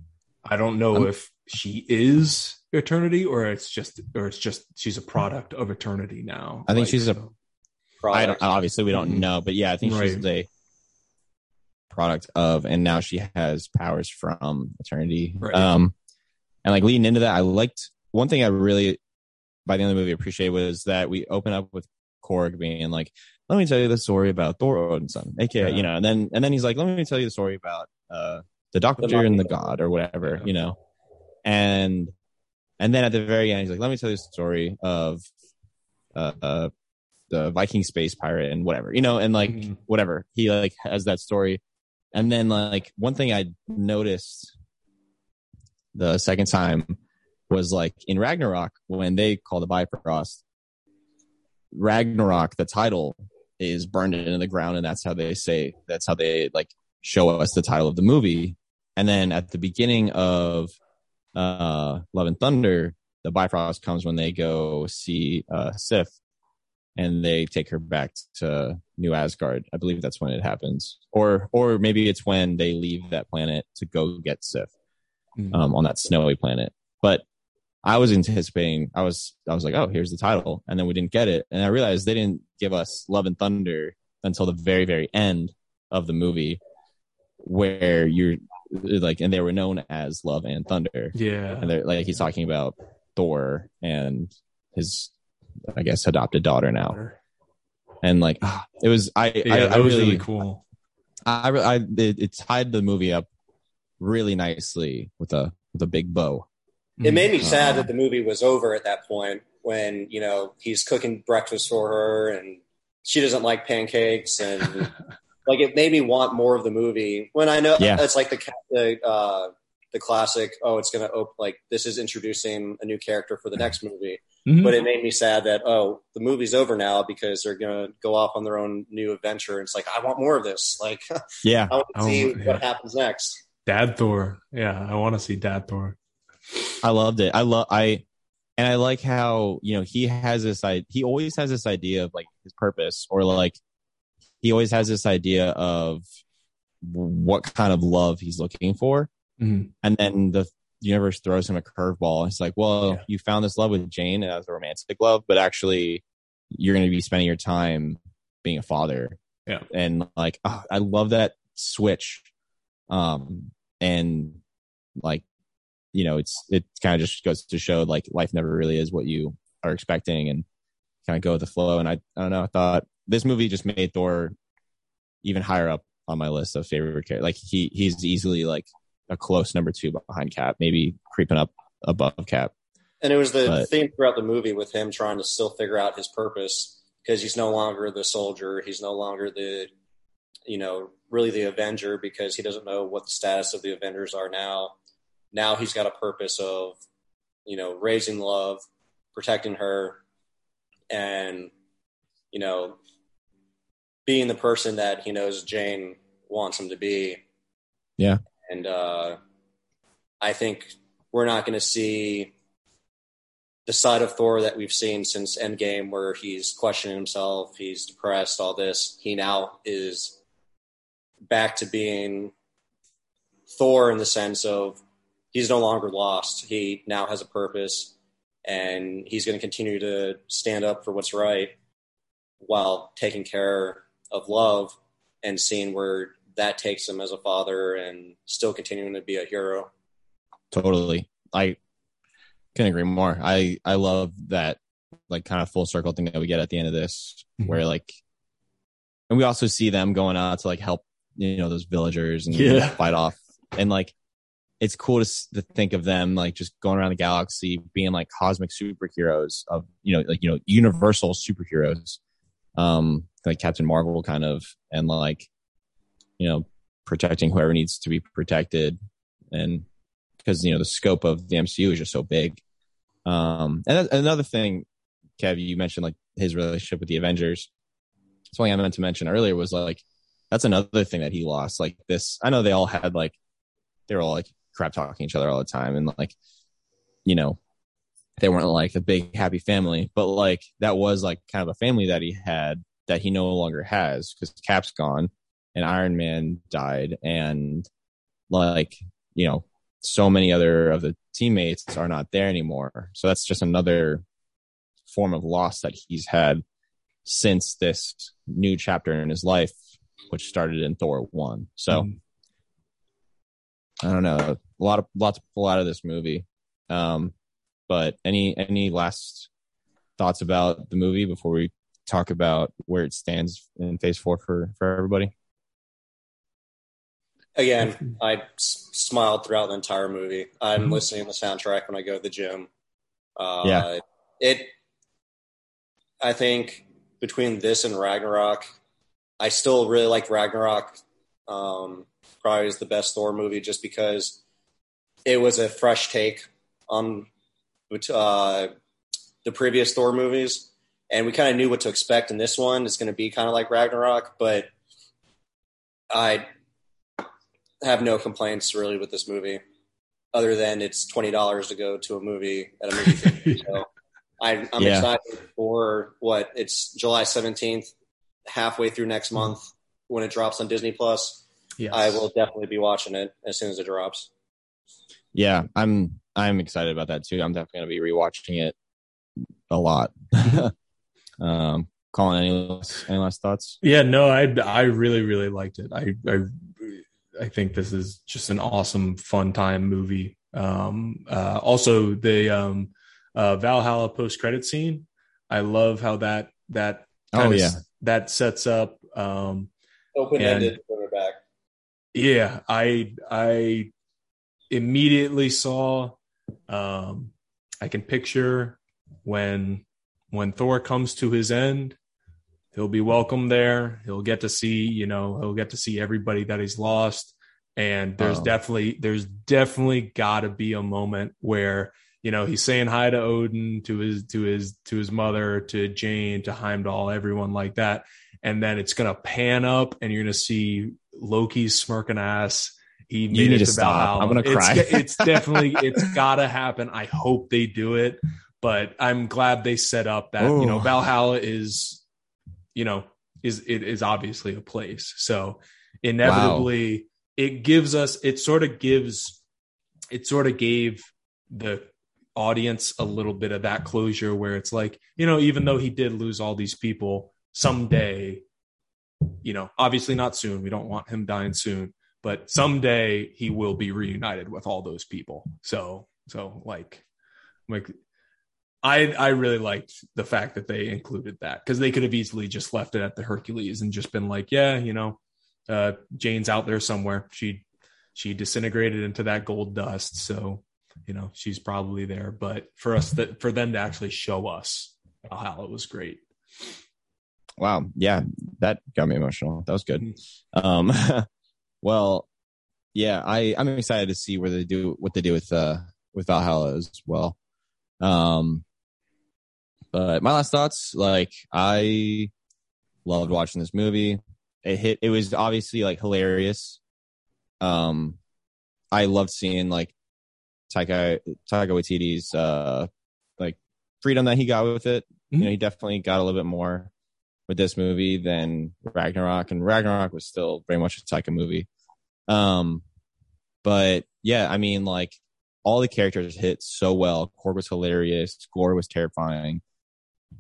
I don't know I'm- if she is eternity or it's just or it's just she's a product of eternity now. I think Like, she's a- don't, product. obviously we don't Mhm. know, but yeah, I think she's a product of, and now she has powers from eternity. Right. Um, and like leading into that, I liked one thing I really by the end of the movie appreciate was that we open up with Korg being like, "Let me tell you the story about Thor Odinson, aka Yeah. you know," and then and then he's like, "Let me tell you the story about uh the Doctor mummy. and the God or whatever," you know, and and then at the very end, he's like, "Let me tell you the story of uh, uh the Viking space pirate and whatever, you know, and like Mhm. whatever. He like has that story. And then like one thing I noticed the second time was like in Ragnarok when they call the Bifrost, Ragnarok, the title is burned into the ground, and that's how they say that's how they like show us the title of the movie. And then at the beginning of uh Love and Thunder, the Bifrost comes when they go see uh Sif and they take her back to New Asgard. I believe that's when it happens. Or or maybe it's when they leave that planet to go get Sif Mhm. um, on that snowy planet. But I was anticipating. I was I was like, oh, here's the title, and then we didn't get it, and I realized they didn't give us Love and Thunder until the very very end of the movie, where you're like, and they were known as Love and Thunder, yeah. and they're like he's talking about Thor and his, I guess, adopted daughter now, and like ah, it was I Yeah, I, I was really, really cool. I, I it, it tied the movie up really nicely with a with a big bow. It made me Uh, sad that the movie was over at that point when you know he's cooking breakfast for her and she doesn't like pancakes and <laughs> like it made me want more of the movie. When I know Yeah. it's like the the uh, the classic. Oh, it's gonna op- like this is introducing a new character for the next movie. Mhm. But it made me sad that oh the movie's over now because they're gonna go off on their own new adventure. And it's like I want more of this. <laughs> Like Yeah, I want to Oh, see yeah. what happens next. Dad Thor. Yeah, I want to see Dad Thor. I loved it. I love I and I like how, you know, he has this I he always has this idea of like his purpose or like he always has this idea of what kind of love he's looking for. Mhm. And then the universe throws him a curveball. It's like, well, Yeah. you found this love with Jane as a romantic love, but actually you're going to be spending your time being a father. Yeah. And like, oh, I love that switch. Um, and like, you know, it's, it kind of just goes to show like life never really is what you are expecting and kind of go with the flow. And I, I don't know, I thought this movie just made Thor even higher up on my list of favorite characters. Like he, he's easily like a close number two behind Cap, maybe creeping up above Cap. And it was the But- theme throughout the movie with him trying to still figure out his purpose because he's no longer the soldier. He's no longer the, you know, really the Avenger because he doesn't know what the status of the Avengers are now. Now he's got a purpose of, you know, raising love, protecting her, and, you know, being the person that he knows Jane wants him to be. Yeah. And uh, I think we're not going to see the side of Thor that we've seen since Endgame, where he's questioning himself, he's depressed, all this. He now is back to being Thor in the sense of he's no longer lost. He now has a purpose, and he's going to continue to stand up for what's right while taking care of love and seeing where that takes him as a father and still continuing to be a hero. Totally. I can agree more. I I love that like kind of full circle thing that we get at the end of this mm-hmm. where like and we also see them going out to like help you know those villagers and yeah. fight off and like it's cool to, to think of them like just going around the galaxy being like cosmic superheroes of you know like you know universal superheroes um like captain marvel kind of and like you know protecting whoever needs to be protected and because you know the scope of the mcu is just so big um, and another thing, Kev, you mentioned like his relationship with the Avengers. Something I meant to mention earlier was like that's another thing that he lost. Like this, I know they all had like they were all like crap talking each other all the time, and like you know they weren't like a big happy family, but like that was like kind of a family that he had that he no longer has because Cap's gone and Iron Man died, and like you know so many other of the teammates are not there anymore. So that's just another form of loss that he's had since this new chapter in his life, which started in Thor one. So mm. I don't know, a lot of lots to pull out of this movie. Um, but any any last thoughts about the movie before we talk about where it stands in Phase Four for for everybody? Again, I s- smiled throughout the entire movie. I'm mm-hmm. listening to the soundtrack when I go to the gym. Uh, yeah. It, I think between this and Ragnarok, I still really like Ragnarok. Um, probably is the best Thor movie just because it was a fresh take on uh, the previous Thor movies, and we kind of knew what to expect in this one. It's going to be kind of like Ragnarok, but I have no complaints really with this movie, other than it's twenty dollars to go to a movie at a movie theater. <laughs> so I, am yeah. excited for what it's July seventeenth, halfway through next month when it drops on Disney Plus. Yes. I will definitely be watching it as soon as it drops. Yeah, I'm I'm excited about that too. I'm definitely going to be rewatching it a lot. <laughs> um, Colin, any last, any last thoughts? Yeah, no, I I really really liked it. I I I think this is just an awesome, fun time movie. Um, uh, also, the um, uh, Valhalla post credit scene. I love how that that oh yeah that sets up um, open ended quarterback. Yeah, I I immediately saw. Um, I can picture when when Thor comes to his end he'll be welcome there. He'll get to see, you know, he'll get to see everybody that he's lost. And there's oh. definitely, there's definitely got to be a moment where, you know, he's saying hi to Odin, to his, to his, to his mother, to Jane, to Heimdall, everyone like that. And then it's going to pan up and you're going to see Loki's smirking ass. He you need to stop. I'm going to cry. It's, <laughs> it's definitely, it's got to happen. I hope they do it, but I'm glad they set up that, Ooh. you know, Valhalla is you know, is it is obviously a place. So inevitably wow. it gives us it sort of gives it sort of gave the audience a little bit of that closure where it's like, you know, even though he did lose all these people, someday, you know, obviously not soon. We don't want him dying soon, but someday he will be reunited with all those people. So, so like, like I I really liked the fact that they included that because they could have easily just left it at the Hercules and just been like, yeah, you know, uh, Jane's out there somewhere. She she disintegrated into that gold dust, so you know she's probably there. But for us, that for them to actually show us how it was great. Wow, yeah, that got me emotional. That was good. Mm-hmm. Um, <laughs> well, yeah, I I'm excited to see where they do what they do with uh with Valhalla as well. Um, but my last thoughts, like I loved watching this movie. It hit. It was obviously like hilarious. Um, I loved seeing like Taika Taika Waititi's uh like freedom that he got with it. You Mhm. know, he definitely got a little bit more with this movie than Ragnarok, and Ragnarok was still very much a Taika movie. Um, but yeah, I mean, like all the characters hit so well. Korg was hilarious. Gorr was terrifying.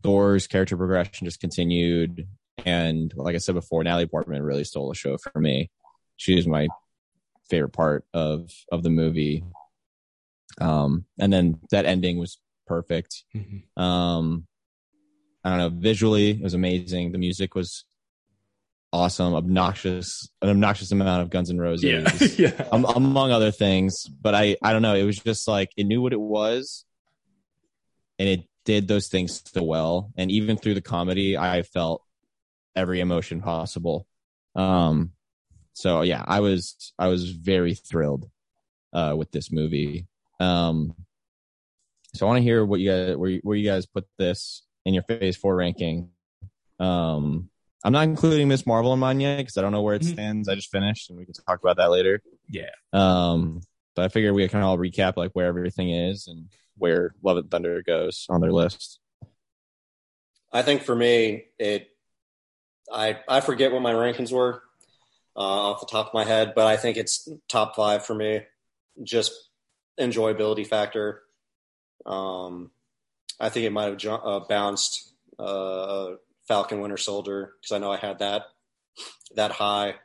Thor's character progression just continued, and like I said before, Natalie Portman really stole the show for me. She my favorite part of of the movie. Um, and then that ending was perfect. Mhm. Um, I don't know. Visually, it was amazing. The music was awesome. Obnoxious, an obnoxious amount of Guns N' Roses, yeah. <laughs> um, among other things. But I, I don't know. It was just like it knew what it was, and it did those things so well. And even through the comedy, I felt every emotion possible. Um, so yeah, I was, I was very thrilled uh, with this movie. Um, so I want to hear what you guys, where you, where you guys put this in your phase four ranking. Um, I'm not including Miss Marvel in mine yet because I don't know where it Mhm. stands. I just finished, and we can talk about that later. Yeah. Um, but I figure we can all recap like where everything is and where Love and Thunder goes on their list. I think for me, it I I forget what my rankings were uh, off the top of my head, but I think it's top five for me. Just enjoyability factor. Um, I think it might have uh, bounced uh, Falcon Winter Soldier because I know I had that that high.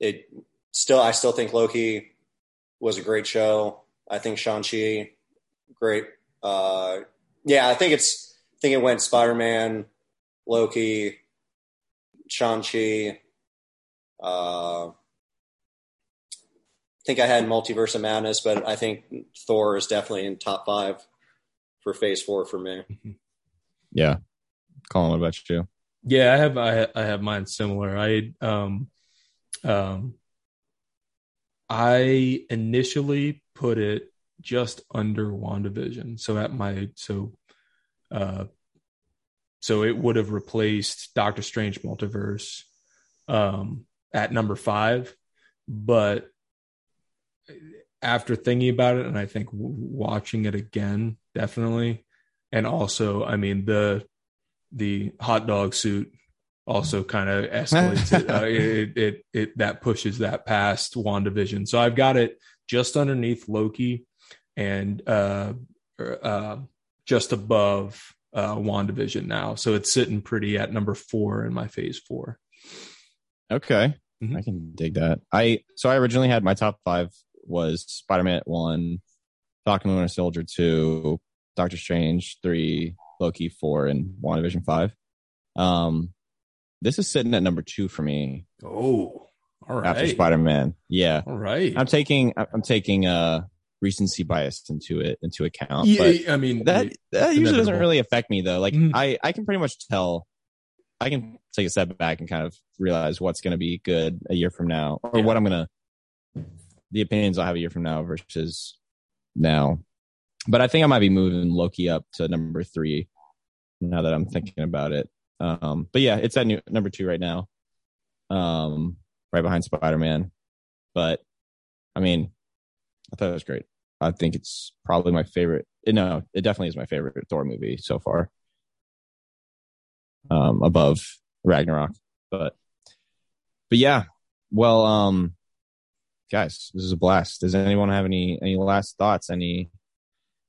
It still I still think Loki was a great show. I think Shang Chi great. Uh, yeah, I think it's I think it went Spider Man, Loki, Shang Chi. Uh, I think I had Multiverse of Madness, but I think Thor is definitely in top five for Phase Four for me. <laughs> Yeah. Colin, what about you? Yeah, I have I, I have mine similar. I um um I initially put it just under WandaVision. So at my so uh so it would have replaced Doctor Strange Multiverse um at number 5, but after thinking about it and I think watching it again definitely and also I mean the the hot dog suit also kind of escalates it. Uh, <laughs> it, it it that pushes that past WandaVision. So I've got it just underneath Loki and uh, uh just above uh WandaVision now. So it's sitting pretty at number 4 in my phase 4. Okay. Mhm. I can dig that. I so I originally had my top five was Spider Man at one, Falcon and Winter Soldier two, Doctor Strange three, Loki four, and WandaVision five. Um, this is sitting at number two for me Oh. All right. after Spider Man. Yeah, All right. I'm taking I'm taking uh recency bias into it into account, yeah, but I mean that that usually doesn't really affect me though. Like Mhm. I I can pretty much tell. I can take a step back and kind of realize what's going to be good a year from now, or Yeah. what I'm going to, the opinions I'll have a year from now versus now. But I think I might be moving Loki up to number three now that I'm thinking about it. Um, but yeah, it's at new, number two right now, um, right behind Spider Man. But I mean, I thought it was great. I think it's probably my favorite. No, it definitely is my favorite Thor movie so far. Um, above Ragnarok, but but yeah. Well, um, guys, this is a blast. Does anyone have any any last thoughts? Any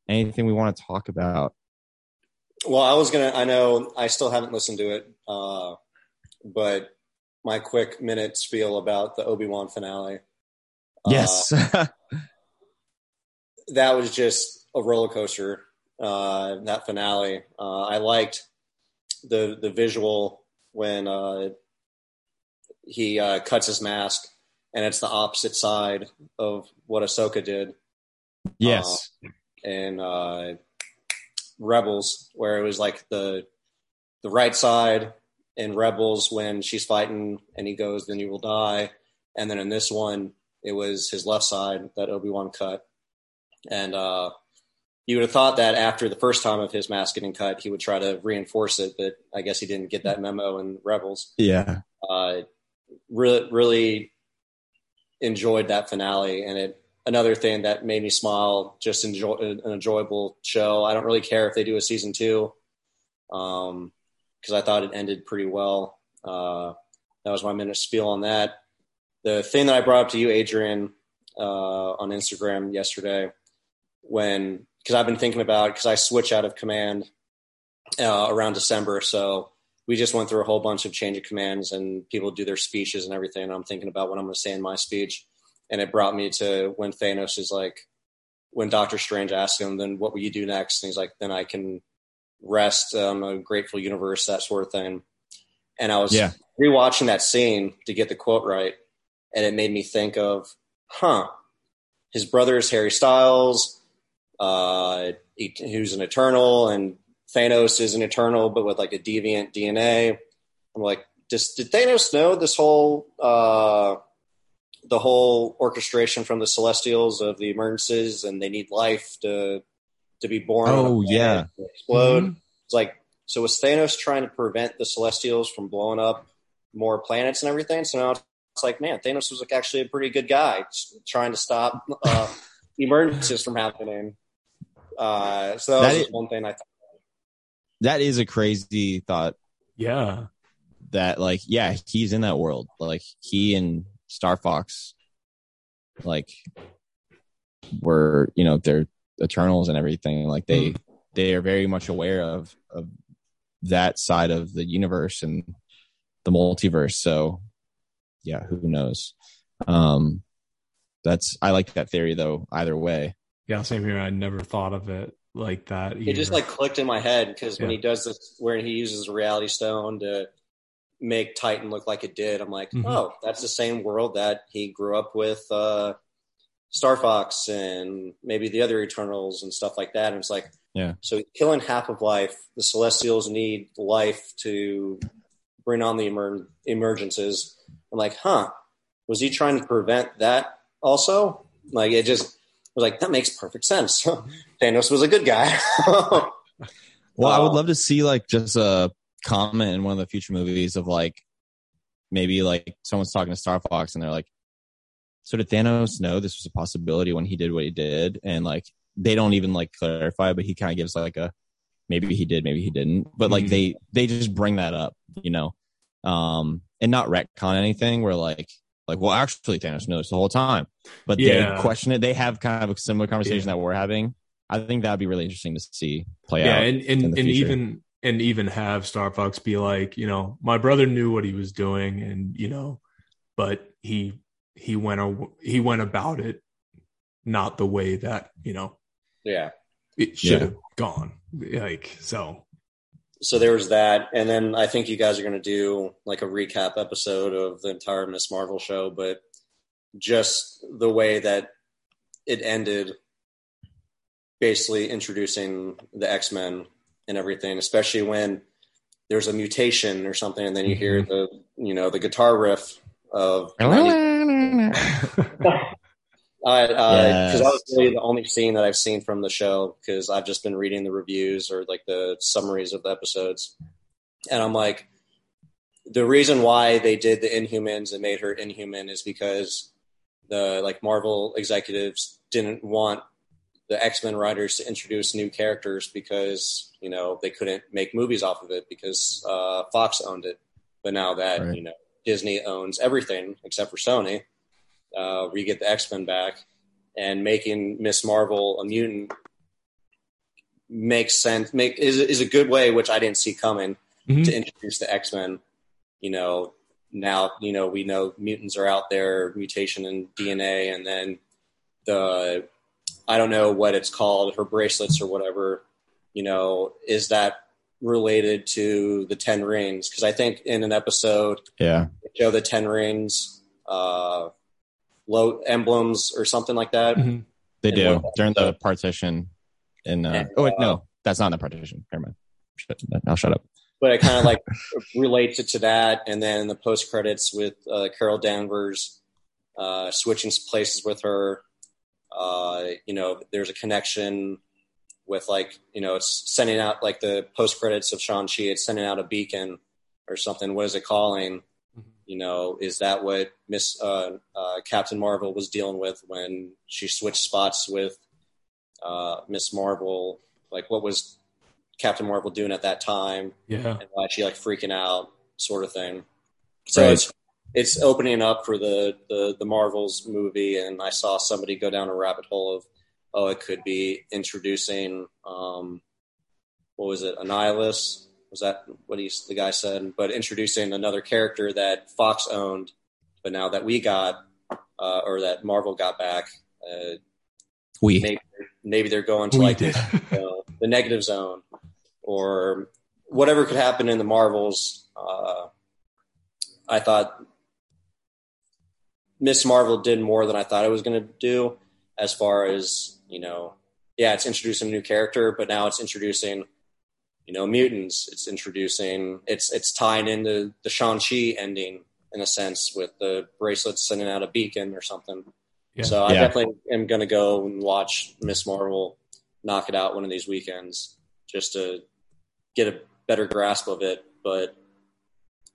anything we want to talk about? Well, I was gonna. I know I still haven't listened to it, uh, but my quick minute spiel about the Obi Wan finale. uh, yes. <laughs> that was just a roller coaster. Uh, that finale, uh, I liked the the visual when uh, he uh, cuts his mask, and it's the opposite side of what Ahsoka did yes. And uh, Rebels, where it was like the the right side in Rebels when she's fighting, and he goes, "Then you will die," and then in this one, it was his left side that Obi Wan cut, and uh, you would have thought that after the first time of his mask getting cut, he would try to reinforce it, but I guess he didn't get that memo in Rebels. yeah. Uh, really, really enjoyed that finale, and it another thing that made me smile. Just enjoy an enjoyable show. I don't really care if they do a season two, um, because I thought it ended pretty well. Uh, that was my minute spiel on that. The thing that I brought up to you, Adrian, uh, on Instagram yesterday, when because I've been thinking about because I switch out of command uh, around December, so we just went through a whole bunch of change of commands and people do their speeches and everything. And I'm thinking about what I'm going to say in my speech, and it brought me to when Thanos is like, when Doctor Strange asks him, "Then what will you do next?" And he's like, "Then I can rest. Um, a grateful universe, that sort of thing." And I was Yeah. rewatching that scene to get the quote right, and it made me think of, huh, his brother is Harry Styles, uh, he, who's an Eternal, and Thanos is an Eternal, but with like a deviant DNA. I'm like, just, did Thanos know this whole, uh, the whole orchestration from the Celestials of the emergencies, and they need life to to be born. Oh, yeah. explode. Mhm. It's like, so was Thanos trying to prevent the Celestials from blowing up more planets and everything? So now it's like, man, Thanos was like actually a pretty good guy, trying to stop uh, <laughs> emergencies from happening. Uh, so that, That was is- one thing I thought. That is a crazy thought. Yeah. That like, yeah, he's in that world. Like he and Star Fox, like, were you know they're Eternals and everything. Like they they are very much aware of of that side of the universe and the multiverse. So yeah, who knows? Um, that's I like that theory though. Either way, Yeah, same here. I never thought of it like that. It just like clicked in my head because when he does this, where he uses a reality stone to make Titan look like it did, I'm like, Mhm. oh, that's the same world that he grew up with uh, Star Fox and maybe the other Eternals and stuff like that. And it's like, Yeah. So killing half of life, the Celestials need life to bring on the emer- emergences. I'm like, huh? Was he trying to prevent that also? Like it just was like that makes perfect sense. <laughs> Thanos was a good guy. <laughs> Well, I would Uh, love to see like just a comment in one of the future movies of like maybe like someone's talking to Star Fox and they're like, "So did Thanos know this was a possibility when he did what he did?" And like they don't even like clarify, but he kind of gives like a maybe he did, maybe he didn't. But like Mhm. they they just bring that up, you know, um, and not retcon anything. Where like like well, actually Thanos knows the whole time, but Yeah. they question it. They have kind of a similar conversation Yeah. that we're having. I think that'd be really interesting to see play yeah, out. and and, and future. even and even have Star Fox be like, you know, my brother knew what he was doing, and you know, but he he went a, he went about it not the way that you know yeah. it should Yeah. have gone. Like so, So there was that, and then I think you guys are going to do like a recap episode of the entire Miss Marvel show, but just the way that it ended, basically introducing the X Men and everything, especially when there's a mutation or something, and then you hear mm-hmm. the you know the guitar riff of 90 <laughs> <laughs> I because that was really the only scene that I've seen from the show because I've just been reading the reviews or like the summaries of the episodes, and I'm like, the reason why they did the Inhumans and made her Inhuman is because the like Marvel executives didn't want the X Men writers to introduce new characters because you know they couldn't make movies off of it because uh, Fox owned it, but now that Right. you know Disney owns everything except for Sony uh, where you get the X Men back, and making Miss Marvel a mutant makes sense. Make is is a good way, which I didn't see coming Mhm. to introduce the X Men. You know, now you know we know mutants are out there, mutation in DNA, and then the I don't know what it's called, her bracelets or whatever. You know, is that related to the Ten Rings? Because I think in an episode Yeah. show the Ten Rings. Uh, low emblems or something like that. Mhm. They And do during the partition. In uh, And, oh wait, uh, no, that's not the partition. Never mind. I'll shut up. But it kind of like <laughs> relates it to that, and then the post credits with uh, Carol Danvers uh, switching places with her. Uh, you know, there's a connection with like you know, it's sending out like the post credits of Shang Chi. It's sending out a beacon or something. What is it calling? You know, is that what Miss uh, uh, Captain Marvel was dealing with when she switched spots with uh, Miss Marvel? Like, what was Captain Marvel doing at that time? Yeah. And why she like freaking out, sort of thing. So Right. it's it's opening up for the, the the Marvels movie, and I saw somebody go down a rabbit hole of, oh, it could be introducing, um, what was it, Annihilus? Was that what he's the guy said? But introducing another character that Fox owned, but now that we got, uh, or that Marvel got back, uh, We maybe maybe they're going to We like the, the negative zone or whatever could happen in the Marvels. Uh, I thought Miss Marvel did more than I thought it was going to do, as far as you know. Yeah, it's introducing a new character, but now it's introducing, you know, mutants. It's introducing. It's it's tying into the Shang Chi ending in a sense with the bracelet sending out a beacon or something. Yeah. So I Yeah. definitely am going to go and watch Miss Marvel knock it out one of these weekends just to get a better grasp of it. But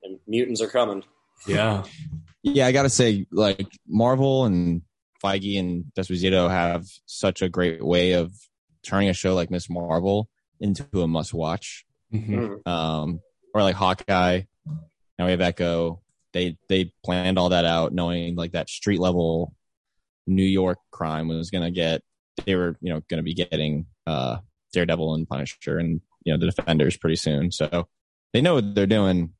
and mutants are coming. yeah. Yeah, I gotta say, like Marvel and Feige and D'Esposito have such a great way of turning a show like Miss Marvel into a must-watch. Mhm. Um, or like Hawkeye. Now we have Echo. They they planned all that out, knowing like that street level New York crime was gonna get. They were you know gonna be getting uh Daredevil and Punisher and you know the Defenders pretty soon. So they know what they're doing,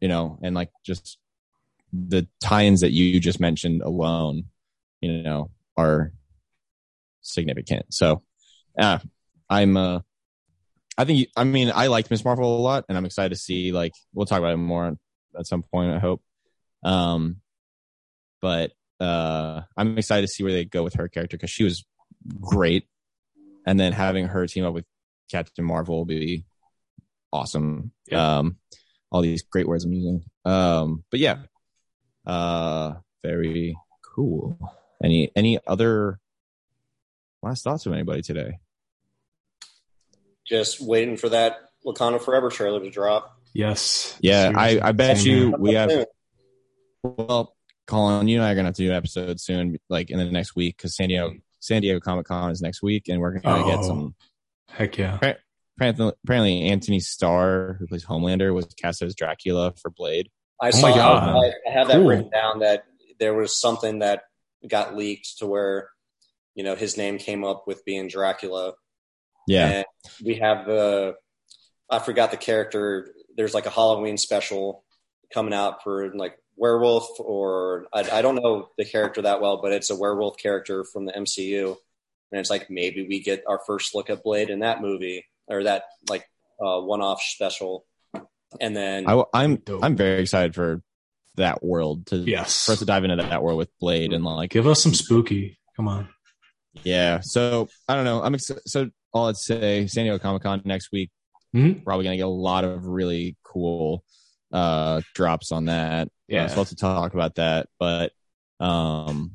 you know, and like just the tie-ins that you just mentioned alone, you know, are significant. So, uh, I'm, uh, I think, I mean, I liked Miss Marvel a lot and I'm excited to see, like, we'll talk about it more at some point, I hope. Um, but, uh, I'm excited to see where they go with her character because she was great. And then having her team up with Captain Marvel will be awesome. Yeah. Um, all these great words I'm using. Um, but yeah, uh, very cool. Any any other last thoughts of anybody today? Just waiting for that Wakanda Forever trailer to drop. Yes. Yeah, I Seriously. I bet Same you here. we have. Well, Colin, you and I are gonna have to do an episode soon, like in the next week, because San Diego San Diego Comic Con is next week, and we're gonna get Oh. some. Heck yeah. Apparently, apparently, Anthony Starr, who plays Homelander, was cast as Dracula for Blade. I Oh saw. my God. I, I have that Cool. written down that there was something that got leaked to where, you know, his name came up with being Dracula. Yeah, And we have the, I forgot the character. There's like a Halloween special coming out for like werewolf, or I, I don't know the character that well, but it's a werewolf character from the MCU. And it's like maybe we get our first look at Blade in that movie or that like uh, one off special. And then I, I'm Dope. I'm very excited for that world to Yes. for us to dive into that world with Blade and like Give us some spooky. Come on. yeah. So I don't know. I'm excited. So all I'd say, San Diego Comic Con next week. Mhm. Probably gonna get a lot of really cool uh drops on that. Yeah. Uh, so let's talk about that. But um,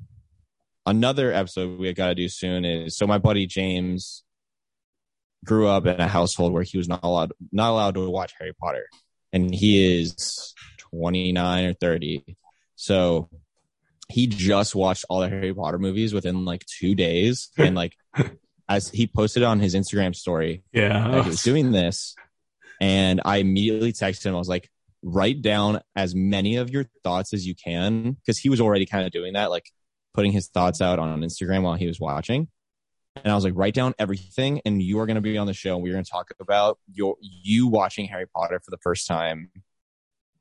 another episode we got to do soon is so my buddy James grew up in a household where he was not allowed not allowed to watch Harry Potter, and he is 29 or 30. So he just watched all the Harry Potter movies within like two days, <laughs> and like as he posted on his Instagram story, Yeah. that he was doing this, and I immediately texted him. I was like, write down as many of your thoughts as you can, because he was already kind of doing that, like putting his thoughts out on Instagram while he was watching. And I was like, write down everything, and you are going to be on the show. and We're going to talk about your you watching Harry Potter for the first time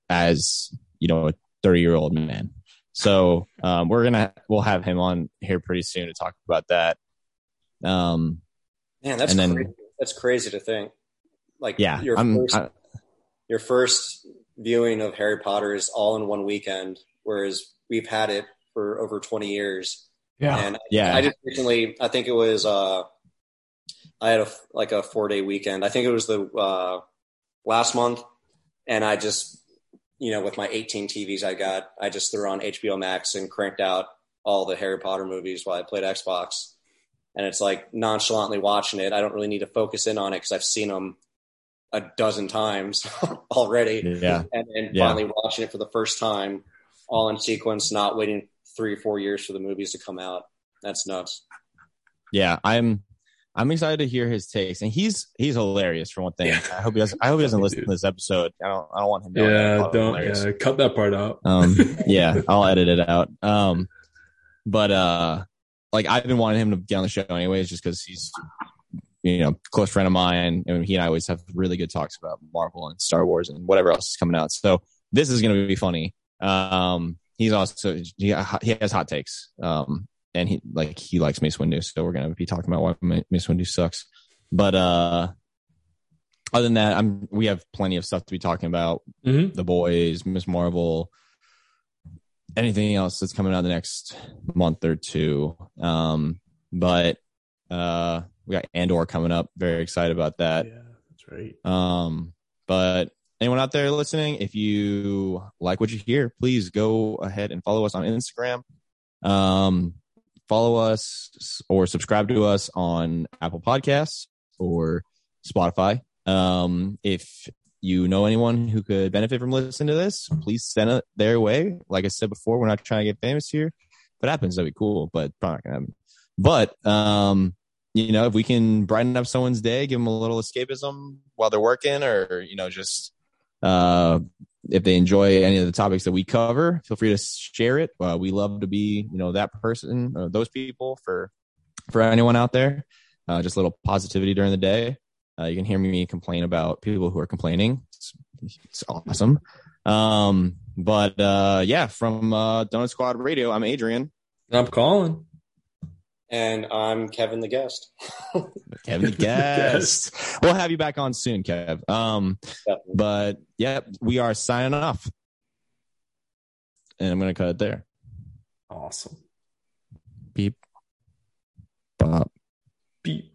as you know a thirty year old man. So um, we're gonna we'll have him on here pretty soon to talk about that. Um, Man, that's And then- crazy. that's crazy to think. Like, yeah, your I'm, first, I, your first viewing of Harry Potter is all in one weekend, whereas we've had it for over twenty years. Yeah. And yeah, I just recently, I think it was, uh, I had a like a four day weekend. I think it was the uh, last month, and I just, you know, with my 18 TVs I got, I just threw on HBO Max and cranked out all the Harry Potter movies while I played Xbox. And it's like nonchalantly watching it. I don't really need to focus in on it because I've seen them a dozen times <laughs> already. yeah. And then Yeah. finally watching it for the first time all in sequence, not waiting three or four years for the movies to come out. That's nuts. Yeah, I'm I'm excited to hear his takes, and he's he's hilarious for one thing. Yeah. I hope he doesn't. I hope he doesn't <laughs> listen Dude. to this episode. I don't. I don't want him. knowing that I Yeah, thought it was don't yeah, cut that part out. Um, <laughs> yeah, I'll edit it out. Um, but uh, like I've been wanting him to get on the show anyways, just because he's you know close friend of mine, and he and I always have really good talks about Marvel and Star Wars and whatever else is coming out. So this is going to be funny. Um, he's also he, he has hot takes. Um, and he like he likes Mace Windu, so we're going to be talking about why Ma- Mace Windu sucks. But uh, other than that, I'm we have plenty of stuff to be talking about Mhm. the boys, Miss Marvel, anything else that's coming out the next month or two. Um, but uh, we got Andor coming up. Very excited about that. Yeah, that's right. Um, but anyone out there listening, if you like what you hear, please go ahead and follow us on Instagram. Um, follow us or subscribe to us on Apple Podcasts or Spotify. Um, if you know anyone who could benefit from listening to this, please send it their way. Like I said before, we're not trying to get famous here. If it happens, that'd be cool, but probably not gonna happen. But um, you know, if we can brighten up someone's day, give them a little escapism while they're working, or you know, just uh, if they enjoy any of the topics that we cover, feel free to share it. Uh, we love to be, you know, that person, or those people for for anyone out there. Uh, just a little positivity during the day. Uh, you can hear me complain about people who are complaining. It's, it's awesome. Um, but uh, yeah, from uh, Donut Squad Radio, I'm Adrian. I'm Colin. And I'm Kevin the guest. <laughs> Kevin the guest. <laughs> we'll have you back on soon, Kev. Um, Definitely. but yeah, we are signing off. And I'm gonna cut it there. Awesome. Beep. Bop. Beep.